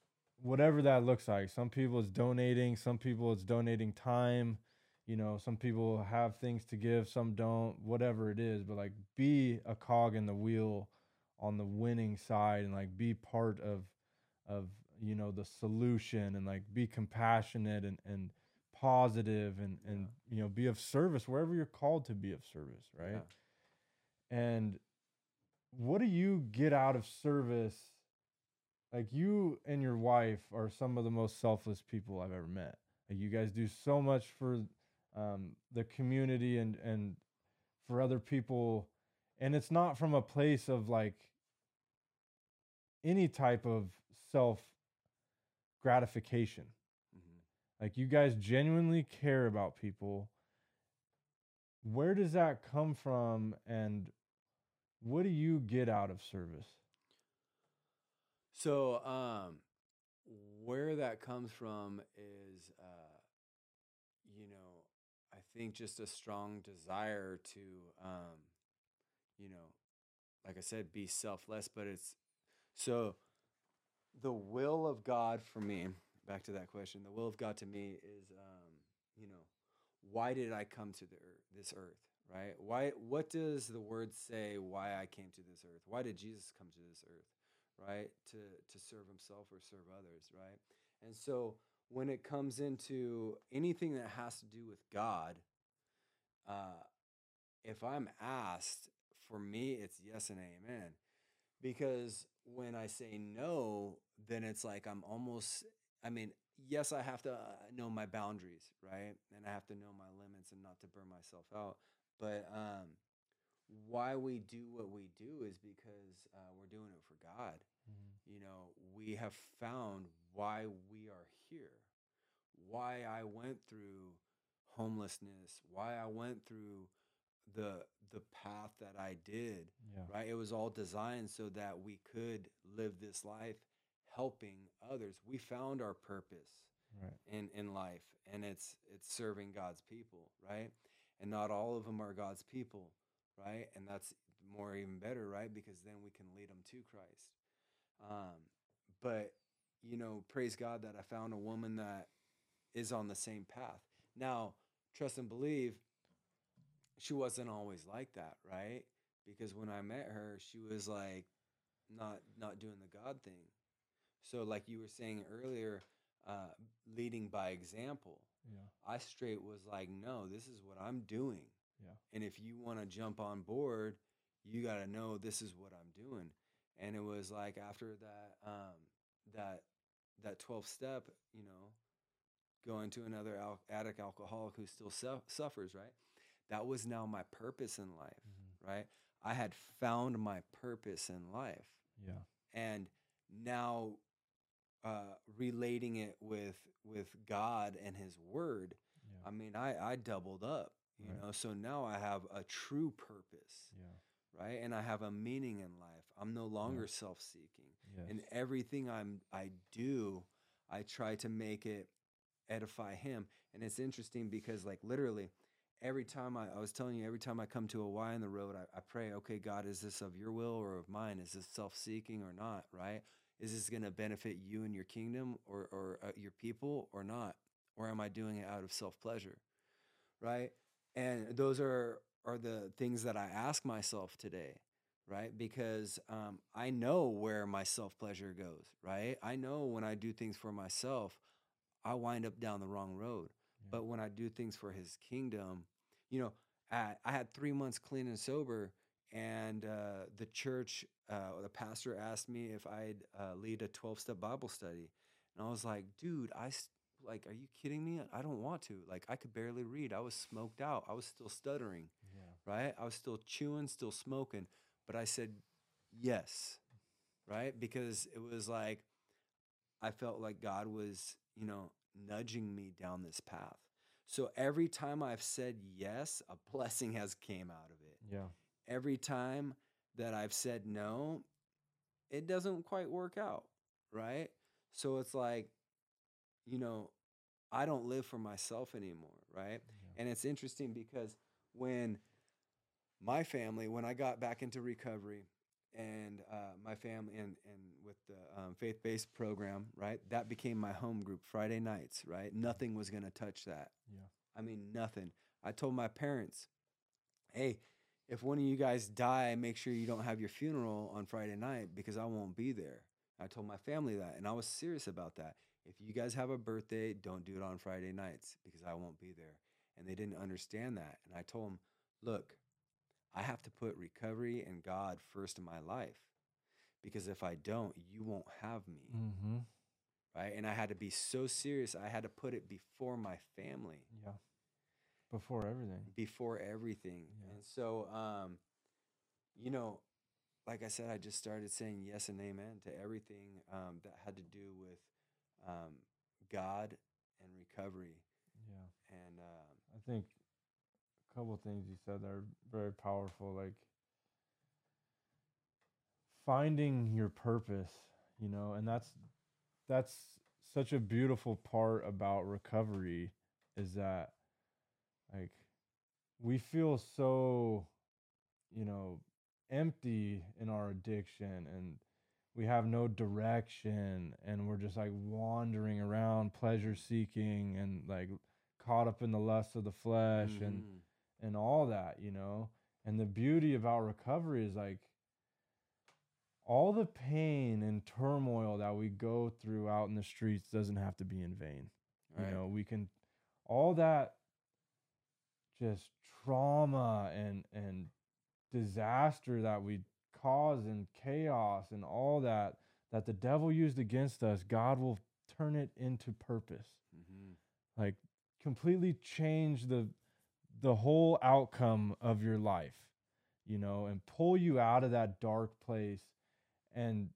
whatever that looks like. Some people it's donating, some people it's donating time, you know, some people have things to give, some don't, whatever it is, but like be a cog in the wheel on the winning side and like be part of of you know the solution and like be compassionate and and positive and and you know be of service wherever you're called to be of service right? And what do you get out of service? Like you and your wife are some of the most selfless people i've ever met. Like you guys do so much for um, the community and and for other people and it's not from a place of like any type of self gratification. Hmm like you guys genuinely care about people. Where does that come from and what do you get out of service? So, um, where that comes from is, uh, you know, I think just a strong desire to, um, you know, like I said, be selfless, but it's so the will of God for me, back to that question, the will of God to me is, um, you know, why did I come to the earth, this earth, right? Why, what does the word say why I came to this earth? Why did Jesus come to this earth? right to to serve himself or serve others right and so when it comes into anything that has to do with god uh if i'm asked for me it's yes and amen because when i say no then it's like i'm almost i mean yes i have to uh, know my boundaries right? And i have to know my limits and not to burn myself out. But um why we do what we do is because uh, we're doing it for god. You know, we have found why we are here, why I went through homelessness, why I went through the the path that I did, yeah right? It was all designed so that we could live this life helping others. We found our purpose right in in life and it's it's serving God's people, right? And not all of them are God's people, right? And that's more even better, right? Because then we can lead them to Christ. Um, but you know, praise God that I found a woman that is on the same path. Now, trust and believe, she wasn't always like that, right? Because when I met her, she was like not not doing the God thing. So, like you were saying earlier, uh, leading by example. yeah I straight was like, no, this is what I'm doing. Yeah. And if you want to jump on board, you got to know this is what I'm doing. And it was like after that, um, that that 12th step, you know, going to another al- addict alcoholic who still su- suffers, right? That was now my purpose in life, Mhm. right? I had found my purpose in life yeah and now uh, relating it with with God and His Word, yeah I mean, I I doubled up, you Right. know. So now I have a true purpose, yeah right? And I have a meaning in life. I'm no longer self-seeking. Yes. And everything I'm I do, I try to make it edify him. And it's interesting because like literally every time I, I was telling you, every time I come to a Y in the road, I, I pray, okay, God, is this of your will or of mine? Is this self-seeking or not? Right? Is this going to benefit you and your kingdom or, or uh, your people or not? Or am I doing it out of self-pleasure? Right? And those are are the things that I ask myself today, right? Because um, I know where my self pleasure goes, right? I know when I do things for myself, I wind up down the wrong road. Yeah. But when I do things for His kingdom, you know, I, I had three months clean and sober, and uh, the church, uh, the pastor asked me if I'd uh, lead a twelve step Bible study, and I was like, dude, I Like, are you kidding me? I don't want to. Like, I could barely read. I was smoked out. I was still stuttering yeah. right? I was still chewing, still smoking, but I said yes, right? Because it was like I felt like God was, you know, nudging me down this path. So every time I've said yes, a blessing has came out of it. Yeah. Every time that I've said no, it doesn't quite work out, right? So it's like, you know, I don't live for myself anymore, right? Yeah. And it's interesting because when my family, when I got back into recovery and uh, my family and, and with the um, faith based program, right, that became my home group Friday nights, right? Nothing was going to touch that. Yeah. I mean, nothing. I told my parents, hey, if one of you guys die, make sure you don't have your funeral on Friday night because I won't be there. I told my family that, and I was serious about that. If you guys have a birthday, don't do it on Friday nights because I won't be there. And they didn't understand that. And I told them, look, I have to put recovery and God first in my life because if I don't, you won't have me. Mm-hmm. Right. And I had to be so serious. I had to put it before my family Yeah. Before everything. before everything. Yeah. And so, um, you know, like I said, I just started saying yes and amen to everything um, that had to do with um, God and recovery. Yeah. And um, I think couple things you said that are very powerful, like finding your purpose, you know, and that's that's such a beautiful part about recovery is that like we feel so you know empty in our addiction and we have no direction and we're just like wandering around pleasure seeking and like caught up in the lust of the flesh and mhm, and all that, you know. And the beauty about recovery is like all the pain and turmoil that we go through out in the streets doesn't have to be in vain. right. You know, we can all that just trauma and and disaster that we cause and chaos and all that that the devil used against us, God will turn it into purpose mhm, like completely change the the whole outcome of your life you know and pull you out of that dark place and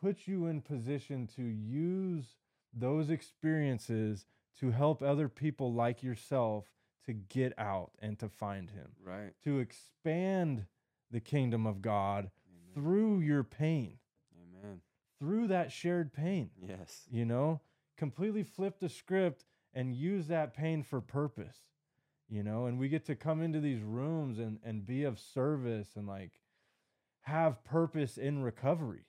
put you in position to use those experiences to help other people like yourself to get out and to find him Right. to expand the kingdom of God Amen. through your pain Amen. through that shared pain Yes. you know completely flip the script and use that pain for purpose you know and we get to come into these rooms and and be of service and like have purpose in recovery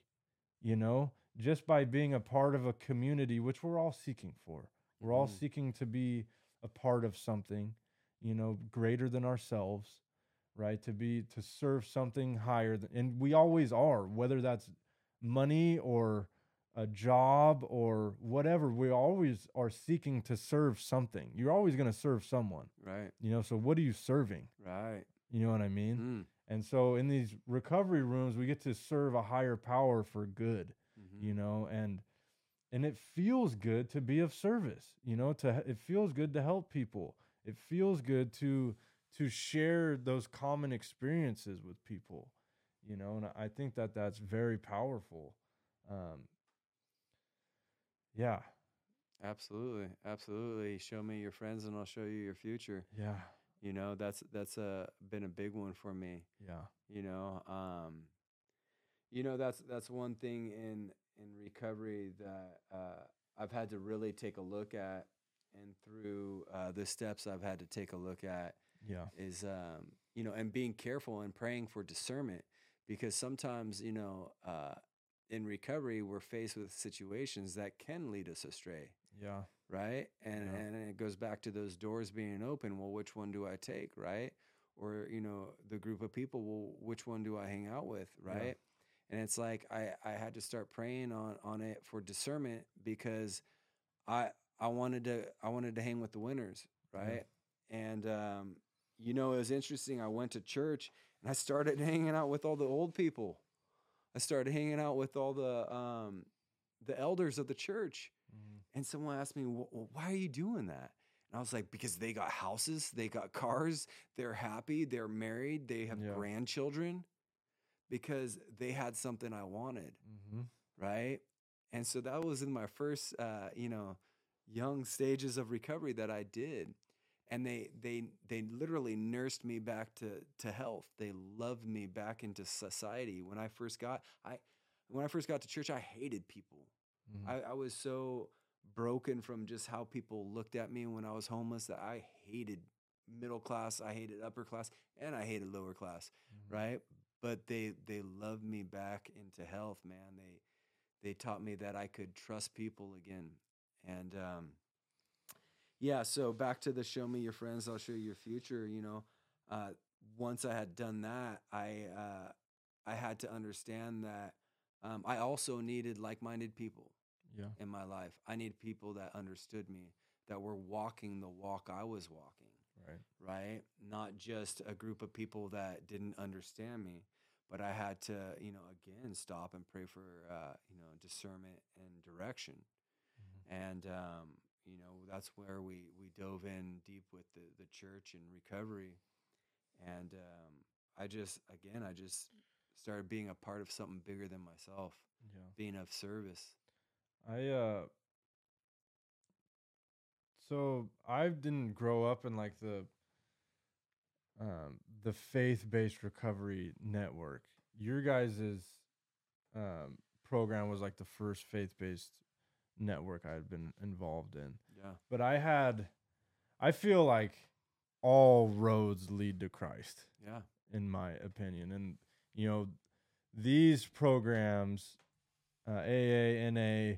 you know just by being a part of a community which we're all seeking for we're all Mhm. seeking to be a part of something you know greater than ourselves right to be to serve something higher than, and we always are whether that's money or a job or whatever we always are seeking to serve something you're always going to serve someone Right. you know so what are you serving Right. you know what i mean Mm. and so in these recovery rooms we get to serve a higher power for good mhm, you know and and it feels good to be of service you know to it feels good to help people it feels good to to share those common experiences with people you know and i think that that's very powerful um yeah Absolutely. Absolutely. Show me your friends and I'll show you your future. yeah You know, that's that's a been a big one for me. Yeah. You know, um, you know that's that's one thing in in recovery that uh, I've had to really take a look at, and through uh, the steps I've had to take a look at Yeah. is um, you know, and being careful and praying for discernment because sometimes you know, uh, in recovery we're faced with situations that can lead us astray Yeah. right? And Yeah. and it goes back to those doors being open. Well, which one do I take, right? Or you know, the group of people. Well, which one do I hang out with, Yeah. right? And it's like I I had to start praying on on it for discernment because I I wanted to I wanted to hang with the winners, Yeah. right? And um, you know, it was interesting. I went to church and I started hanging out with all the old people. I started hanging out with all the um, the elders of the church. Mhm. And someone asked me, "Wh- wh- why are you doing that? And I was like, because they got houses, they got cars, they're happy, they're married, they have Yeah. grandchildren because they had something I wanted, Mhm. right? And so that was in my first, uh, you know, young stages of recovery that I did. And they they they literally nursed me back to to health. They loved me back into society. When I first got I when I first got to church, I hated people. Mhm. I, I was so broken from just how people looked at me when I was homeless that I hated middle class, I hated upper class, and I hated lower class, Mhm. right? But they they loved me back into health, man. They they taught me that I could trust people again. And um yeah, so back to the show me your friends, I'll show you your future, you know. Uh once I had done that, I uh I had to understand that um, I also needed like-minded people Yeah. in my life. I needed people that understood me, that were walking the walk I was walking, Right. right? Not just a group of people that didn't understand me, but I had to, you know, again stop and pray for, uh, you know, discernment and direction. Mhm. And um, you know, that's where we we dove in deep with the the church and recovery. And um, I just, again, I just started being a part of something bigger than myself, Yeah. being of service. I uh so I didn't grow up in like the um the faith-based recovery network. Your guys' um program was like the first faith-based network I had been involved in. Yeah. But I had I feel like all roads lead to Christ Yeah. in my opinion. And you know, these programs, uh, AA, NA,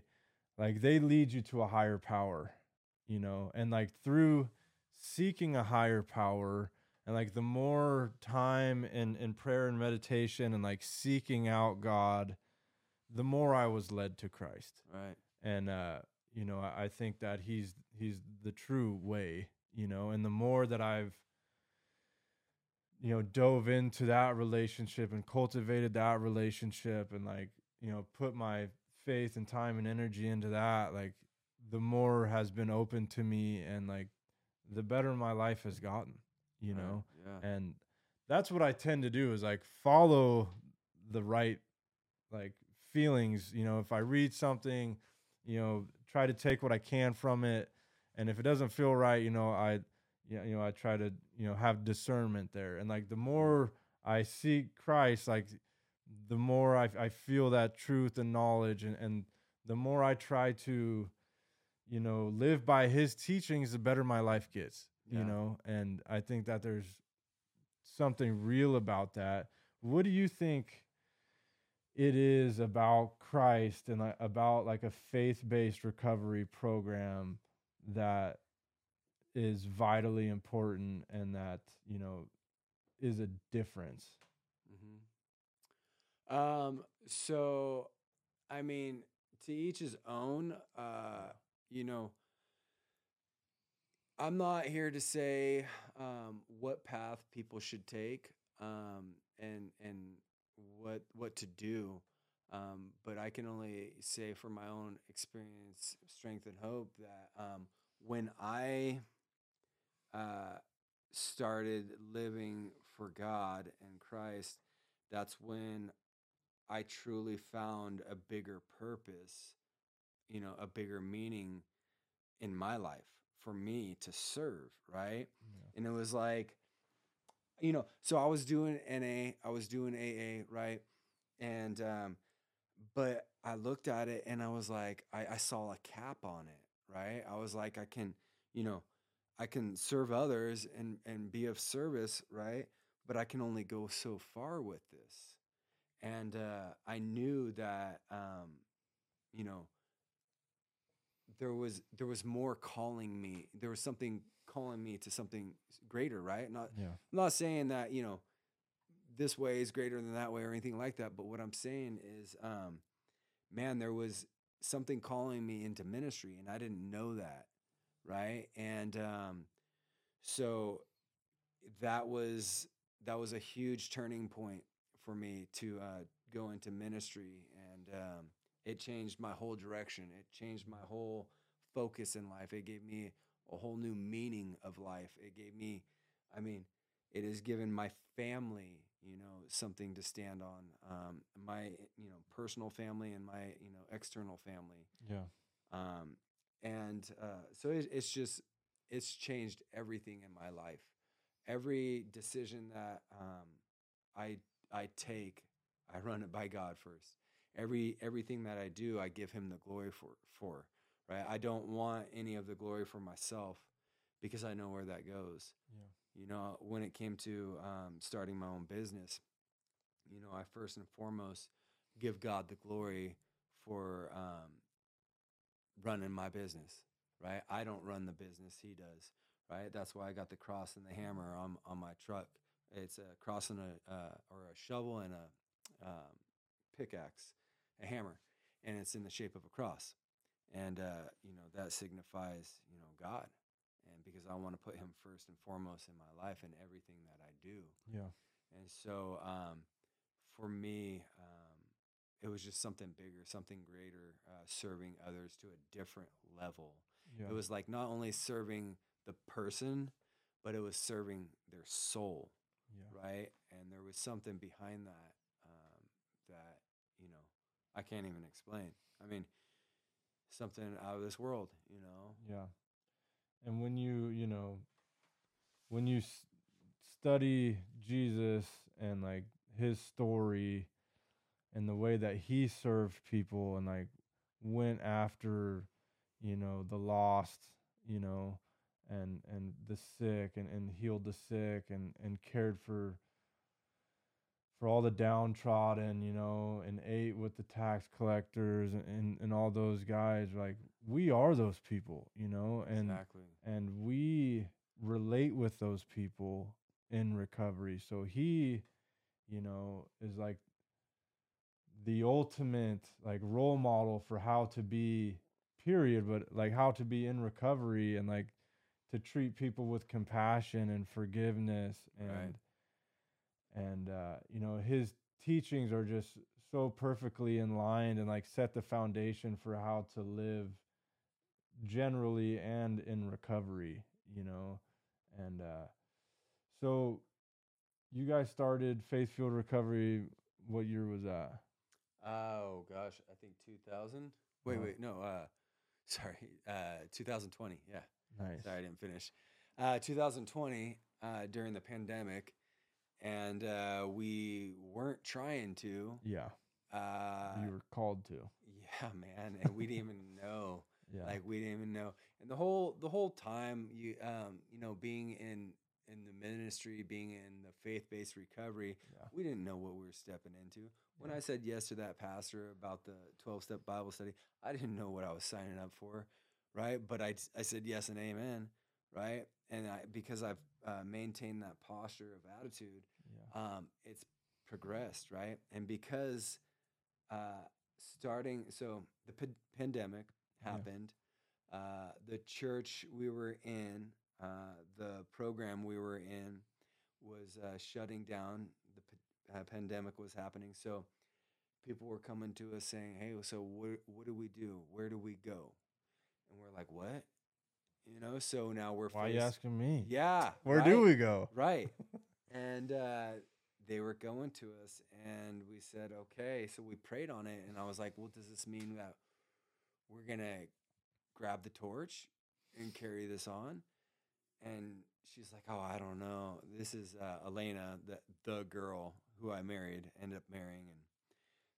like they lead you to a higher power, you know, and like through seeking a higher power and like the more time in, in prayer and meditation and like seeking out God, the more I was led to Christ Right. And uh you know I, I think that he's he's the true way you know? And the more that i've you know dove into that relationship and cultivated that relationship and like you know put my faith and time and energy into that like the more has been open to me and like the better my life has gotten you right, know? Yeah. and that's what i tend to do is like follow the right like feelings you know? If i read something you know try to take what i can from it. And if it doesn't feel right you know i yeah you know i try to you know have discernment there. And like the more i seek christ like the more i, I feel that truth and knowledge. And, and the more i try to you know live by his teachings the better my life gets Yeah. you know? And i think that there's something real about that. What do you think it is about christ and like, about like a faith-based recovery program that is vitally important and that you know is a difference hmm Um. So, I mean, to each his own. Uh. You know. I'm not here to say um, what path people should take um, and and what what to do, um, but I can only say from my own experience, strength, and hope that um, when I uh, started living for God and Christ, that's when I truly found a bigger purpose, you know, a bigger meaning in my life for me to serve, right? Yeah. And it was like, you know, so I was doing NA, I was doing AA, right? And um, but I looked at it and I was like, I, I saw a cap on it, right? I was like, I can, you know, I can serve others and and be of service, right? But I can only go so far with this. And uh, I knew that, um, you know, there was there was more calling me. There was something calling me to something greater, right? Not Yeah. I'm not saying that you know this way is greater than that way or anything like that. But what I'm saying is, um, man, there was something calling me into ministry, and I didn't know that, right? And um, so that was that was a huge turning point for me to uh, go into ministry, and um, it changed my whole direction. It changed my whole focus in life. It gave me a whole new meaning of life. It gave me, I mean, it has given my family, you know, something to stand on. Um, my, you know, personal family and my, you know, external family. Yeah. Um, and uh, so it, it's just, it's changed everything in my life. Every decision that um, I I take, I run it by God first. Every everything that I do, I give Him the glory for for. Right? I don't want any of the glory for myself because I know where that goes. Yeah. You know, when it came to um, starting my own business, you know, I first and foremost give God the glory for um, running my business. Right? I don't run the business; He does. Right? That's why I got the cross and the hammer on on my truck. It's a cross and a uh, or a shovel and a um, pickaxe, a hammer, and it's in the shape of a cross. And uh, you know that signifies you know God, and because I want to put Him first and foremost in my life and everything that I do. Yeah. And so um, for me, um, it was just something bigger, something greater, uh, serving others to a different level. Yeah. It was like not only serving the person, but it was serving their soul yeah. right? And there was something behind that um, that you know I can't even explain. I mean, something out of this world, you know. Yeah. And when you, you know, when you s- study Jesus and like his story and the way that he served people and like went after, you know, the lost, you know, and and the sick and, and healed the sick and and cared for for all the downtrodden, you know, and ate with the tax collectors and, and, and all those guys. Like we are those people, you know, and exactly. and we relate with those people in recovery. So he, you know, is like the ultimate like role model for how to be period, but like how to be in recovery and like to treat people with compassion and forgiveness and Right. And uh, you know his teachings are just so perfectly in line and like set the foundation for how to live generally and in recovery you know and uh so you guys started faith fueled recovery what year was that Oh gosh, I think 2000. Wait, Uh-huh. wait, no. Uh, sorry, uh, 2020. Yeah, nice sorry, I didn't finish. Uh, 2020 uh, during the pandemic, and uh, we weren't trying to. yeah Uh, you were called to yeah, man, and we didn't even know. yeah like we didn't even know and the whole the whole time you um you know being in in the ministry being in the faith-based recovery Yeah. we didn't know what we were stepping into when Yeah. i said yes to that pastor about the 12-step bible study i didn't know what i was signing up for right but i, I said yes and amen right and I, because i've uh, maintained that posture of attitude um, it's progressed, right? And because uh, starting, so the p- pandemic Yeah. happened, uh, the church we were in, uh, the program we were in was uh, shutting down. The p- uh, pandemic was happening. So people were coming to us saying, hey, so what, what do we do? Where do we go? And we're like, what? You know, so now we're why are you asking me Yeah. where do we go Right. and uh, they were going to us, and we said, okay. So we prayed on it, and I was like, well, does this mean that we're going to grab the torch and carry this on? And she's like, oh, I don't know. This is uh, Elena, the the girl who I married, ended up marrying, and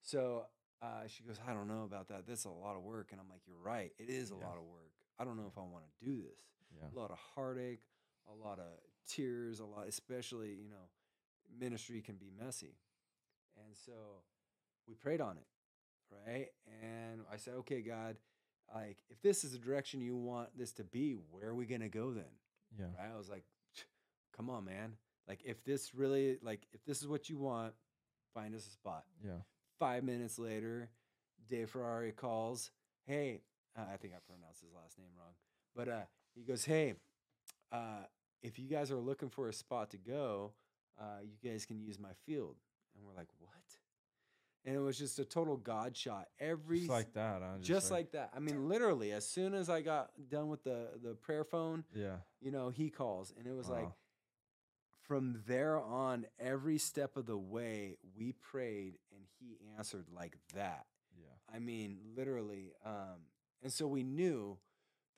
so uh, she goes, I don't know about that. That's a lot of work, and I'm like, you're right. It is a Yeah. lot of work. I don't know if I want to do this. Yeah. A lot of heartache, a lot of tears, a lot, especially you know, ministry can be messy, and so we prayed on it, right? And I said, okay, God, like if this is the direction you want this to be, where are we gonna go then? Yeah. right? I was like, come on, man. Like, if this really, like, if this is what you want, find us a spot. Yeah. Five minutes later, Dave Ferrari calls. Hey, uh, I think I pronounced his last name wrong, but uh, he goes, hey, uh, if you guys are looking for a spot to go, uh, you guys can use my field. And we're like, what? And it was just a total God shot. Every Just like that. Huh? just like that. I mean, literally, as soon as I got done with the the prayer phone, Yeah. you know, he calls. And it was like, from there on, every step of the way, we prayed and he answered like that. Yeah. I mean, literally. Um, and so we knew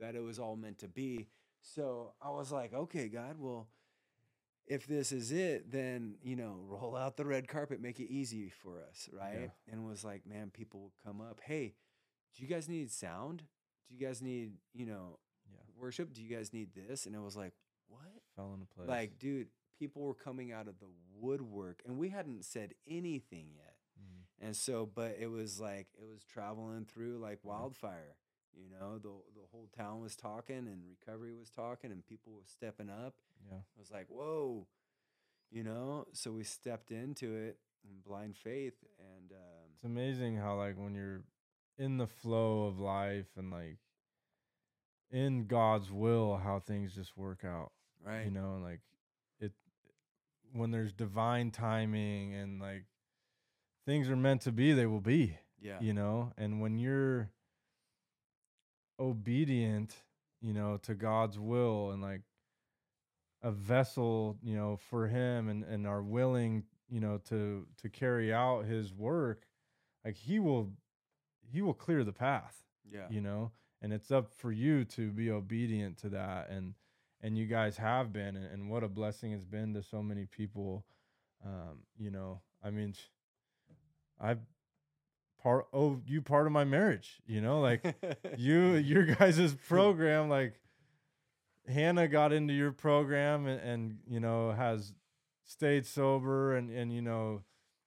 that it was all meant to be. So I was like, okay, God, well, if this is it, then, you know, roll out the red carpet, make it easy for us. Right. And it was like, man, people will come up. Hey, do you guys need sound? Do you guys need, you know, Yeah. worship? Do you guys need this? And it was like, what? Fell into place. Like, dude, people were coming out of the woodwork and we hadn't said anything yet. Mm. And so, but it was like, it was traveling through like wildfire. You know, the, the whole town was talking and recovery was talking and people were stepping up. Yeah. I was like, whoa, you know? So we stepped into it in blind faith. And um, It's amazing how like when you're in the flow of life and like in God's will, how things just work out. right. You know, and like it when there's divine timing and like things are meant to be, they will be. yeah. You know, and when you're obedient, you know, to God's will and like a vessel, you know, for him and and are willing, you know, to to carry out his work, like he will he will clear the path Yeah. you know and it's up for you to be obedient to that and and you guys have been and, and what a blessing it's been to so many people um you know i mean i've part oh you part of my marriage you know like you your guys' program like hannah got into your program and, and you know has stayed sober and and you know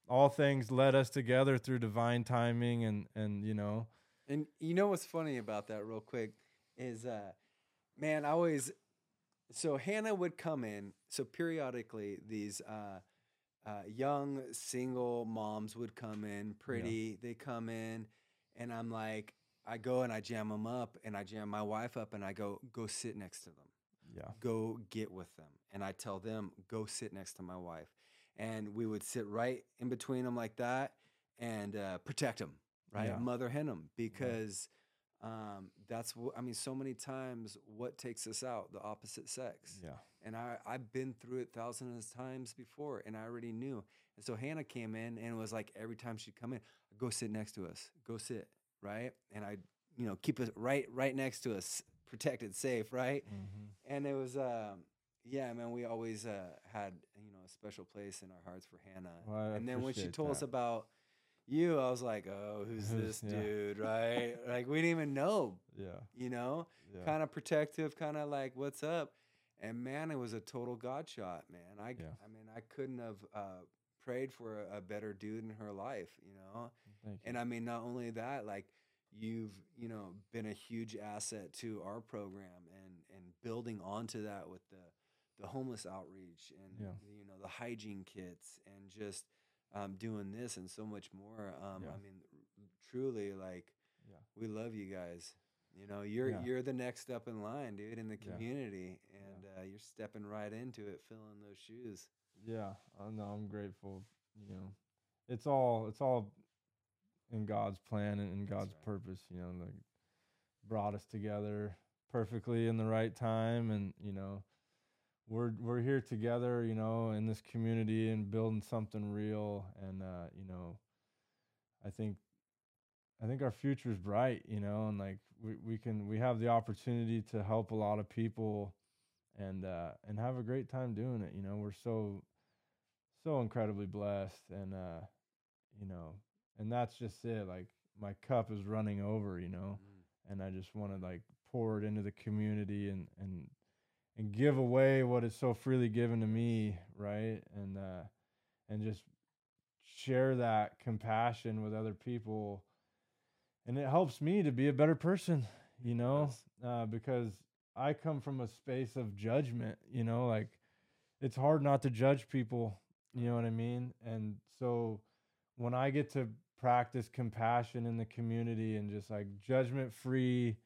all things led us together through divine timing and and you know And you know what's funny about that, real quick, is uh, man, I always so Hannah would come in. So periodically, these uh, uh, young single moms would come in, pretty. They come in, and I'm like, I go and I jam them up, and I jam my wife up, and I go, go sit next to them yeah go get with them. And I tell them, go sit next to my wife. And we would sit right in between them like that and uh, protect them, right? Yeah. Mother hen them because um, that's what, I mean, so many times what takes us out? The opposite sex. yeah And I, I've been through it thousands of times before and I already knew. And so Hannah came in and it was like every time she'd come in, go sit next to us, go sit, right? And I, you know, keep it right, right next to us, protected, safe, right? mm-hmm. and it was um yeah man we always uh had you know a special place in our hearts for hannah Well, and then when she told us about you i was like oh who's this yeah. dude right like we didn't even know yeah you know yeah kind of protective kind of like what's up and man it was a total god shot man i Yeah. i mean i couldn't have uh prayed for a, a better dude in her life you know you. and I mean, not only that, like you've you know been a huge asset to our program and and building onto that with the the homeless outreach and Yeah. you know the hygiene kits and just um, doing this and so much more. Um, Yeah. I mean, truly, like Yeah. we love you guys. You know, you're Yeah. you're the next step in line, dude, in the community, and uh, you're stepping right into it, filling those shoes. yeah I know I'm grateful you know it's all it's all in God's plan and in God's right. purpose you know like brought us together perfectly in the right time and you know we're we're here together you know in this community and building something real and uh you know I think I think our future is bright, you know, and like we, we can we have the opportunity to help a lot of people and uh and have a great time doing it. You know, we're so so incredibly blessed and uh you know, and that's just it. Like my cup is running over, you know, Mm. and I just want to like pour it into the community and and and give away what is so freely given to me, right? And uh and just share that compassion with other people. And it helps me to be a better person you know? Uh, because i come from a space of judgment you know? Like it's hard not to judge people you know what i mean? And so when i get to practice compassion in the community and just like judgment free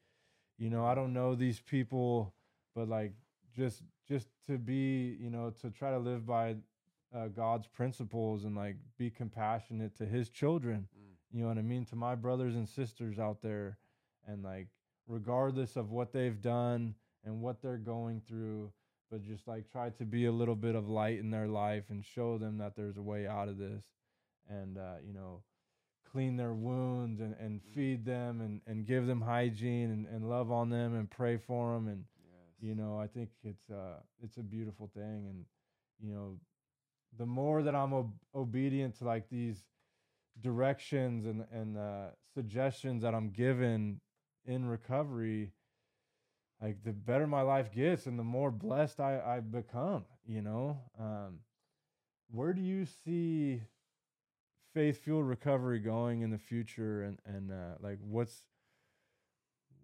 you know i don't know these people but like just just to be you know to try to live by uh, god's principles and like be compassionate to his children Mm. you know what I mean, to my brothers and sisters out there. And like, regardless of what they've done and what they're going through, but just like try to be a little bit of light in their life and show them that there's a way out of this. And, uh, you know, clean their wounds and, and feed them and, and give them hygiene and, and love on them and pray for them. And. You know, I think it's, uh, it's a beautiful thing. And, you know, the more that I'm ob- obedient to like these directions and and uh, suggestions that I'm given in recovery, like the better my life gets and the more blessed I I become. You know, um, where do you see faith fueled recovery going in the future, and and uh, like what's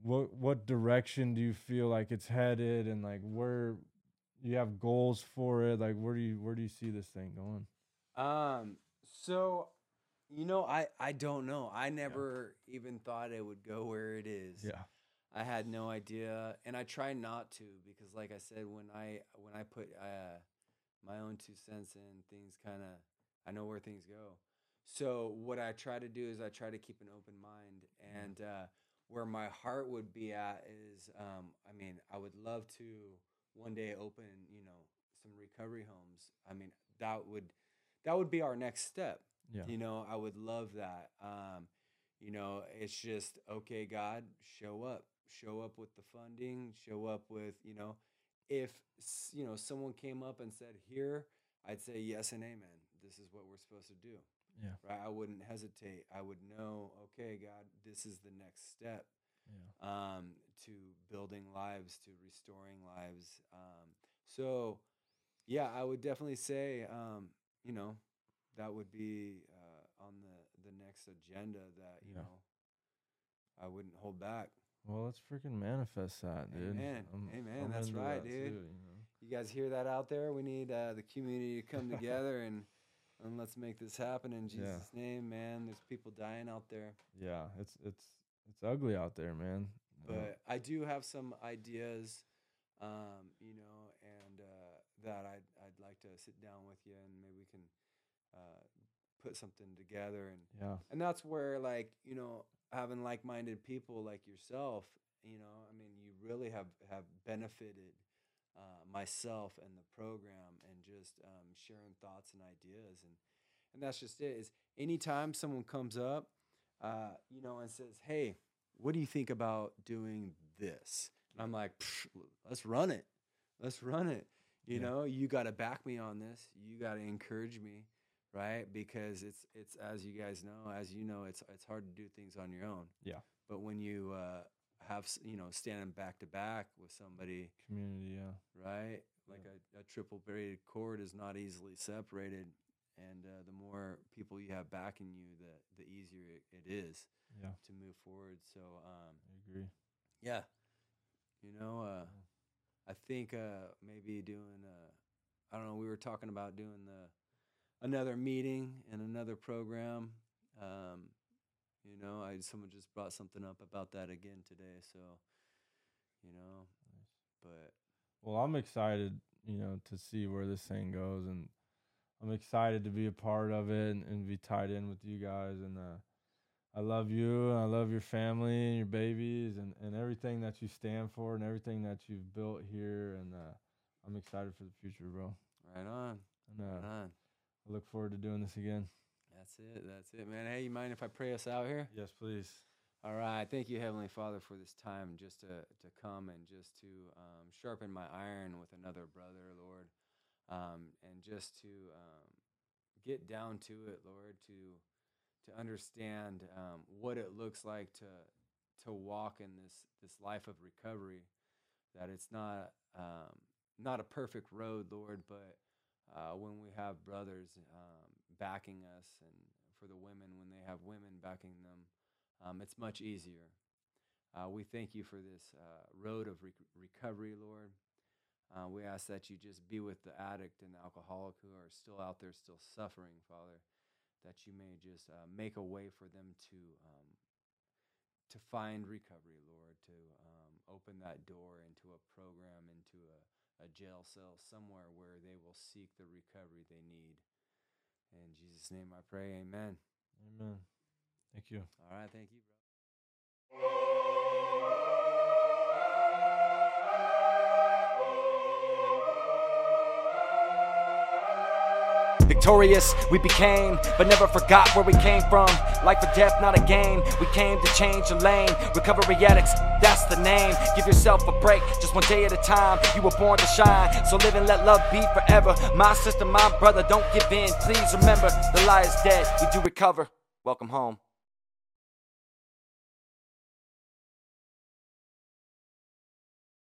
what what direction do you feel like it's headed, and like where you have goals for it? Like where do you where do you see this thing going? Um. So, you know, I I don't know. I never even thought it would go where it is. Yeah. I had no idea, and I try not to because, like I said, when I when I put uh, my own two cents in, things kind of I know where things go. So what I try to do is I try to keep an open mind, and uh, where my heart would be at is, um, I mean, I would love to one day open, you know, some recovery homes. I mean, that would that would be our next step. Yeah. You know, I would love that. Um, you know, it's just okay, God, show up, show up with the funding, show up with, you know, if you know someone came up and said here, I'd say yes and amen. This is what we're supposed to do. Yeah. Right? I wouldn't hesitate. I would know, okay, God, this is the next step Yeah. um, to building lives, to restoring lives. Um, so, yeah, I would definitely say, um, you know, that would be uh, on the the next agenda. That you Yeah. know, I wouldn't hold back. Well, let's freaking manifest that, dude. Amen. I'm- Amen. I'm That's right, that dude. too, you know? You guys hear that out there? We need uh, the community to come together and and let's make this happen in Yeah. Jesus' name, man. There's people dying out there. Yeah, it's it's it's ugly out there, man. But I do have some ideas, um, you know, and uh, that I'd I'd like to sit down with you and maybe we can uh, put something together and yeah, and that's where like you know having like-minded people like yourself, you know, I mean, you really have have benefited uh, myself and the program and just um, sharing thoughts and ideas and and that's just it is anytime someone comes up uh, you know and says hey what do you think about doing this? And i'm like "Psh, let's run it. Let's run it. You Yeah. know you got to back me on this. You got to encourage me right? Because it's it's as you guys know as you know it's it's hard to do things on your own. Yeah. but when you uh, have you know standing back to back with somebody community. Yeah, right? Like a, a triple braided cord is not easily separated, and uh, the more people you have backing you, the the easier it, it is yeah, to move forward. So, um, I agree. yeah, you know, uh, I think uh, maybe doing, uh, I don't know, we were talking about doing the another meeting and another program. Um, you know, I someone just brought something up about that again today. So, you know, but Well, I'm excited, you know, to see where this thing goes, and I'm excited to be a part of it and, and be tied in with you guys. And uh, I love you, and I love your family and your babies, and, and everything that you stand for, and everything that you've built here. And uh, I'm excited for the future, bro. right on, And uh, right on. I look forward to doing this again. That's it. That's it, man. Hey, you mind if I pray us out here? Yes, please. All right. Thank you, Heavenly Father, for this time just to, to come and just to um, sharpen my iron with another brother, Lord, um, and just to um, get down to it, Lord, to to understand um, what it looks like to to walk in this this life of recovery. That it's not um, not a perfect road, Lord, but uh, when we have brothers um, backing us, and for the women when they have women backing them, um, it's much easier. Uh, we thank you for this uh, road of rec- recovery, Lord. Uh, we ask that you just be with the addict and the alcoholic who are still out there, still suffering, Father. That you may just uh, make a way for them to um, to find recovery, Lord. To um, open that door into a program, into a, a jail cell, somewhere where they will seek the recovery they need. In Jesus' name, I pray. Amen. Amen. Thank you. All right. Thank you, bro. Victorious, we became, but never forgot where we came from. Life or death, not a game. We came to change the lane. Recovery addicts, that's the name. Give yourself a break, just one day at a time. You were born to shine, so live and let love be forever. My sister, my brother, don't give in. Please remember, the lie is dead. We do recover. Welcome home.